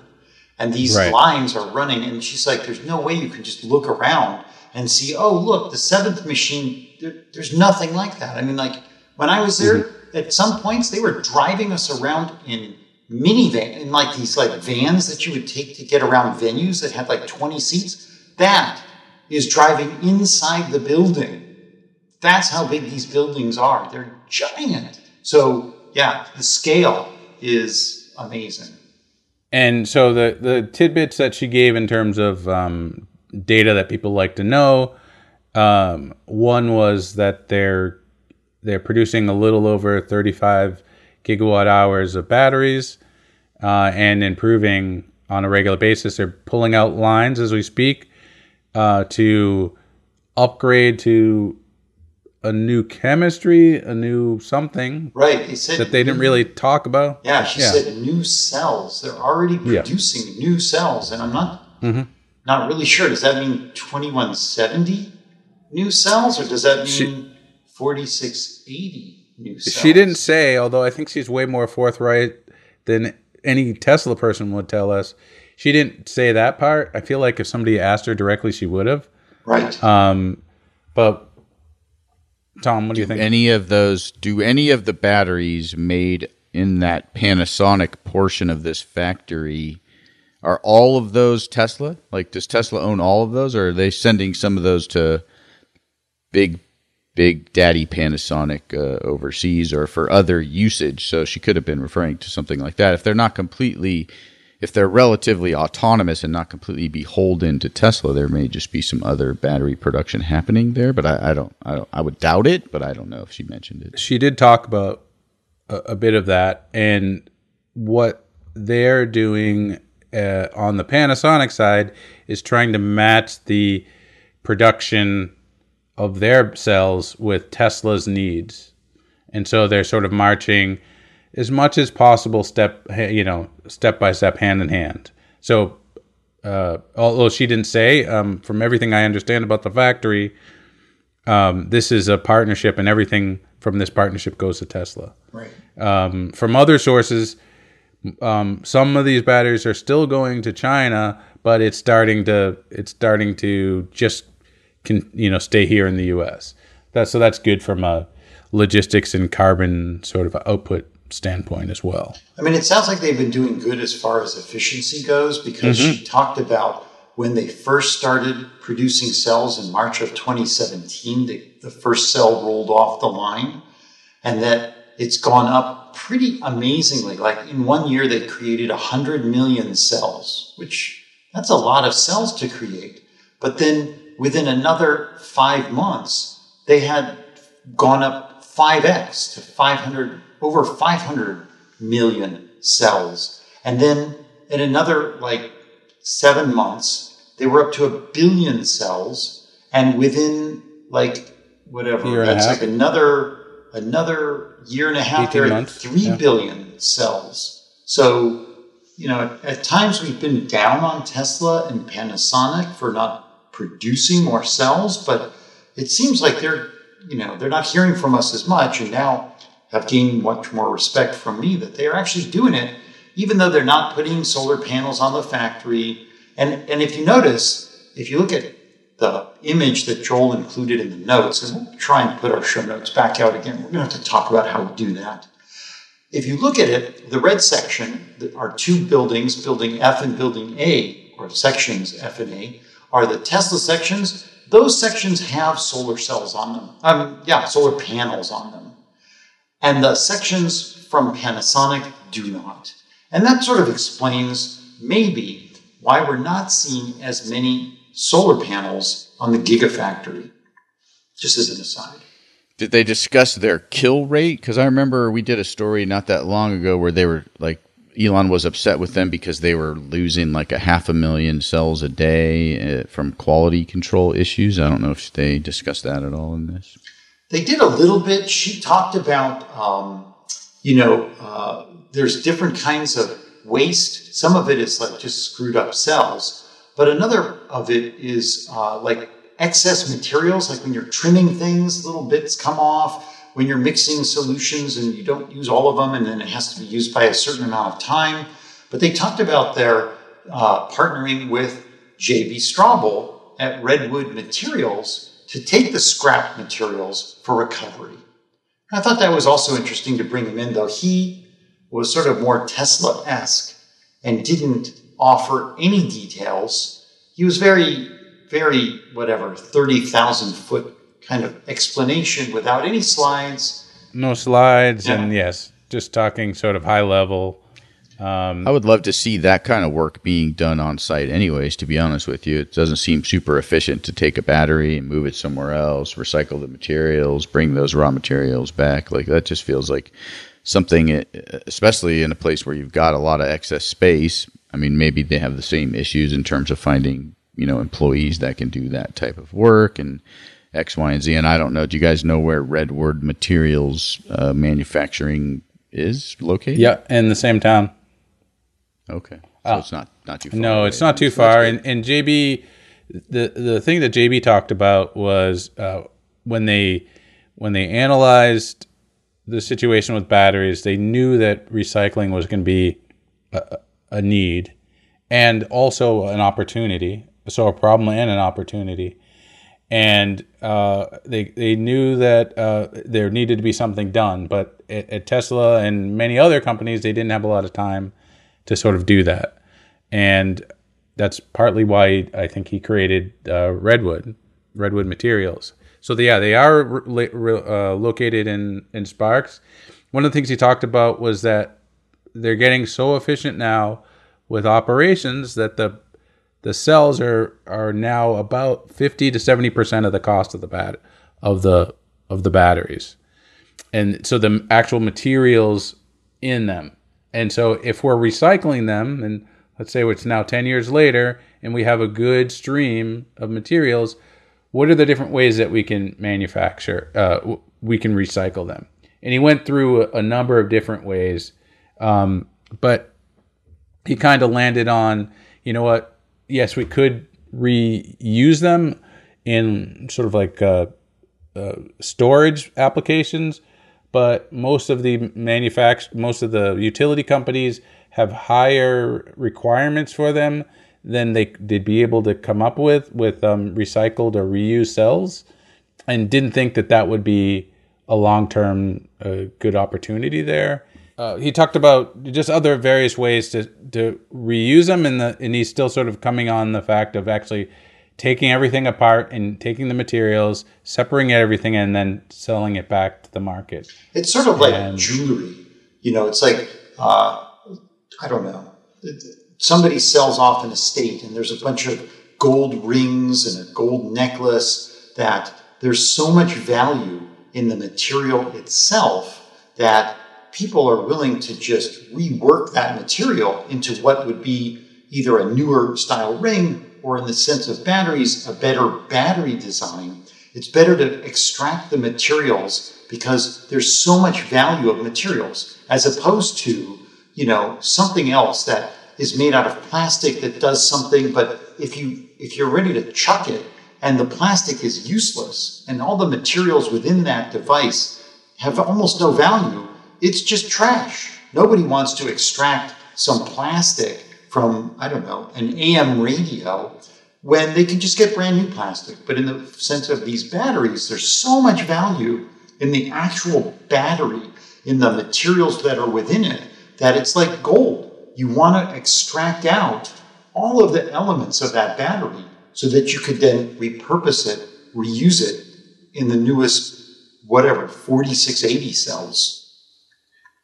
And these Right. lines are running. And she's like, there's no way you can just look around and see, oh, look, the seventh machine, there, there's nothing like that. I mean, like when I was there, mm-hmm. at some points, they were driving us around in minivan, in like these like vans that you would take to get around venues that had like 20 seats. That is driving inside the building. That's how big these buildings are. They're giant. So yeah, the scale is amazing. And so the the tidbits that she gave in terms of um, data that people like to know, um, one was that they're they're producing a little over 35 gigawatt hours of batteries uh, and improving on a regular basis. They're pulling out lines as we speak uh, to upgrade to a new chemistry, a new something Right. They said that they didn't really talk about. Yeah, she Yeah. said new cells. They're already Yeah. producing new cells, and I'm not Mm-hmm. not really sure. Does that mean 2170 new cells, or does that mean She- 4680 new cells? She didn't say, although I think she's way more forthright than any Tesla person would tell us. She didn't say that part. I feel like if somebody asked her directly, she would have. Right. Um, but Tom, what do you think? any of those do any of the batteries made in that Panasonic portion of this factory are all of those Tesla? Like does Tesla own all of those or are they sending some of those to big big daddy Panasonic uh, overseas or for other usage? So she could have been referring to something like that. If they're not completely if they're relatively autonomous and not completely beholden to Tesla, there may just be some other battery production happening there. But I, I don't, I don't, I would doubt it. But I don't know if she mentioned it. she did talk about a, a bit of that and what they're doing uh, on the Panasonic side is trying to match the production of their cells with Tesla's needs. And so they're sort of marching as much as possible step you know step by step hand in hand. So uh, although she didn't say um, from everything I understand about the factory um, this is a partnership and everything from this partnership goes to Tesla. right. Um, from other sources, um, some of these batteries are still going to China, but it's starting to it's starting to just can you know stay here in the U.S. That so that's good from a logistics and carbon sort of output standpoint as well. I mean, it sounds like they've been doing good as far as efficiency goes because Mm-hmm. she talked about when they first started producing cells in March of 2017, the, the first cell rolled off the line, and that it's gone up pretty amazingly. Like in one year, they created 100 million cells, which that's a lot of cells to create. But then within another five months, they had gone up 5x to 500, over 500 million cells. And then in another like seven months, they were up to a billion cells. And within like whatever, Year that's like another another year and a half, 18 they're at three yeah. billion cells. So, you know, at times we've been down on Tesla and Panasonic for not producing more cells, but it seems like they're, you know, they're not hearing from us as much and now have gained much more respect from me that they are actually doing it, even though they're not putting solar panels on the factory. And, and if you notice, if you look at the image that Joel included in the notes, and we'll try and put our show notes back out again. We're going to have to talk about how we do that. If you look at it, the red section are two buildings, building F and building A, or sections F and A, are the Tesla sections. Those sections have solar cells on them. Um, yeah, solar panels on them. And the sections from Panasonic do not. And that sort of explains maybe why we're not seeing as many solar panels on the Gigafactory. Just as an aside. Did they discuss their kill rate? Because I remember we did a story not that long ago where they were like Elon was upset with them because they were losing like a half a million cells a day uh, from quality control issues. I don't know if they discussed that at all in this. They did a little bit. She talked about, um, you know, uh, there's different kinds of waste. Some of it is like just screwed up cells, but another of it is uh, like excess materials, like when you're trimming things, little bits come off. When you're mixing solutions and you don't use all of them, and then it has to be used by a certain amount of time. But they talked about their uh, partnering with JB Straubel at Redwood Materials to take the scrap materials for recovery. I thought that was also interesting to bring him in, though he was sort of more Tesla esque and didn't offer any details. He was very, very, whatever, 30,000 foot kind of explanation without any slides. No slides, Yeah. and yes, just talking sort of high level. I would love to see that kind of work being done on site, anyways. To be honest with you, it doesn't seem super efficient to take a battery and move it somewhere else, recycle the materials, bring those raw materials back. Like that just feels like something, eh, especially in a place where you've got a lot of excess space. I mean, maybe they have the same issues in terms of finding, you know, employees that can do that type of work and X, Y, and Z. And I don't know. Do you guys know where Redwood Materials uh, Manufacturing is located? Yeah, in the same town. Okay. So it's not not too far. No, away. it's not too far. And, and JB, the the thing that JB talked about was uh, when they when they analyzed the situation with batteries, they knew that recycling was going to be a, a need and also an opportunity. So a problem and an opportunity. And uh, they they knew that uh, there needed to be something done, but at, at Tesla and many other companies, they didn't have a lot of time to sort of do that. And that's partly why I think he created uh, Redwood, Redwood Materials. So yeah, they are re- re- uh, located in in Sparks. One of the things he talked about was that they're getting so efficient now with operations that the the cells are are now about 50 to 70 percent of the cost of the bat of the of the batteries. And so the actual materials in them. And so if we're recycling them and let's say it's now 10 years later and we have a good stream of materials what are the different ways that we can manufacture uh, we can recycle them? And he went through a, a number of different ways um, but he kind of landed on you know what yes we could reuse them in sort of like uh, uh, storage applications but most of the manufact most of the utility companies have higher requirements for them than they they'd be able to come up with with um, recycled or reused cells and didn't think that that would be a long-term uh, good opportunity there uh, he talked about just other various ways to to reuse them, and the and he's still sort of coming on the fact of actually taking everything apart and taking the materials, separating everything, and then selling it back to the market. It's sort of like And- jewelry. You know, it's like, uh, I don't know. Somebody sells off an estate and there's a bunch of gold rings and a gold necklace that there's so much value in the material itself that people are willing to just rework that material into what would be either a newer style ring or in the sense of batteries, a better battery design. It's better to extract the materials because there's so much value of materials as opposed to, you know, something else that is made out of plastic that does something, but if you if you're ready to chuck it and the plastic is useless and all the materials within that device have almost no value, it's just trash. Nobody wants to extract some plastic from, I don't know, an AM radio when they can just get brand new plastic. But in the sense of these batteries, there's so much value in the actual battery, in the materials that are within it, that it's like gold. You want to extract out all of the elements of that battery so that you could then repurpose it, reuse it in the newest, whatever, 4680 cells.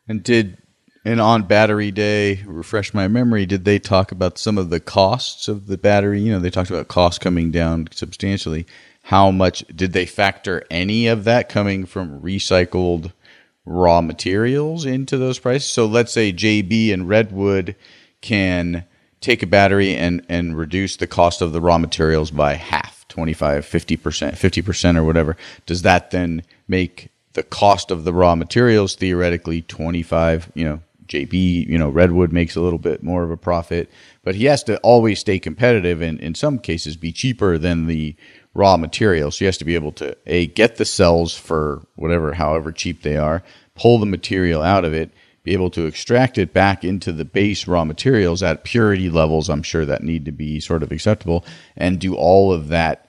And did and on battery day, refresh my memory, did they talk about some of the costs of the battery? You know, they talked about costs coming down substantially. How much did they factor any of that coming from recycled raw materials into those prices? So let's say JB and Redwood can take a battery and, and reduce the cost of the raw materials by half 25 50% 50% or whatever does that then make the cost of the raw materials theoretically 25 you know jb you know redwood makes a little bit more of a profit but he has to always stay competitive and in some cases be cheaper than the raw materials. So he has to be able to a get the cells for whatever however cheap they are pull the material out of it be able to extract it back into the base raw materials at purity levels I'm sure that need to be sort of acceptable and do all of that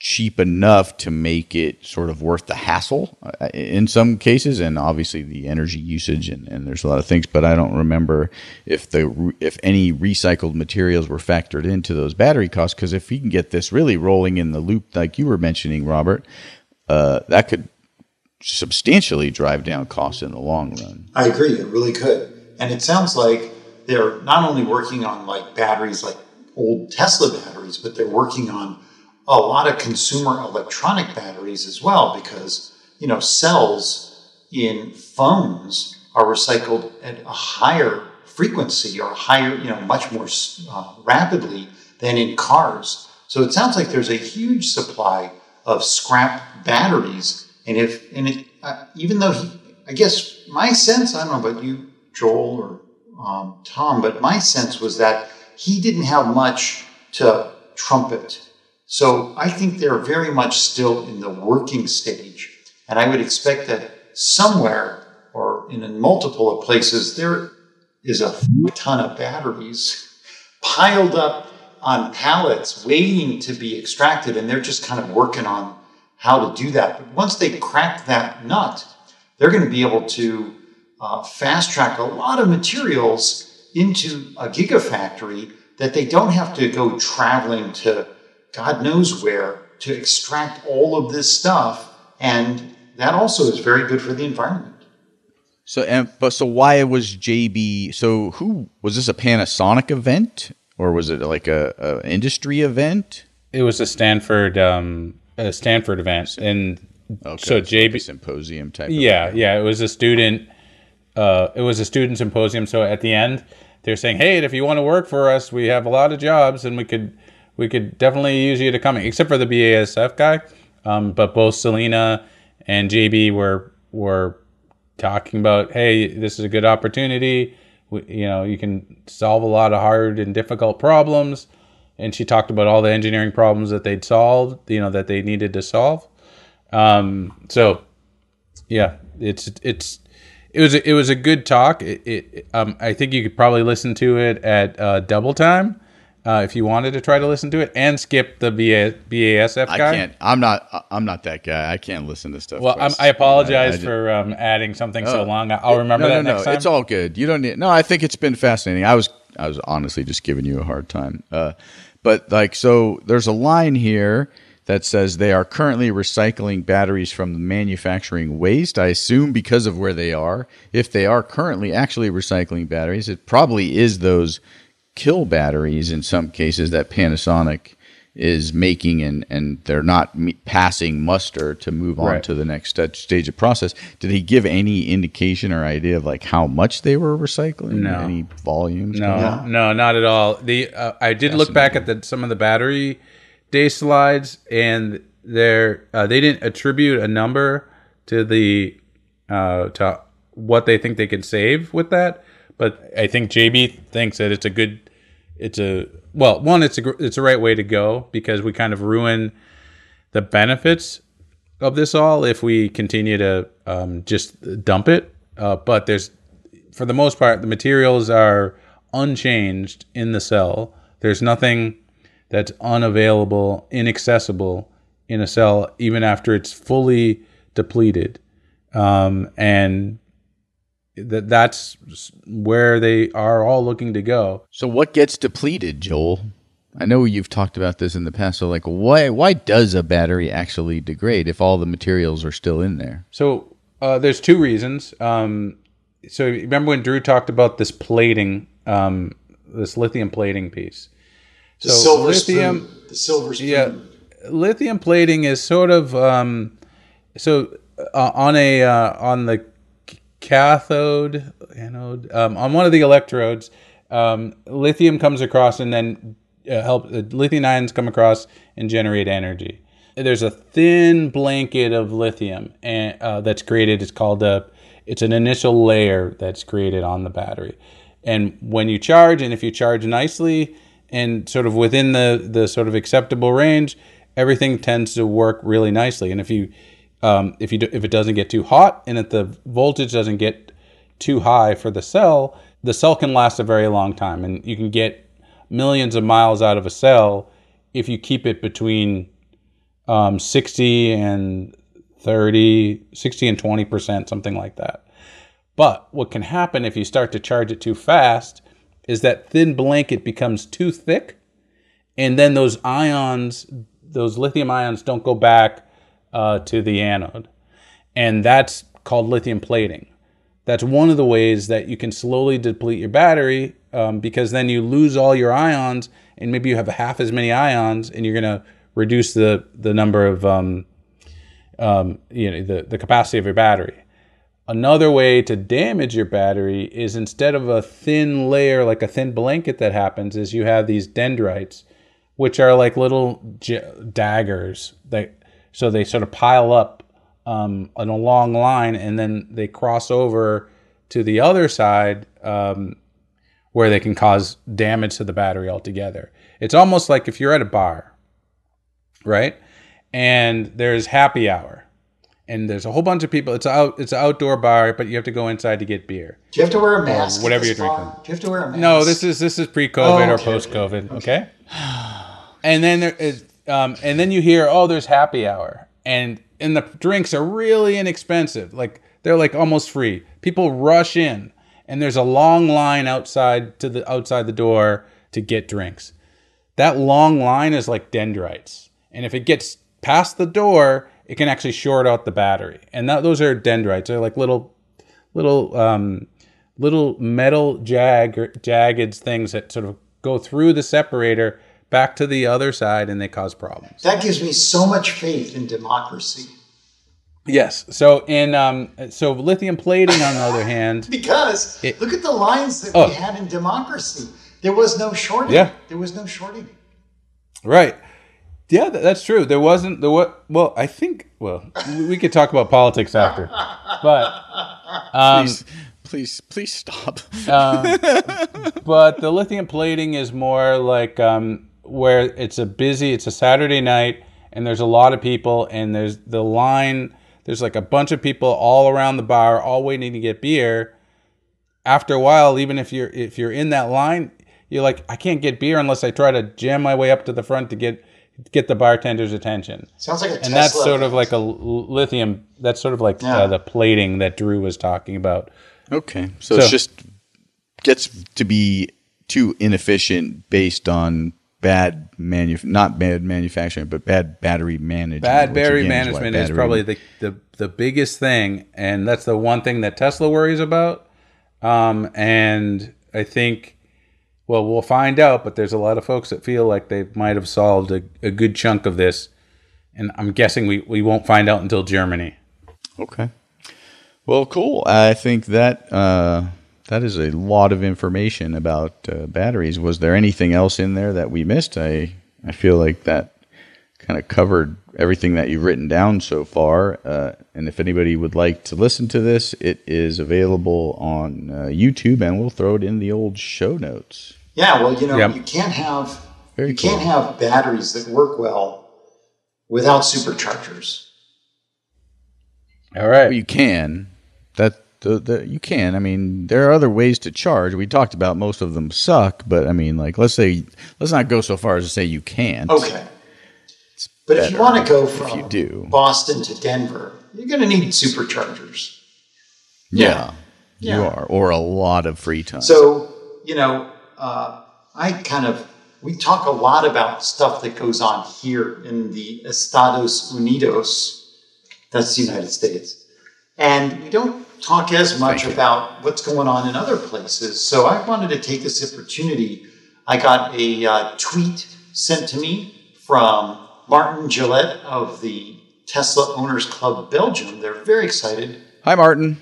cheap enough to make it sort of worth the hassle uh, in some cases and obviously the energy usage and, and there's a lot of things but I don't remember if the if any recycled materials were factored into those battery costs because if we can get this really rolling in the loop like you were mentioning Robert uh, that could substantially drive down costs in the long run I agree, it really could. And it sounds like they're not only working on like batteries like old Tesla batteries, but they're working on a lot of consumer electronic batteries as well because, you know, cells in phones are recycled at a higher frequency or higher, you know, much more uh, rapidly than in cars. So it sounds like there's a huge supply of scrap batteries. And if, and it, uh, even though he, I guess my sense, I don't know about you, Joel or um, Tom, but my sense was that he didn't have much to trumpet. So I think they're very much still in the working stage. And I would expect that somewhere or in multiple of places, there is a ton of batteries piled up on pallets waiting to be extracted. And they're just kind of working on how to do that. But once they crack that nut, they're going to be able to uh, fast track a lot of materials into a gigafactory that they don't have to go traveling to God knows where to extract all of this stuff. And that also is very good for the environment. So, and, but so why was JB? So, who was this a Panasonic event or was it like a, a industry event? It was a Stanford um, a Stanford event, and so it's like JB a symposium type. Yeah, event. yeah. It was a student. Uh, it was a student symposium. So at the end, they're saying, "Hey, if you want to work for us, we have a lot of jobs, and we could we could definitely use you to come." Except for the BASF guy, um, but both Celina and JB were were talking about, "Hey, this is a good opportunity. We, you know, you can solve a lot of hard and difficult problems." And she talked about all the engineering problems that they'd solved, you know, that they needed to solve. Um, so yeah, it's it's it was a, it was a good talk. It, it um, I think you could probably listen to it at uh, double time uh, if you wanted to try to listen to it and skip the BA, BASF I guy. can't. I'm not. I'm not that guy. I can't listen to stuff. Well, I'm. I apologize I- I for um, adding something so Oh. long. I'll remember no, that no, next no. time. It's all good. You don't need. No, I think it's been fascinating. I was, I was honestly just giving you a hard time. Uh, but like, so there's a line here that says they are currently recycling batteries from the manufacturing waste. I assume because of where they are. If they are currently actually recycling batteries, it probably is those kill batteries in some cases that Panasonic is making and, and they're not me- passing muster to move on Right. to the next st- stage of process. Did he give any indication or idea of like how much they were recycling? No. Any volumes? No, no, not at all. The uh, I did look back at the, some of the battery day slides, and there uh, they didn't attribute a number to the uh, to what they think they can save with that. But I think JB thinks that it's a good, it's a well, one, it's a it's a right way to go because we kind of ruin the benefits of this all if we continue to um, just dump it. Uh, but there's for the most part, the materials are unchanged in the cell. There's nothing that's unavailable, inaccessible in a cell, even after it's fully depleted. Um, and that that's where they are all looking to go. So what gets depleted, Joel? I know you've talked about this in the past. So like, why why does a battery actually degrade if all the materials are still in there? So uh, there's two reasons. Um, so remember when Drew talked about this plating, um, this lithium plating piece. The silver lithium- spoon. The silver spoon. Yeah, lithium plating is sort of um, so uh, on a uh, on the c- cathode anode um, on one of the electrodes, um, lithium comes across and then uh, help uh, lithium ions come across and generate energy. There's a thin blanket of lithium and uh, that's created. It's called a it's an initial layer that's created on the battery. And when you charge, and if you charge nicely and sort of within the, the sort of acceptable range, everything tends to work really nicely. And if you um, if you do, if it doesn't get too hot and if the voltage doesn't get too high for the cell, the cell can last a very long time, and you can get millions of miles out of a cell if you keep it between um, 60 and 30, 60 and 20%, something like that. But what can happen if you start to charge it too fast is that thin blanket becomes too thick, and then those ions, those lithium ions, don't go back uh, to the anode. And that's called lithium plating. That's one of the ways that you can slowly deplete your battery um, because then you lose all your ions, and maybe you have half as many ions, and you're going to reduce the, the number of, um, um, you know, the, the capacity of your battery. Another way to damage your battery is instead of a thin layer, like a thin blanket that happens, is you have these dendrites, which are like little j- daggers. That so they sort of pile up um, on a long line, and then they cross over to the other side, um, where they can cause damage to the battery altogether. It's almost like if you're at a bar, right, and there's happy hour and there's a whole bunch of people. It's out. It's an outdoor bar, but you have to go inside to get beer. Do you have to wear a mask? at whatever you're bar? drinking. Do you have to wear a mask? No, this is this is pre-COVID Oh, or post-COVID. Okay. And then there is, um, and then you hear, oh, there's happy hour, and and the drinks are really inexpensive. Like they're like almost free. People rush in, and there's a long line outside to the outside the door to get drinks. That long line is like dendrites, and if it gets past the door, it can actually short out the battery. And that, those are dendrites. They're like little little um, little metal jag jagged things that sort of go through the separator back to the other side and they cause problems. That gives me so much faith in democracy Yes. So in um, so lithium plating on the other hand, because It- look at the lines that Oh. we had in democracy. There was no shorting. Yeah. There was no shorting. right? Yeah, tha- that's true. There wasn't the what? Well, I think. Well, we we could talk about politics after, but um, Please, please, please stop. but the lithium plating is more like um, where it's a busy it's a saturday night and there's a lot of people and there's the line there's like a bunch of people all around the bar all waiting to get beer after a while even if you're if you're in that line you're like, I can't get beer unless I try to jam my way up to the front to get get the bartender's attention. Sounds like a And that's Tesla. sort of like a lithium. That's sort of like Yeah. uh, the plating that Drew was talking about. Okay, so, So- it's just gets to be too inefficient based on bad manu not bad manufacturing, but bad battery management. Bad battery management is battery- probably the, the the biggest thing, and that's the one thing that Tesla worries about. Um, and I think, well, we'll find out. But there's a lot of folks that feel like they might have solved a, a good chunk of this, and I'm guessing we, we won't find out until Germany. Okay. Well, cool. I think that uh, that is a lot of information about uh, batteries. Was there anything else in there that we missed? I I feel like that kind of covered everything that you've written down so far. Uh, and if anybody would like to listen to this, it is available on uh, YouTube, and we'll throw it in the old show notes. Yeah, well, you know, Yep. you can't have Very you can't have batteries that work well without superchargers. All right. You can. The, the you can. I mean, there are other ways to charge. We talked about most of them suck, but I mean, like let's say let's not go so far as to say you can't. Okay. But if you want to go from you do. Boston to Denver, you're going to need superchargers. Yeah, you are, or a lot of free time. So, you know, uh, I kind of, we talk a lot about stuff that goes on here in the Estados Unidos, that's the United States. And we don't talk as much about what's going on in other places. So I wanted to take this opportunity. I got a uh, tweet sent to me from Martin Gillette of the Tesla Owners Club Belgium. They're very excited. Hi, Martin.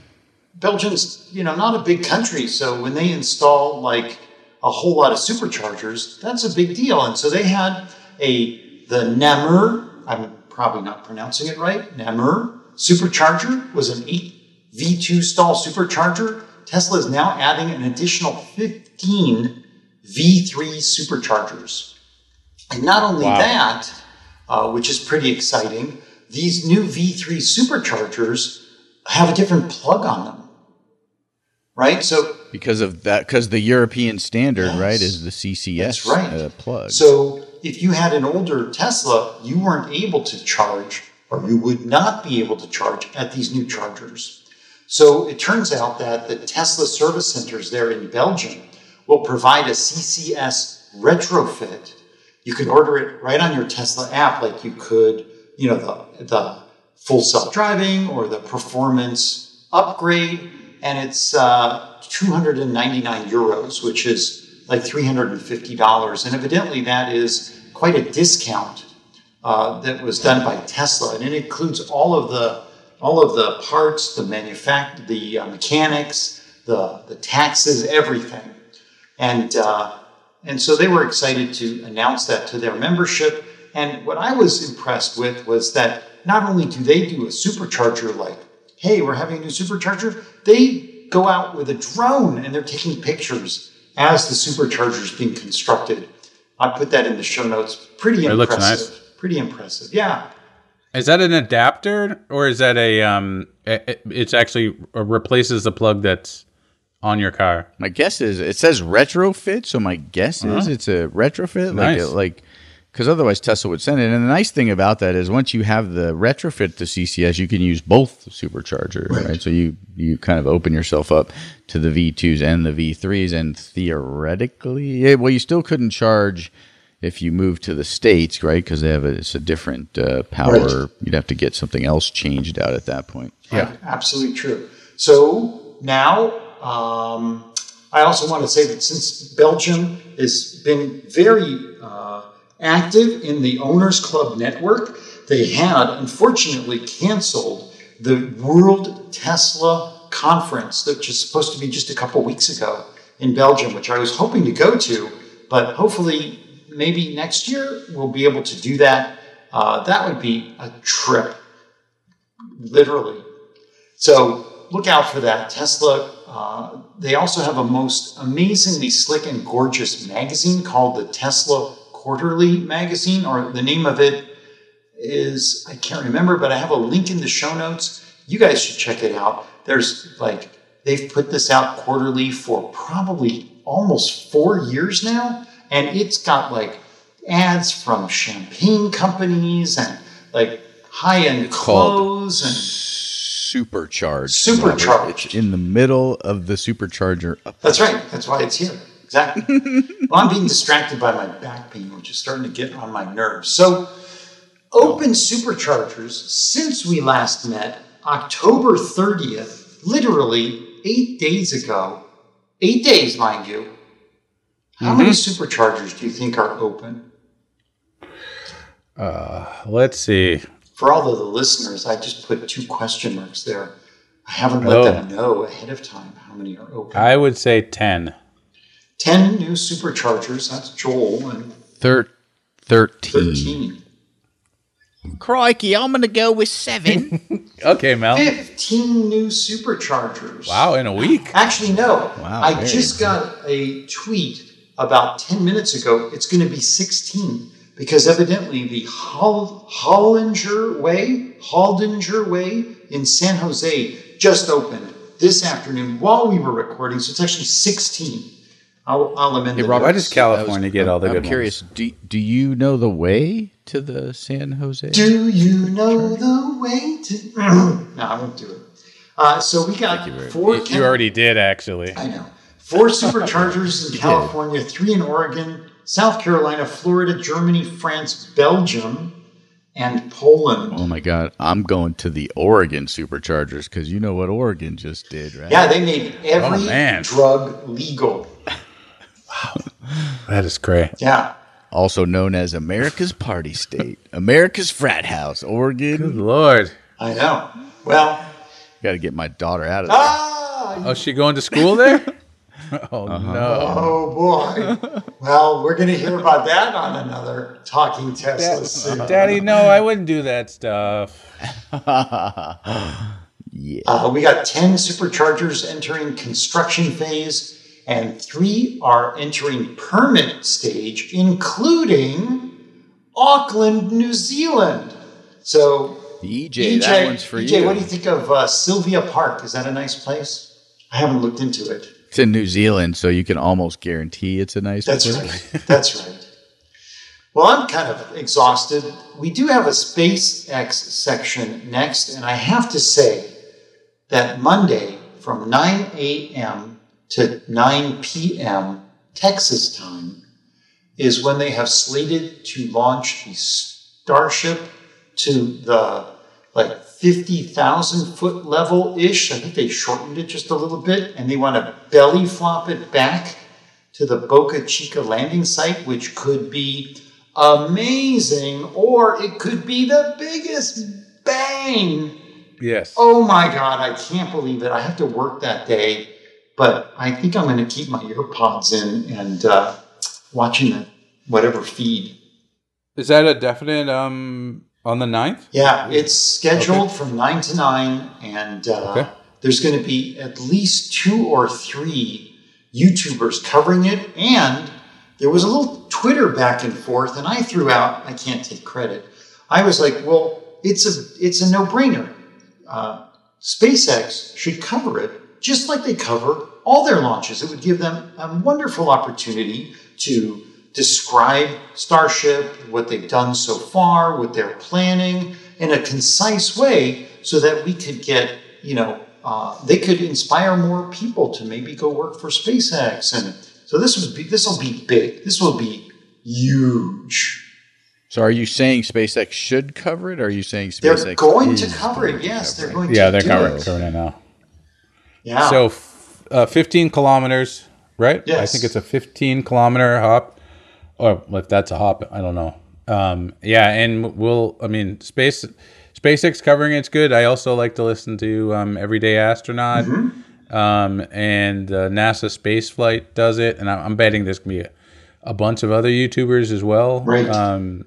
Belgium's, you know, not a big country, so when they install like a whole lot of superchargers, that's a big deal. And so they had a the Namur, I'm probably not pronouncing it right, Namur supercharger was an 8 V2 stall supercharger. Tesla is now adding an additional 15 V3 superchargers. And not only that, uh, which is pretty exciting, these new V3 superchargers have a different plug on them. Right? So Because of that, because the European standard, Yes. right, is the CCS right. uh, plug. So if you had an older Tesla, you weren't able to charge, or you would not be able to charge at these new chargers. So it turns out that the Tesla service centers there in Belgium will provide a CCS retrofit. You can order it right on your Tesla app, like you could, you know, the the full self driving or the performance upgrade, and it's uh, 299 euros, which is like $350. And evidently, that is quite a discount uh, that was done by Tesla, and it includes all of the all of the parts, the manufact, the uh, mechanics, the the taxes, everything. And uh, and so they were excited to announce that to their membership. And what I was impressed with was that not only do they do a supercharger like, hey, we're having a new supercharger, they go out with a drone and they're taking pictures as the supercharger is being constructed. I put that in the show notes. Pretty It looks impressive. nice. Pretty impressive. Yeah. Is that an adapter or is that a um? It, it- it's actually replaces the plug that's on your car. my guess is it says retrofit, so my guess is it's a retrofit, like a, like because otherwise Tesla would send it. And the nice thing about that is once you have the retrofit to CCS, you can use both superchargers, right? So you you kind of open yourself up to the V2s and the V3s, and theoretically, yeah, well, you still couldn't charge if you move to the states, right? Because they have a, it's a different uh, power. Right. You'd have to get something else changed out at that point. Yeah, absolutely true. So now, um, I also want to say that since Belgium has been very uh, active in the Owners Club network, they had unfortunately canceled the World Tesla Conference, which is supposed to be just a couple weeks ago in Belgium, which I was hoping to go to, but hopefully, maybe next year we'll be able to do that. Uh, that would be a trip, literally. So look out for that. Tesla, uh, they also have a most amazingly slick and gorgeous magazine called the Tesla Quarterly Magazine, or the name of it is, I can't remember, but I have a link in the show notes. You guys should check it out. There's like they've put this out quarterly for probably almost four years now. And it's got like ads from champagne companies and like high end clothes and Supercharged. Supercharged. Robert. It's in the middle of the supercharger. That's right. That's why it's here. Exactly. well, I'm being distracted by my back pain, which is starting to get on my nerves. So, open oh. superchargers since we last met, October 30th, literally eight days ago. Eight days, mind you. How many mm-hmm. superchargers do you think are open? Uh, let's see. For all of the listeners, I just put two question marks there. I haven't let Oh. them know ahead of time how many are open. I would say 10. 10 new superchargers. That's Joel and Thir- 13. 13. Crikey, I'm going to go with seven. Okay, Mel. 15 new superchargers. Wow, in a week. Actually, no. Wow, I just got a tweet about 10 minutes ago. It's going to be 16 because evidently the Hol- Hollinger Way, Haldinger Way in San Jose just opened this afternoon while we were recording. So it's actually 16. I'll, I'll amend Hey, the Robert, Why notes. does California get all the good? I'm good curious. Do, do you know the way to the San Jose? Do you know the way to? no, I won't do it. Uh, so we got four. ones? You already did, actually. I know. Four superchargers in California, three in Oregon, South Carolina, Florida, Germany, France, Belgium, and Poland. Oh my God, I'm going to the Oregon superchargers because you know what Oregon just did, right? Yeah, they made every Oh, man. drug legal. Wow. That is great. Yeah. Also known as America's party state, America's frat house, Oregon. Good Lord. I know. Well, Got to get my daughter out of there. ah, Oh, she going to school there? oh, no. oh boy. well, we're going to hear about that on another Talking Tesla soon. Daddy, no, I wouldn't do that stuff. yeah. Uh, we got 10 superchargers entering construction phase, and three are entering permit stage, including Auckland, New Zealand. So, EJ, that one's for EJ, you. what do you think of uh, Sylvia Park? Is that a nice place? I haven't looked into it. It's in New Zealand, so you can almost guarantee it's a nice That's place. right. That's right. Well, I'm kind of exhausted. We do have a SpaceX section next, and I have to say that Monday from 9 a.m. to 9 p.m. Texas time is when they have slated to launch the Starship to the like 50,000 foot level ish. I think they shortened it just a little bit, and they want to belly flop it back to the Boca Chica landing site, which could be amazing, or it could be the biggest bang. Yes. Oh my God, I can't believe it. I have to work that day, but I think I'm going to keep my earpods in and uh, watching the whatever feed. Is that a definite um on the 9th? Yeah, it's scheduled from 9 to 9, and uh, Okay. there's going to be at least two or three YouTubers covering it. And there was a little Twitter back and forth, and I threw out, I can't take credit. I was like, well, it's a, it's a no brainer. Uh, SpaceX should cover it just like they cover all their launches. It would give them a wonderful opportunity to describe Starship, what they've done so far, what they're planning in a concise way so that we could get, you know, uh, they could inspire more people to maybe go work for SpaceX. And so this would be, this will be big. This will be huge. So, are you saying SpaceX should cover it? Or are you saying They're going to cover it. Yes, cover they're it? going Yeah, to they're do covering, it. covering it now. Yeah. So, f- uh, 15 kilometers, right? Yes. I think it's a 15 kilometer hop, or if that's a hop, I don't know. Um, yeah, and we'll. I mean, space SpaceX covering it's good. I also like to listen to um, Everyday Astronaut, Mm-hmm. um, and uh, NASA Space Flight does it, and I'm, I'm betting there's gonna be a, a bunch of other YouTubers as well. Right. Um,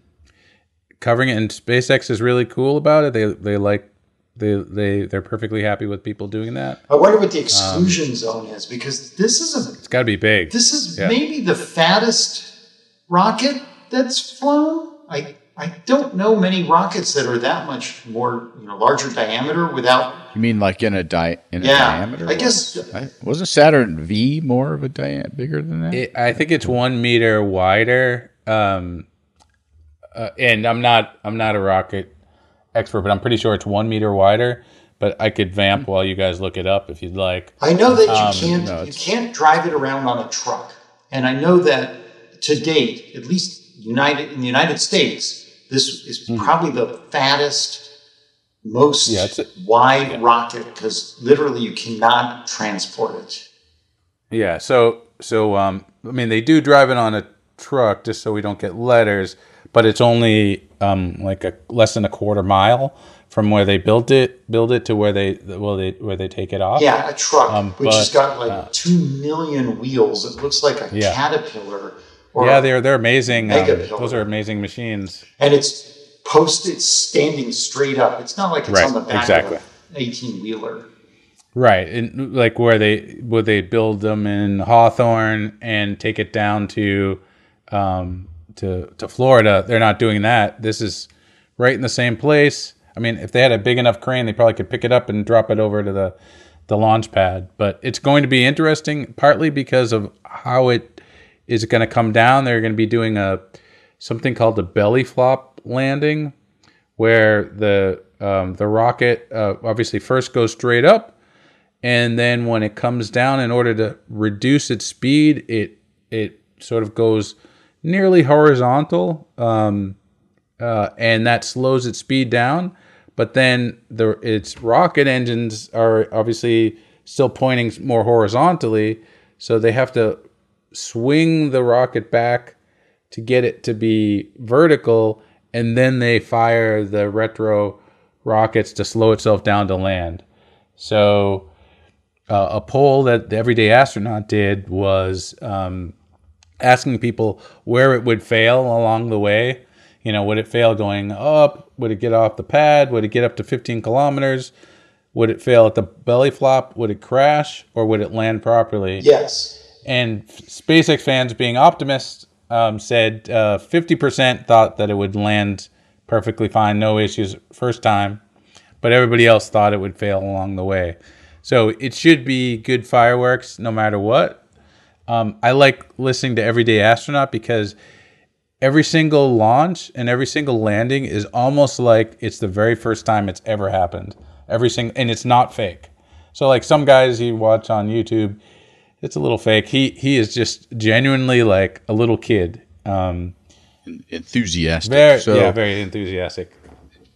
covering it, and SpaceX is really cool about it. They they like. They, they they're perfectly happy with people doing that. I wonder what the exclusion zone is because this is a It's got to be big. This is Yeah. maybe the fattest rocket that's flown. I I don't know many rockets that are that much more you know larger diameter without You mean like in a di in a diameter? I guess I, wasn't Saturn V more of a diameter bigger than that? It, I think it's one meter wider. Um, uh, and I'm not I'm not a rocket expert, but I'm pretty sure it's one meter wider. But I could vamp while you guys look it up if you'd like. I know that you Um, can't no, you can't drive it around on a truck, and I know that to date, at least United in the United States, this is probably the fattest, most. Yeah, wide rocket because literally you cannot transport it. Yeah. So so um, I mean they do drive it on a truck just so we don't get letters, but it's only um like a less than a quarter mile from where they built it build it to where they well they where they take it off. Yeah, a truck Um, which has got like two million wheels. It looks like a Yeah. caterpillar. Yeah, they're they're amazing. Um, those are amazing machines. and it's posted, standing straight up. It's not like it's Right, on the back exactly. of an eighteen wheeler. Right, and like where they would they build them in Hawthorne and take it down to um, to to Florida. They're not doing that. This is right in the same place. I mean, if they had a big enough crane, they probably could pick it up and drop it over to the the launch pad. But it's going to be interesting, partly because of how it is it going to come down. They're going to be doing a something called the belly flop landing, where the um, the rocket uh, obviously first goes straight up, and then when it comes down, in order to reduce its speed, it it sort of goes nearly horizontal, um, uh, and that slows its speed down. But then the its rocket engines are obviously still pointing more horizontally, so they have to swing the rocket back to get it to be vertical, and then they fire the retro rockets to slow itself down to land. So, uh, a poll that the Everyday Astronaut did was um, asking people where it would fail along the way. You know, would it fail going up? Would it get off the pad? Would it get up to 15 kilometers? Would it fail at the belly flop? Would it crash? Or would it land properly? Yes. And SpaceX fans, being optimists, um, said uh, 50% thought that it would land perfectly fine, no issues first time, but everybody else thought it would fail along the way. So it should be good fireworks no matter what. Um, I like listening to Everyday Astronaut because every single launch and every single landing is almost like it's the very first time it's ever happened. Every single, and it's not fake. So like some guys you watch on YouTube, it's a little fake. He he is just genuinely like a little kid. Um, Enthusiastic. very so, yeah, very enthusiastic.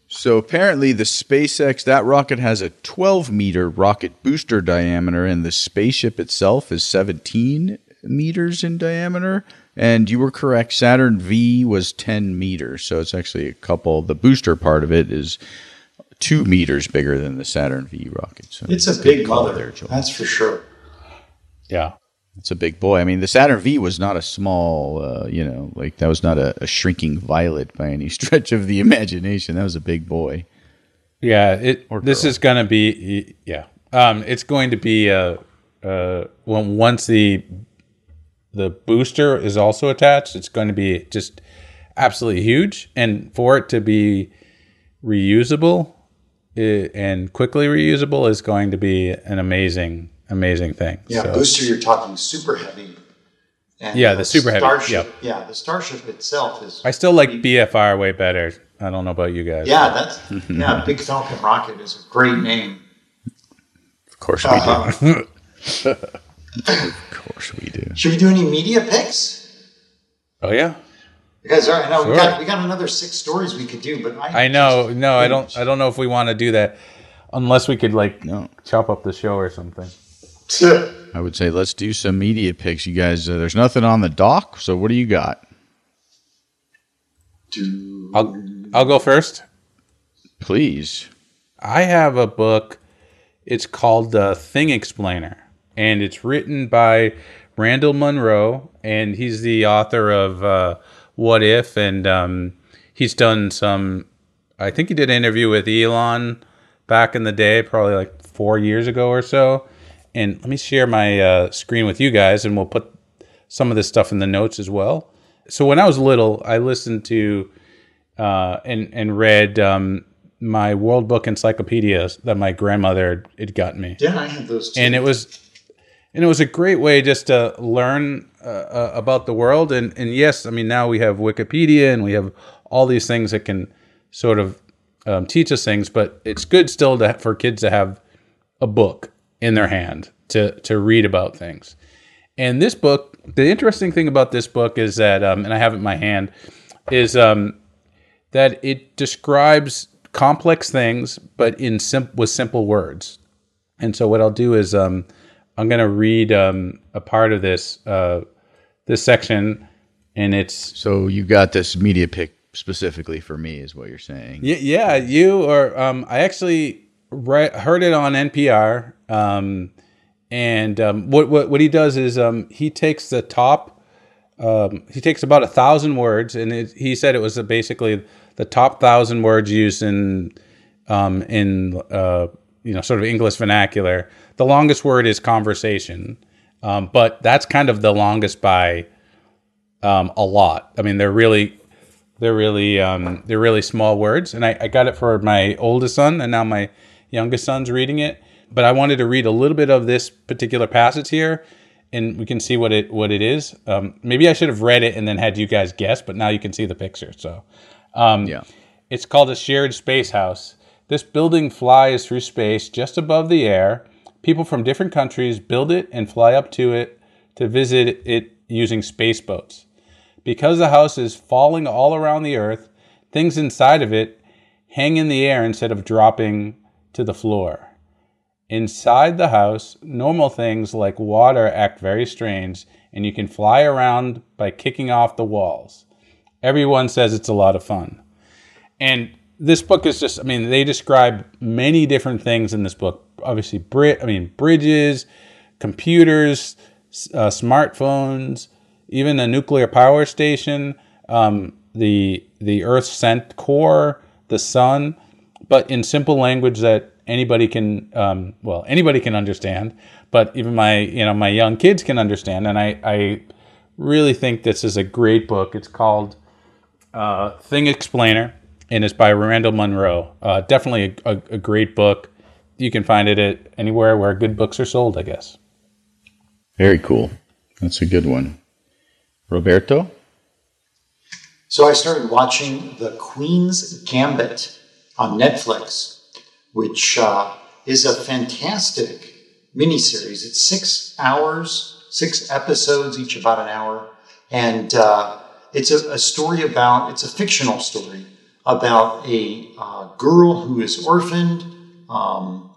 so apparently the SpaceX that rocket has a 12 meter rocket booster diameter, and the spaceship itself is 17 meters in diameter. And you were correct. Saturn V was 10 meters, so it's actually a couple. The booster part of it is two meters bigger than the Saturn V rocket. So It's a big call mother. there, Joel. That's for sure. Yeah. It's a big boy. I mean, the Saturn V was not a small, uh, you know, like that was not a, a shrinking violet by any stretch of the imagination. That was a big boy. Yeah, it. Or This girl. is gonna be yeah. Um, it's going to be uh, uh, when once the the booster is also attached, it's going to be just absolutely huge, and for it to be reusable uh, and quickly reusable is going to be an amazing, amazing thing. Yeah, So- booster, you're talking super heavy. And Yeah, the super heavy, Starship, Yeah, the Starship itself is. I still like BFR way better. I don't know about you guys. yeah, that's yeah. Big Falcon rocket is a great name. Of course we Uh-huh. do. of course we do. Should we do any media picks? Oh yeah. You guys, all right? No, we got we got another six stories we could do, but I I know. No, I don't. I don't know if we want to do that, unless we could like No. chop up the show or something. I would say let's do some media picks, you guys. Uh, there's nothing on the dock, so what do you got? I'll I'll go first. Please. I have a book. It's called The Thing Explainer, and it's written by Randall Munroe, and he's the author of uh, What If, and um, he's done some. I think he did an interview with Elon back in the day, probably like four years ago or so. And let me share my uh, screen with you guys, and we'll put some of this stuff in the notes as well. So when I was little, I listened to uh, and and read um, my World Book encyclopedias that my grandmother had gotten me, Yeah, I had those too. and it was and it was a great way just to learn uh, uh, about the world. And and yes, I mean now we have Wikipedia and we have all these things that can sort of um, teach us things, but it's good still to, for kids to have a book in their hand to to read about things. And this book, the interesting thing about this book is that, um, and I have it in my hand, is um, that it describes complex things, but in sim- with simple words. And so, what I'll do is um, I'm going to read um, a part of this uh, this section, and it's So you got this media pick specifically for me, is what you're saying. Y- yeah, you or um, I actually re- heard it on NPR. Um, and um, what, what what he does is um, he takes the top. Um, he takes about a thousand words, and it, he said it was basically the top thousand words used in um, in uh, you know sort of English vernacular. The longest word is conversation, um, but that's kind of the longest by um, a lot. I mean, they're really they're really um, they're really small words, and I, I got it for my oldest son, and now my youngest son's reading it. But I wanted to read a little bit of this particular passage here, and we can see what it what it is. Um, maybe I should have read it and then had you guys guess, but now you can see the picture. So um, Yeah. it's called a shared space house. This building flies through space just above the air. People from different countries build it and fly up to it to visit it using space boats. Because the house is falling all around the earth, things inside of it hang in the air instead of dropping to the floor. Inside the house, normal things like water act very strange, and you can fly around by kicking off the walls. Everyone says it's a lot of fun. And this book is just, I mean, they describe many different things in this book. Obviously, Brit, I mean, bridges, computers, uh, smartphones, even a nuclear power station, um, the the Earth's cent core, the sun, but in simple language that anybody can, um, well, anybody can understand. But even my, you know, my young kids can understand. And I, I really think this is a great book. It's called uh, Thing Explainer, and it's by Randall Munroe. Uh, definitely a, a, a great book. You can find it at anywhere where good books are sold, I guess. Very cool. That's a good one. Roberto? So I started watching The Queen's Gambit on Netflix, which uh, is a fantastic miniseries. It's six hours, six episodes, each about an hour. And uh, it's a, a story about, it's a fictional story about a uh, girl who is orphaned. Um,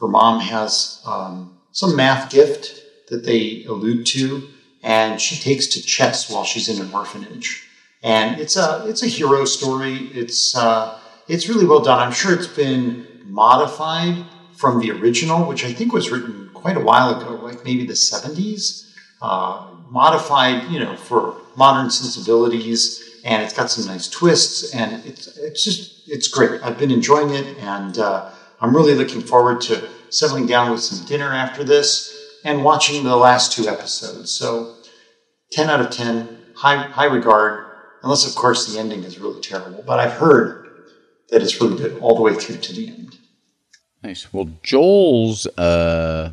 her mom has um, some math gift that they allude to, and she takes to chess while she's in an orphanage. And it's a it's a hero story. It's uh, it's really well done. I'm sure it's been modified from the original, which I think was written quite a while ago, like maybe the 70s. Uh, modified, you know, for modern sensibilities, and it's got some nice twists, and it's it's just it's great. I've been enjoying it, and uh, I'm really looking forward to settling down with some dinner after this and watching the last two episodes. So, 10 out of 10, high high regard. Unless, of course, the ending is really terrible, but I've heard that really good all the way through to the end. Nice. Well, Joel's uh,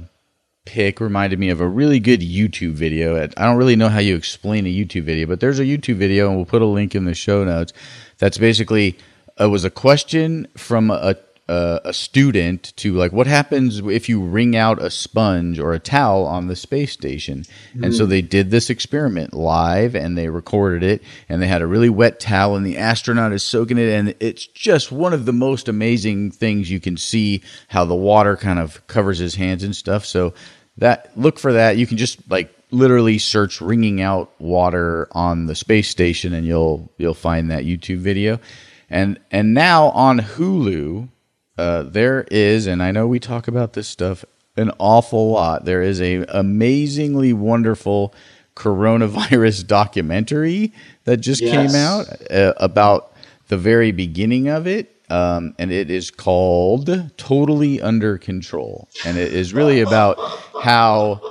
pick reminded me of a really good YouTube video. I don't really know how you explain a YouTube video, but there's a YouTube video, and we'll put a link in the show notes. That's basically it was a question from a a, a student to like what happens if you wring out a sponge or a towel on the space station? And so hmm. they did this experiment live and they recorded it and they had a really wet towel and the astronaut is soaking it and it's just one of the most amazing things you can see how the water kind of covers his hands and stuff. So that look for that. You can just like literally search wringing out water on the space station and you'll you'll find that YouTube video. And and now on Hulu uh, there is, and I know we talk about this stuff an awful lot. There is a amazingly wonderful coronavirus documentary that just Yes. came out uh, about the very beginning of it. Um, and it is called Totally Under Control. And it is really about how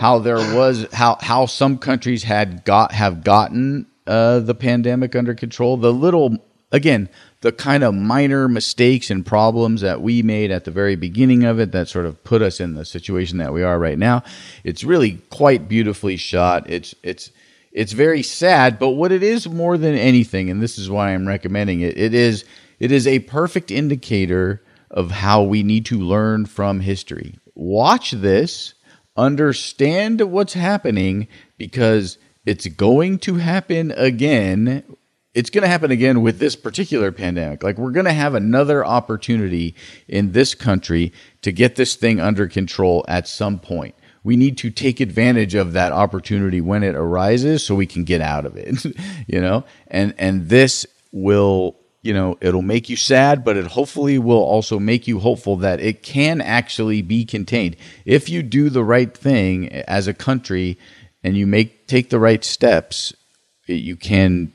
how there was how how some countries had got have gotten uh, the pandemic under control. The little again, the kind of minor mistakes and problems that we made at the very beginning of it that sort of put us in the situation that we are right now. It's really quite beautifully shot. It's it's it's very sad, but what it is more than anything, and this is why I'm recommending it, it is it is a perfect indicator of how we need to learn from history. Watch this, understand what's happening because it's going to happen again. It's going to happen again with this particular pandemic. Like, we're going to have another opportunity in this country to get this thing under control at some point. We need to take advantage of that opportunity when it arises so we can get out of it, you know? And, and this will you know it'll make you sad but it hopefully will also make you hopeful that it can actually be contained if you do the right thing as a country and you make take the right steps you can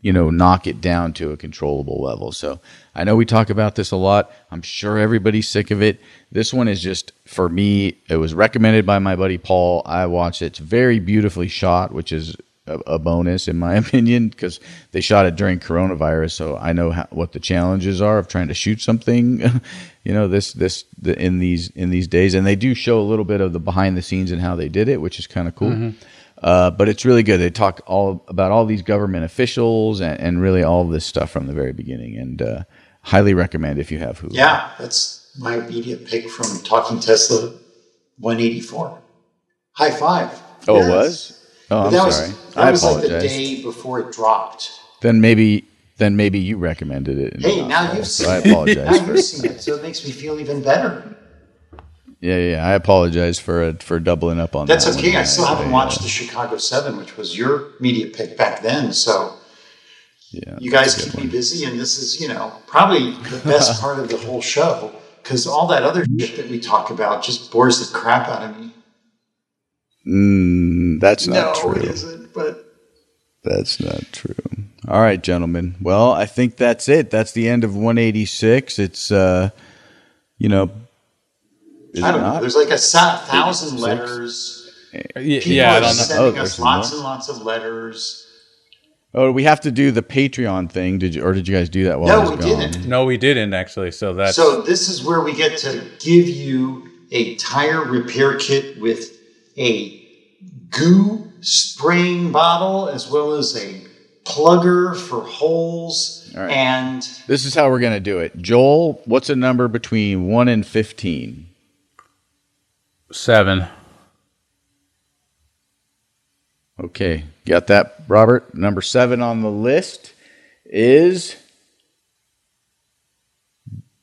you know knock it down to a controllable level. So i know we talk about this a lot. I'm sure everybody's sick of it. This one is just for me it was recommended by my buddy paul. I watched it. It's very beautifully shot which is a, a bonus in my opinion because they shot it during coronavirus so i know how, what the challenges are of trying to shoot something you know this this the, in these in these days. And they do show a little bit of the behind the scenes and how they did it which is kind of cool mm-hmm. Uh, but it's really good they talk all about all these government officials and, and really all this stuff from the very beginning and uh, highly recommend if you have Hulu. Yeah, that's my immediate pick from Talking Tesla 184. High five. oh Yes. it was oh i'm that sorry was, that i was like the day before it dropped. then maybe then maybe you recommended it Hey, now you've so seen i apologize Now you've seen it, so it makes me feel even better. Yeah, yeah. I apologize for uh, for doubling up on That's that. That's okay. I still haven't I, watched uh, the Chicago Seven, which was your media pick back then. So Yeah, you guys keep good me busy, and this is, you know, probably the best part of the whole show because all that other shit that we talk about just bores the crap out of me. Mm, that's not no, true. it isn't. But That's not true. All right, gentlemen. Well, I think that's it. That's the end of 186. It's uh, you know, is I don't know. There's like a sa- thousand letters. Uh, yeah, People yeah I are don't know. Oh, sending there's us lots more? and lots of letters. Oh, we have to do the Patreon thing. Did you, or did you guys do that while I No, was we gone? didn't. No, we didn't actually. So that's So this is where we get to give you a tire repair kit with a goo spraying bottle as well as a plugger for holes All right. and This is how we're gonna do it. Joel, what's a number between one and fifteen? Seven. Okay, got that, Robert? Number seven on the list is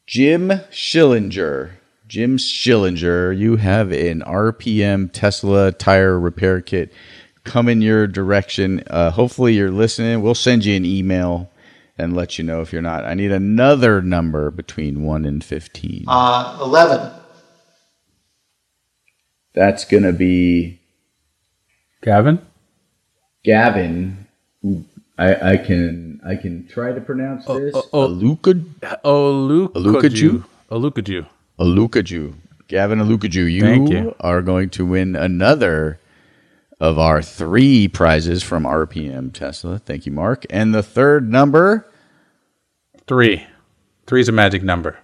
Jim Schillinger. Jim Schillinger, you have an RPM Tesla tire repair kit coming your direction. Uh, hopefully, you're listening. We'll send you an email and let you know if you're not. I need another number between 1 and 15. uh, 11. That's going to be Gavin? Gavin. I, I can I can try to pronounce oh, this. oh, oh. Aluka Olukaju. Olukaju? Olukaju. Alukaju. Gavin Alukaju, you, Thank you. are going to win another of our three prizes from RPM Tesla. Thank you, Mark. And the third number, Three. Three is a magic number.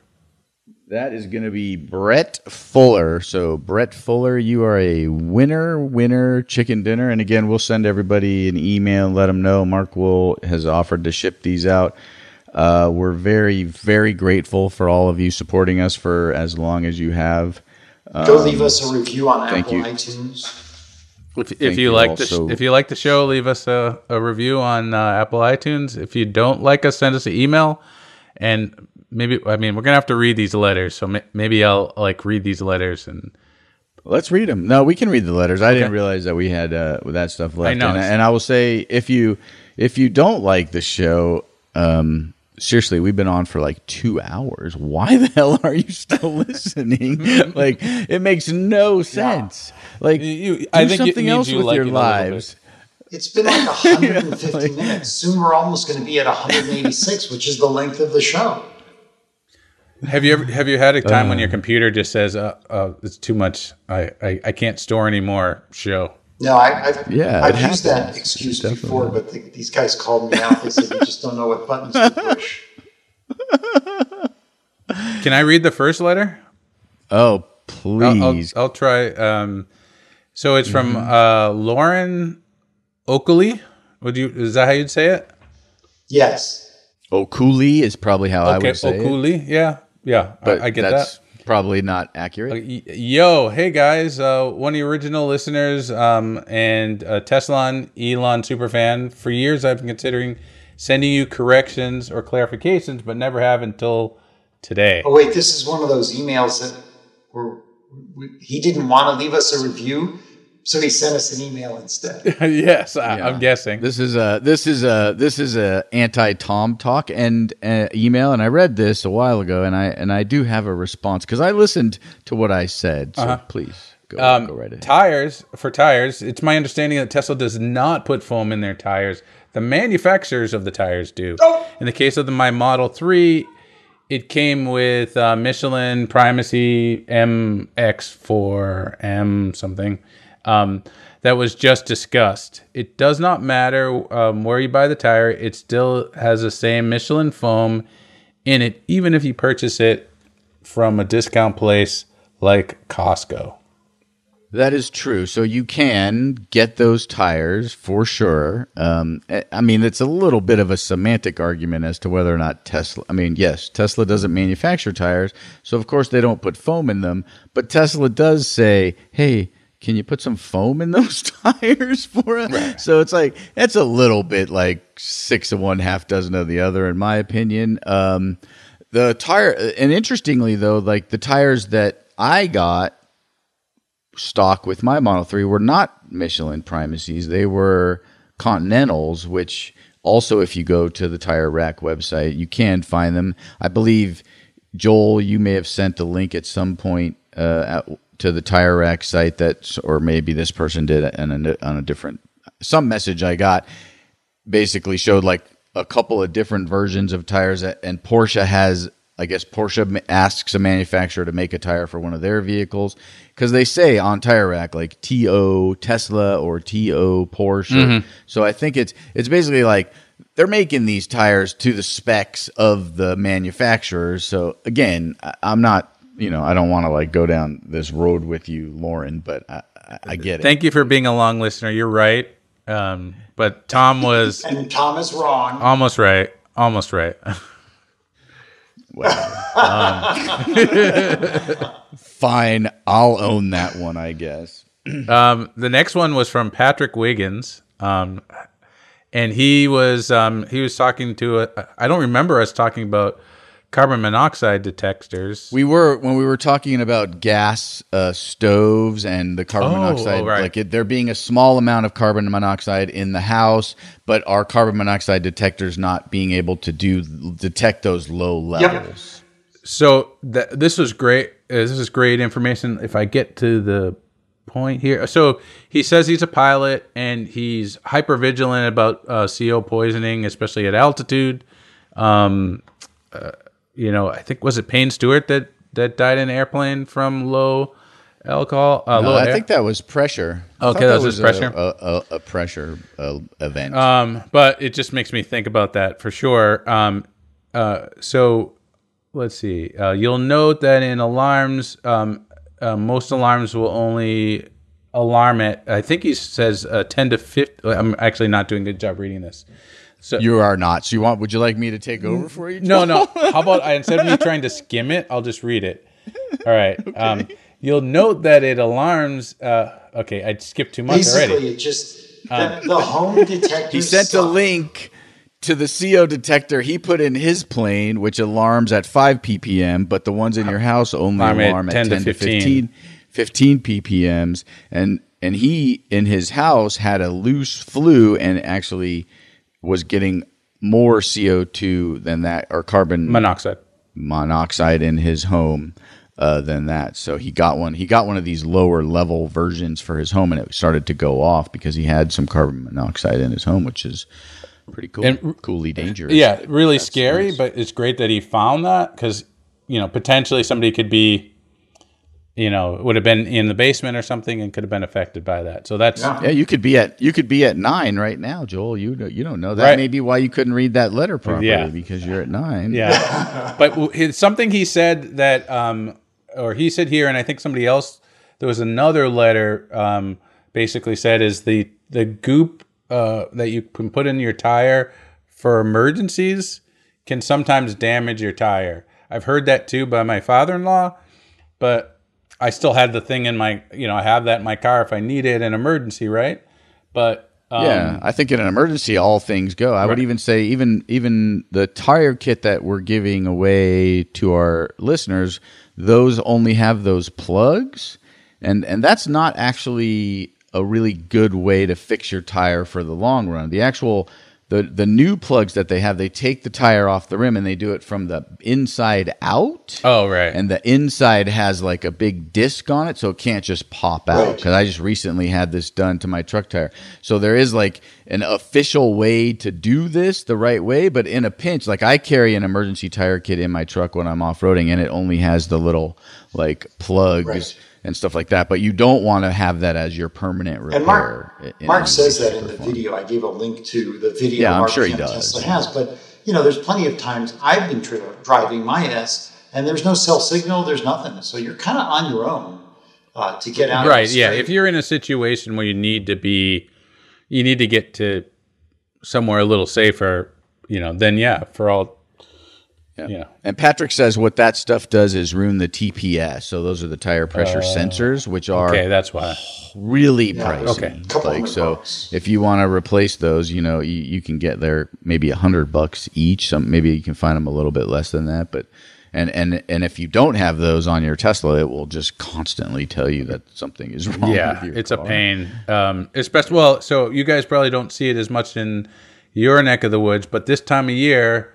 That is going to be Brett Fuller. So, Brett Fuller, you are a winner, winner chicken dinner. And again, we'll send everybody an email and let them know. Mark will has offered to ship these out. Uh, we're very, very grateful for all of you supporting us for as long as you have. Go leave us a review on Um, thank Apple you. iTunes. If, if you you like the sh- if you like the show, leave us a, a review on uh, Apple iTunes. If you don't like us, send us an email, and maybe I mean we're gonna have to read these letters, so ma- maybe I'll like read these letters and Let's read them. No, we can read the letters. I didn't realize that we had uh, that stuff left. I know. And, and I will say, if you if you don't like the show, um, seriously, we've been on for like two hours. Why the hell are you still listening? like, it makes no sense. Like, You- do I think something means else you with like your it a little bit. lives. It's been like 150 minutes. Soon we're almost going to be at 186, which is the length of the show. Have you ever have you had a time when your computer just says uh, uh it's too much I, I I can't store anymore show No, I, I've, Yeah, I've it used that excuse Definitely. before, but the, these guys called me out. They said you just don't know what buttons to push. Can I read the first letter? Oh, I'll, I'll, please. I'll try. Um, so it's from Mm-hmm. uh, Lauren Oakley. Would you? Is that how you'd say it? Yes. Okuli is probably how I would say it. Okuli. Yeah, yeah. But I, I get that's that. probably not accurate. Y- Yo, hey guys, uh, one of the original listeners um, and uh, Tesla and Elon superfan. For years, I've been considering sending you corrections or clarifications, but never have until today. Oh wait, this is one of those emails that were we, he didn't want to leave us a review, so he sent us an email instead. yes, I, Yeah. I'm guessing. This is a this is a this is a anti Tom talk and uh, email, and I read this a while ago, and I and I do have a response because I listened to what I said. So please go, Um, go right ahead. Tires for tires. It's my understanding that Tesla does not put foam in their tires. The manufacturers of the tires do. In the case of the my Model Three, it came with uh, Michelin Primacy MX4 M something. Um, that was just discussed. It does not matter um, where you buy the tire; it still has the same Michelin foam in it, even if you purchase it from a discount place like Costco. That is true. So you can get those tires for sure. Um, I- I mean, it's a little bit of a semantic argument as to whether or not Tesla. I mean, yes, Tesla doesn't manufacture tires, so of course they don't put foam in them. But Tesla does say, "Hey, can you put some foam in those tires for us?" So it's like that's a little bit like six of one, half dozen of the other, in my opinion. Um, the tire, and interestingly though, like the tires that I got stock with my Model 3 were not Michelin Primacies. They were Continentals, which also, if you go to the Tire Rack website, you can find them. I believe, Joel, you may have sent a link at some point uh, at, to the Tire Rack site that, or maybe this person did on a, on a different, some message I got basically showed like a couple of different versions of tires and Porsche has I guess Porsche asks a manufacturer to make a tire for one of their vehicles because they say on tire rack like TO Tesla or TO Porsche. Mm-hmm. So I think it's it's basically like they're making these tires to the specs of the manufacturers. So again, I'm not you know I don't want to like go down this road with you, Lauren, but I, I, I get it. Thank you for being a long listener. You're right. Um, but Tom was And Tom is wrong. almost right. Almost right. Fine, I'll own that one, I guess. Um, the next one was from Patrick Wiggins. Um, and he was um, he was talking to a, I don't remember us talking about carbon monoxide detectors. We were when we were talking about gas uh, stoves and the carbon Oh, monoxide, oh, right. like it, there being a small amount of carbon monoxide in the house, but our carbon monoxide detectors not being able to do detect those low levels. so th- this was great. Uh, this is great information. If I get to the point here, so he says he's a pilot and he's hyper vigilant about uh, CO poisoning, especially at altitude. Um, uh, you know, I think was it Payne Stewart that that died in an airplane from low alcohol. Uh, No, low I air- think that was pressure. Okay, that was pressure? A, a, a pressure uh, event. Um, but it just makes me think about that for sure. Um, uh, so let's see. Uh, you'll note that in alarms, um, uh, most alarms will only alarm at. I think he says uh, ten to fifty. I'm actually not doing a good job reading this. You are not. So you want? Would you like me to take over for you? No, no. How about I, instead of me trying to skim it, I'll just read it. All right. Um, you'll note that it alarms. Uh, okay, I skipped too much Basically, already. it just the, the home detector. He sent a link to the CO detector he put in his plane, which alarms at 5 ppm, but the ones in your house only Alarm at alarm at 10 10, to to 15. 15, 15 ppms. And and he in his house had a loose flue and actually was getting more CO2 than that or carbon Monoxide. monoxide in his home uh, than that. So he got one. He got one of these lower level versions for his home, and it started to go off because he had some carbon monoxide in his home, which is pretty cool, And- coolly dangerous. Yeah, really scary, but it's great that he found that because you know potentially somebody could be you know, it would have been in the basement or something and could have been affected by that. So that's Yeah. Yeah, you could be at you could be at nine right now, Joel. You don't- you don't know that Right. may be why you couldn't read that letter properly Yeah. because you're at nine. Yeah, but w- his, something he said that, um, or he said here, and I think somebody else. There was another letter, um, basically said is the the goop uh, that you can put in your tire for emergencies can sometimes damage your tire. I've heard that too by my father-in-law, but I still had the thing in my, you know, I have that in my car if I need it in emergency, right? But um, Yeah, I think in an emergency, all things go. I would even say even even the tire kit that we're giving away to our listeners, those only have those plugs, and and that's not actually a really good way to fix your tire for the long run. The actual the the new plugs that they have, they take the tire off the rim and they do it from the inside out. Oh, right. And the inside has like a big disc on it, so it can't just pop out. Right. Because I just recently had this done to my truck tire. So there is like an official way to do this the right way, but in a pinch, like I carry an emergency tire kit in my truck when I'm off roading, and it only has the little like plugs. Right. And stuff like that, but you don't want to have that as your permanent repair. And Mark, in Mark any says that in the form. video. I gave a link to the video Yeah, I'm Mark sure he does. Tesla has. But you know, there's plenty of times I've been tri- driving my S, and there's no cell signal. There's nothing. So you're kind of on your own uh, to get out. right of yeah if you're in a situation where you need to be you need to get to somewhere a little safer you know then yeah for all yeah, And Patrick says what that stuff does is ruin the TPS. So those are the tire pressure sensors, which are okay that's why really pricey. okay. Couple Like so, bucks. if you want to replace those, you know, you, you can get there maybe a hundred bucks each. Some maybe you can find them a little bit less than that, but. And, and and if you don't have those on your Tesla, it will just constantly tell you that something is wrong. yeah with your it's a pain um especially well so you guys probably don't see it as much in your neck of the woods but this time of year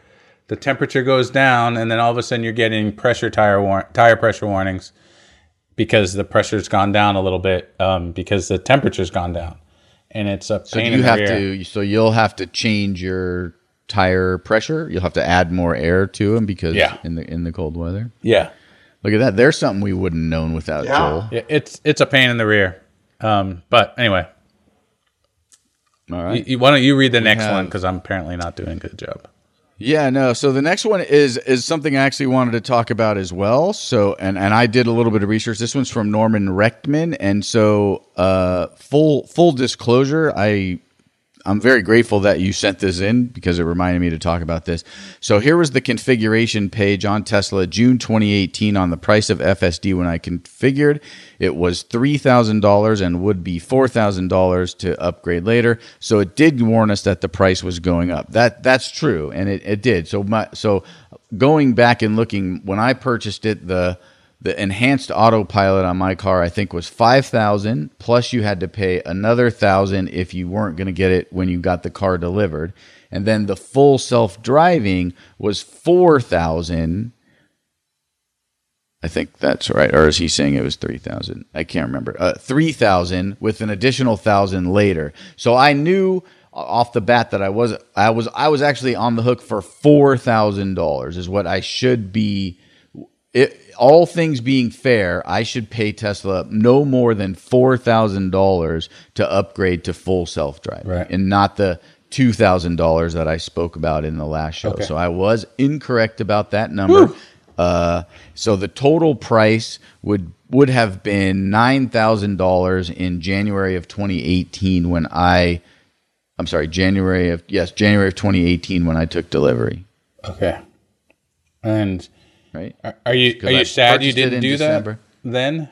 the temperature goes down and then all of a sudden you're getting pressure tire war- tire pressure warnings because the pressure's gone down a little bit um, because the temperature's gone down and it's a So pain you in the have rear. to. So you'll have to change your tire pressure. You'll have to add more air to them because Yeah. in the in the cold weather. yeah Look at that. There's something we wouldn't known without Yeah. Joel. Yeah, it's it's a pain in the rear. Um, but anyway, All you, right. you- why don't you read the next have- one because I'm apparently not doing a good job. Yeah, no. So the next one is is something I actually wanted to talk about as well. So and and I did a little bit of research. This one's from Norman Rechtman, and so uh, full full disclosure, I I'm very grateful that you sent this in because it reminded me to talk about this. So here was the configuration page on Tesla June 2018 on the price of FSD when I configured. It was $3,000 and would be $4,000 to upgrade later. So it did warn us that the price was going up. That that's true and it, it did. So my so going back and looking when I purchased it the the enhanced autopilot on my car I think was 5000 plus you had to pay another 1000 if you weren't going to get it when you got the car delivered. And then the full self-driving was 4000 I think that's right or is he saying it was 3000 I can't remember. Uh, 3000 with an additional 1000 later. So I knew off the bat that I was I was I was actually on the hook for $4000 is what I should be all things being fair, I should pay Tesla no more than four thousand dollars to upgrade to full self drive, Right. and not the two thousand dollars that I spoke about in the last show. Okay. So I was incorrect about that number. Uh, so the total price would would have been nine thousand dollars in January of 2018 when I, I'm sorry, January of yes January of 2018 when I took delivery. Okay. And Right. are, are you are I you sad you didn't do December. that then?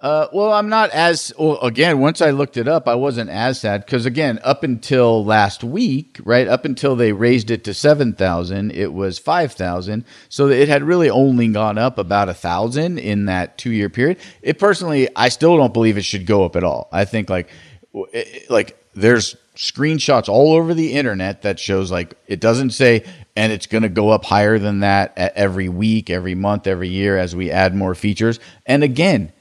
Uh, well, I'm not as well, again. Once I looked it up, I wasn't as sad because again, up until last week, right up until they raised it to seven thousand, it was five thousand. So it had really only gone up about a thousand in that two year period. It personally, I still don't believe it should go up at all. I think like, like there's screenshots all over the internet that shows like it doesn't say and it's going to go up higher than that every week, every month, every year as we add more features. And again,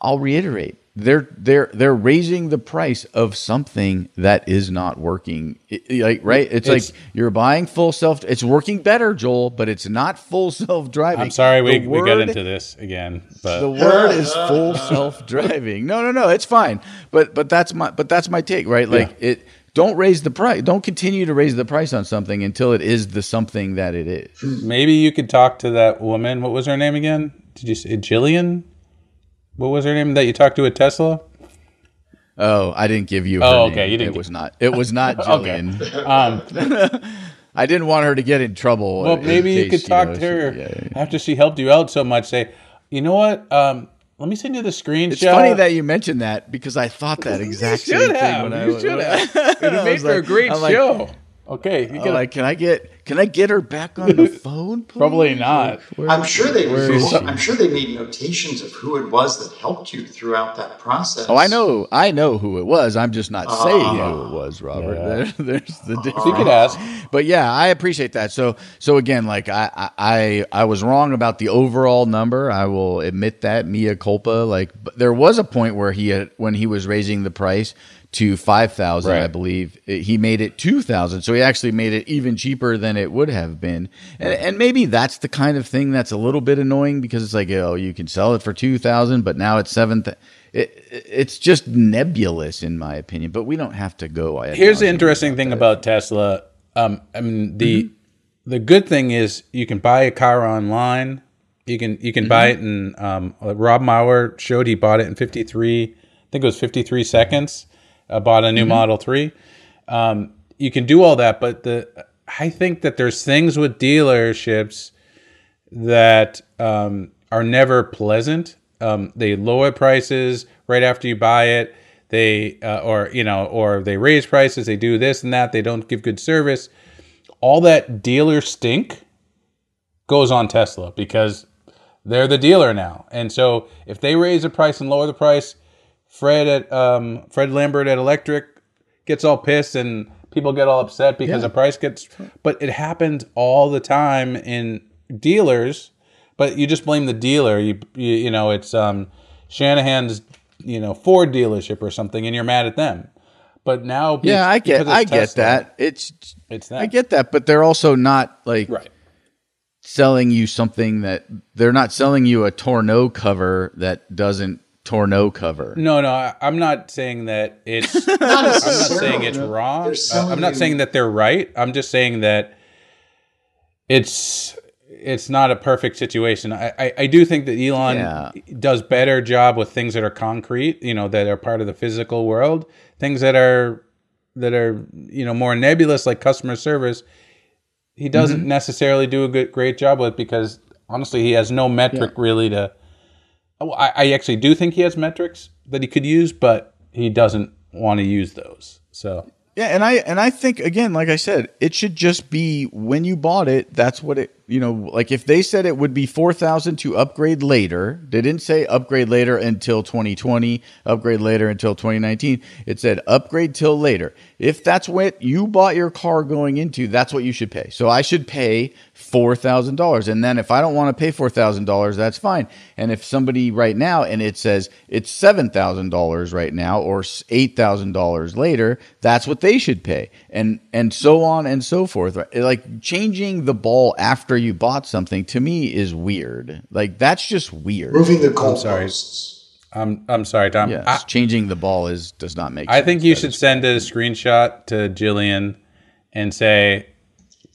I'll reiterate they're they're they're raising the price of something that is not working. It- like right, it's, It's- like you're buying full self. It's working better, Joel, but it's not full self driving. I'm sorry we, The we got into this again, but the word is full self driving. No, no, no, it's fine. But but that's my but that's my take, right? Like it. Don't raise the price. Don't continue to raise the price on something until it is the something that it is. maybe you could talk to that woman. What was her name again? Did you say Jillian? What was her name that you talked to at Tesla? Oh, I didn't give you. Her Oh, name. okay, you didn't It was not. It was not Okay. Jillian. Um, I didn't want her to get in trouble. well, in maybe you could talk know, to her yeah, yeah. after she helped you out so much. Say, you know what? Um, let me send you the screenshot. It's funny that you mentioned that because I thought that exact same should thing have. when I You was. should have. It I made was for a great I'm like- show. Okay, you I'm like, can I get can I get her back on the phone? Please? probably not. I'm sure they. is she? I'm sure they made notations of who it was that helped you throughout that process. Oh, I know, I know who it was. I'm just not saying who ah. it was, Robert. Yeah. There, there's the ah. difference. You could ask. But yeah, I appreciate that. So so again, like I I I I was wrong about the overall number. I will admit that mea culpa. Like but there was a point where he had when he was raising the price to five thousand, I believe he made it two thousand. So he actually made it even cheaper than it would have been. And, and maybe that's the kind of thing that's a little bit annoying because it's like oh you can sell it for two thousand, but now it's seven. It, it- it's just nebulous in my opinion. But we don't have to go. Here's the interesting about thing that. about Tesla. Um, I mean the the good thing is you can buy a car online. You can you can buy it in. Um, Rob Maurer showed he bought it in 53. I think it was 53 seconds. Uh, bought a new Model Three. Um, you can do all that, but the I think that there's things with dealerships that um, are never pleasant. Um, they lower prices right after you buy it. They uh, or you know or they raise prices. They do this and that. They don't give good service. All that dealer stink goes on Tesla because they're the dealer now. And so if they raise the price and lower the price, Fred at um, Fred Lambert at Electrek gets all pissed and people get all upset because the price gets. But it happens all the time in dealers. But you just blame the dealer. You you, you know it's um, Shanahan's you know Ford dealership or something, and you're mad at them. But now, Yeah, I get, I get that. It's, It's that. I get that, but they're also not like right. selling you something that they're not selling you a tornado cover that doesn't tornado cover. No, no, I, I'm not saying that it's. Not I'm not saying it's wrong. They're Uh, I'm not saying that they're right. I'm just saying that it's it's not a perfect situation. I, I, I do think that Elon Yeah. does better job with things that are concrete, you know, that are part of the physical world. Things that are that are you know more nebulous, like customer service. He doesn't Mm-hmm. necessarily do a good great job with because honestly, he has no metric really to. Oh, I, I actually do think he has metrics that he could use, but he doesn't want to use those. So Yeah, and I and I think again, like I said, it should just be when you bought it. That's what it. You know, like if they said it would be four thousand to upgrade later, they didn't say upgrade later until twenty twenty, upgrade later until twenty nineteen. It said upgrade till later. If that's what you bought your car going into, that's what you should pay. So I should pay four thousand dollars, and then if I don't want to pay four thousand dollars, that's fine. And if somebody right now and it says it's seven thousand dollars right now or eight thousand dollars later, that's what they should pay, and and so on and so forth. Like changing the ball after you bought something to me is weird. Like that's just weird. Moving the sorry. goalposts. I'm I'm sorry, Tom. Yes, I, changing the ball is does not make. I sense. think you That should is- send a screenshot to Jillian and say,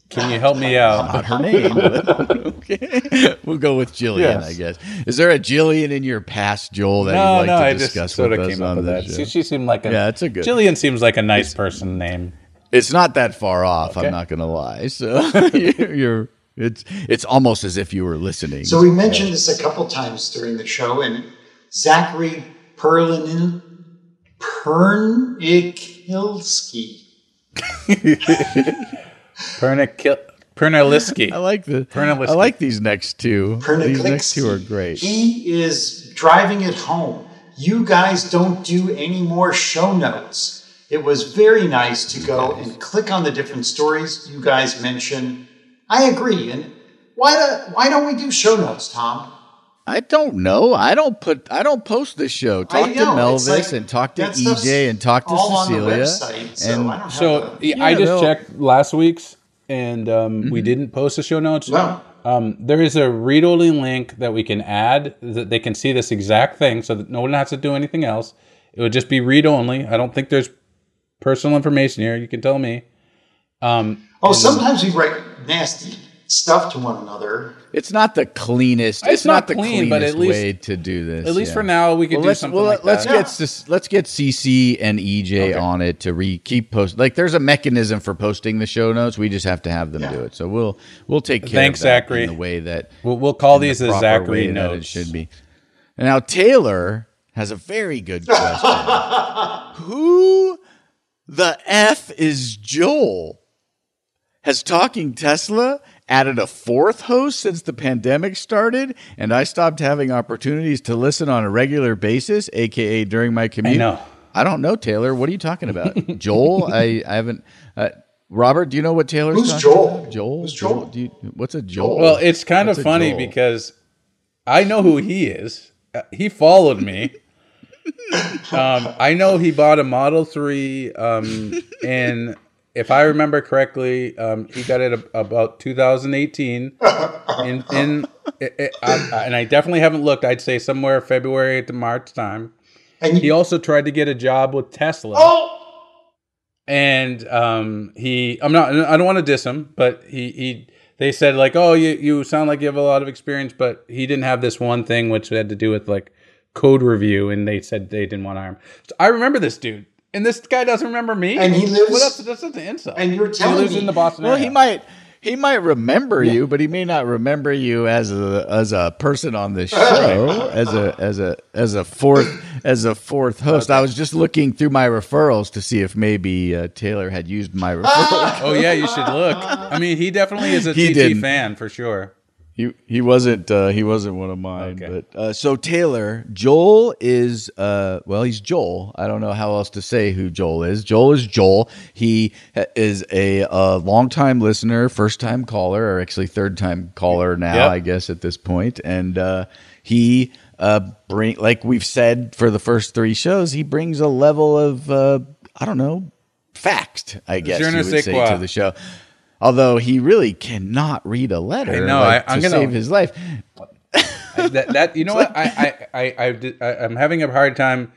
"Can you help me out?" not her name. but- okay, we'll go with Jillian. Yes. I guess. Is there a Jillian in your past, Joel, that No, you'd like no, to I just discuss sort of came up with that. She, she seemed like a Yeah, it's a good- Jillian seems like a nice person name. It's not that far off. Okay. I'm not going to lie. So you're, you're. It's it's almost as if you were listening. So we mentioned this a couple times during the show, and Zachary Perlin Pernikilski. Pernik Pernaliski. I like the. Pernalisky. I like these next two. These next two are great. He is driving it home. You guys don't do any more show notes. It was very nice to go and click on the different stories you guys mentioned. I agree. And why, do, why don't we do show notes, Tom? I don't know. I don't put. I don't post this show. Talk I to know, it's Melvis like- and talk to EJ and talk to all on the Cecilia. website, so and I don't So a- yeah, I just they'll- checked last week's, and um, we didn't post the show notes. No. Um, there is a read-only link that we can add that they can see this exact thing, so that no one has to do anything else. It would just be read-only. I don't think there's personal information here. You can tell me. Um, oh, sometimes we write nasty stuff to one another. it's not the cleanest. It's It's, not, not the clean, but cleanest at least- way to do this. at least yeah. for now, we could Well, do let's something well, like let's that. get this, let's get CC and EJ on it to re keep post. Like there's a mechanism for posting the show notes. We just have to have them Yeah. do it. So we'll we'll take care Thanks, of that Zachary. in the way that We'll, we'll call these the proper Zachary way that notes. it should be. And now Taylor has a very good question. Who the f is Joel? Has Talking Tesla added a fourth host since the pandemic started, and I stopped having opportunities to listen on a regular basis, aka during my commute? know. I don't know, Taylor. What are you talking about, Joel? I, I haven't. Uh, Robert, do you know what Taylor's Who's talking Joel? about? Joel. Who's Joel? Do you, what's a Joel? Well, it's kind What's of funny Joel? because I know who he is. Uh, he followed me. um, I know he bought a Model Three, um, and if I remember correctly, um, he got it ab- about 2018. In in it, it, I, and I definitely haven't looked. I'd say somewhere February to March time. And He also tried to get a job with Tesla. oh, and um, he i'm not i don't want to diss him but he he they said like oh you, you sound like you have a lot of experience but he didn't have this one thing which had to do with like code review and they said they didn't want to hire him so i remember this dude and this guy doesn't remember me And he lives- well, that's, that's an insult and you're telling he lives me- in the boston Well, area. he might he might remember you, but he may not remember you as a as a person on the show, as a as a as a fourth as a fourth host. I was just looking through my referrals to see if maybe uh, Taylor had used my referral. oh yeah you should look i mean he definitely is a He TT didn't. fan for sure he he wasn't uh, he wasn't one of mine. Okay. But uh, so Taylor Joel is uh, well he's Joel. I don't know how else to say who Joel is. Joel is Joel. He is a, a longtime listener, first time caller, or actually third time caller now, Yep. I guess at this point. And uh, he uh, bring like we've said for the first three shows, he brings a level of uh, I don't know fact. I guess you would say to the show. Although he really cannot read a letter, I know, like, I- I'm to gonna- save his life. that, that you know what I I, I I I'm having a hard time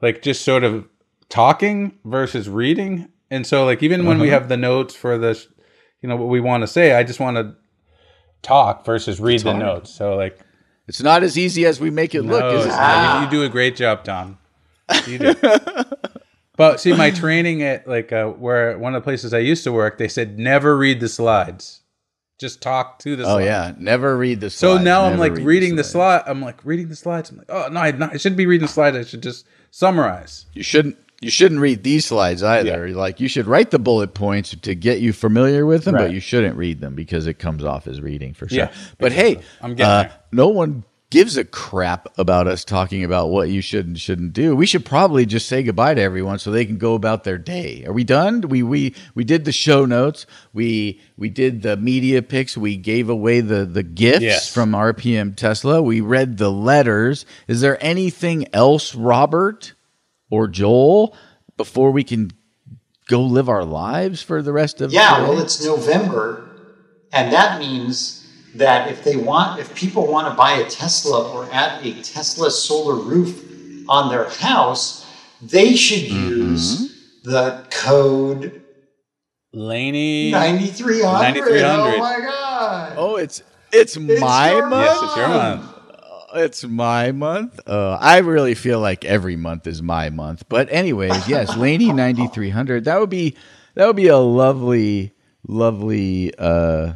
like just sort of talking versus reading, and so like even when we Uh-huh. have the notes for this, you know what we want to say, I just want to talk versus read the notes. So like, It's not as easy as we make it look. is it? not. You, you do a great job, Tom. You do. but see, my training at like uh, where one of the places I used to work, they said never read the slides, just talk to the. Oh slides. yeah, never read the. So slides. now I'm like read reading the slides. slide. I'm like reading the slides. I'm like, oh no, I, no, I shouldn't be reading the slides. I should just summarize. You shouldn't. You shouldn't read these slides either. Like you should write the bullet points to get you familiar with them, Right. but you shouldn't read them because it comes off as reading for sure. Yeah, but hey, I'm getting uh, no one gives a crap about us talking about what you should and shouldn't do. We should probably just say goodbye to everyone so they can go about their day. Are we done? We we we did the show notes. We we did the media picks. We gave away the the gifts Yes. from RPM Tesla. We read the letters. Is there anything else, Robert or Joel, before we can go live our lives for the rest of Yeah, the well, it's November, and that means that if they want, if people want to buy a Tesla or add a Tesla solar roof on their house, they should Mm-hmm. use the code Laini. 9300. 9300. Oh my God. Oh, it's it's, my your month. Yes, it's your month. It's my month. Uh, I really feel like every month is my month. But anyways, yes, Laini ninety three hundred. That would be that would be a lovely, lovely, uh,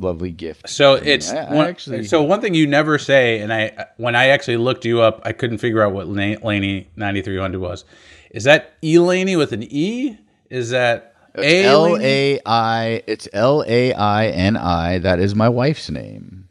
lovely gift. So it's I- I one, actually so one thing you never say, and I when I actually looked you up, I couldn't figure out what La- Laini ninety three hundred was. Is that Elaney with an E? Is that L? A I. It's L A I N I. That is my wife's name.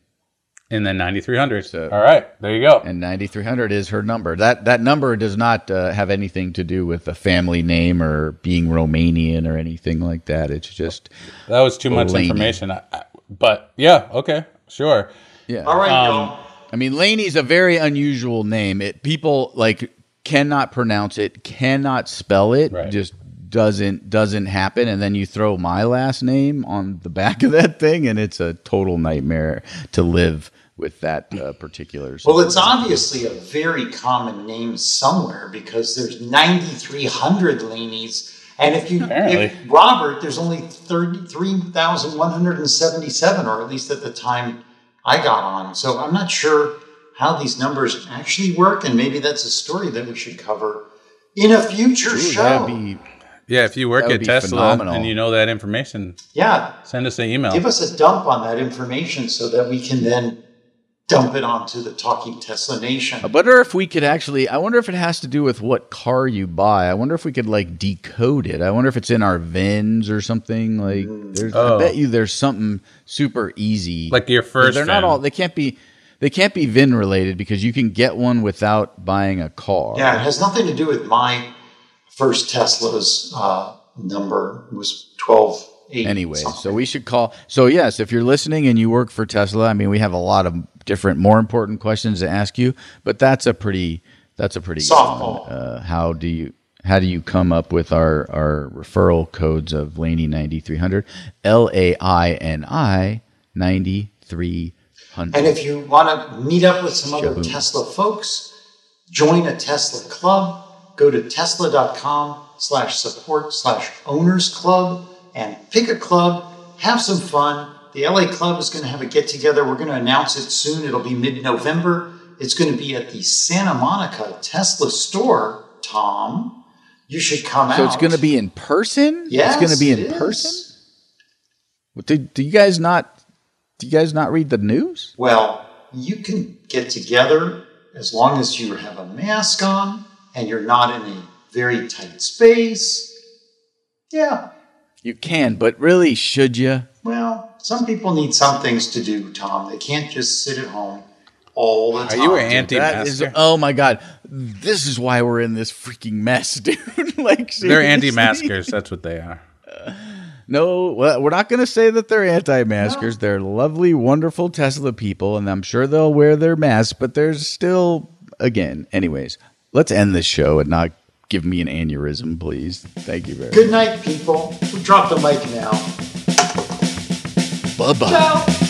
and then ninety three hundred? So- All right, there you go. and 9300 is her number. That that number does not uh, have anything to do with a family name or being Romanian or anything like that. It's just That was too much information. I, but yeah, okay, sure. yeah. All right, Um, y'all. I mean, Laini's a very unusual name. It people like cannot pronounce it, cannot spell it, Right. just doesn't doesn't happen. And then you throw my last name on the back of that thing, and it's a total nightmare to live with that uh, particular. Well, it's obviously a very common name somewhere because there's 9,300 Lainis. And if you, Apparently. if Robert, there's only 33,177, or at least at the time I got on. So I'm not sure how these numbers actually work. And maybe that's a story that we should cover in a future Ooh, show. that'd be Yeah, if you work at Tesla phenomenal. and you know that information, yeah. send us an email. Give us a dump on that information so that we can then dump it onto the Talking Tesla Nation. I wonder if we could actually. I wonder if it has to do with what car you buy. I wonder if we could like decode it. I wonder if it's in our VINs or something. Like, there's. I Oh. bet you there's something super easy. Like your first They're not all. They can't be. They can't be VIN related because you can get one without buying a car. Yeah, it has nothing to do with my first Tesla's uh, number It was twelve eight. Anyway, something. so we should call. So yes, if you're listening and you work for Tesla, I mean, we have a lot of different, more important questions to ask you. But that's a pretty. That's a pretty Softball. one. Uh, how do you? How do you come up with our, our referral codes of Laini ninety three hundred, L A I N I ninety three hundred? and if you want to meet up with some other Shaboom. Tesla folks, join a Tesla club. Go to tesla.com slash support slash owners club and pick a club. Have some fun. The LA club is going to have a get together. We're going to announce it soon. It'll be mid November. It's going to be at the Santa Monica Tesla store, Tom. You should come out. So it's going to be in person. Yes, it's going to be in person. Do, do you guys not? Do you guys not read the news? Well, you can get together as long as you have a mask on and you're not in a very tight space. Yeah, You can, but really, should you? well, some people need some things to do, Tom. They can't just sit at home all the time. Are you an anti-masker? oh my god, this is why we're in this freaking mess, dude. like They're anti-maskers. That's what they are. Uh, no, well, we're not going to say that they're anti-maskers. They're lovely, wonderful Tesla people, and I'm sure they'll wear their masks. But there's still, again, anyways. Let's end this show and not give me an aneurysm, please. Thank you very much. Good night, people. We drop the mic now. Bye bye.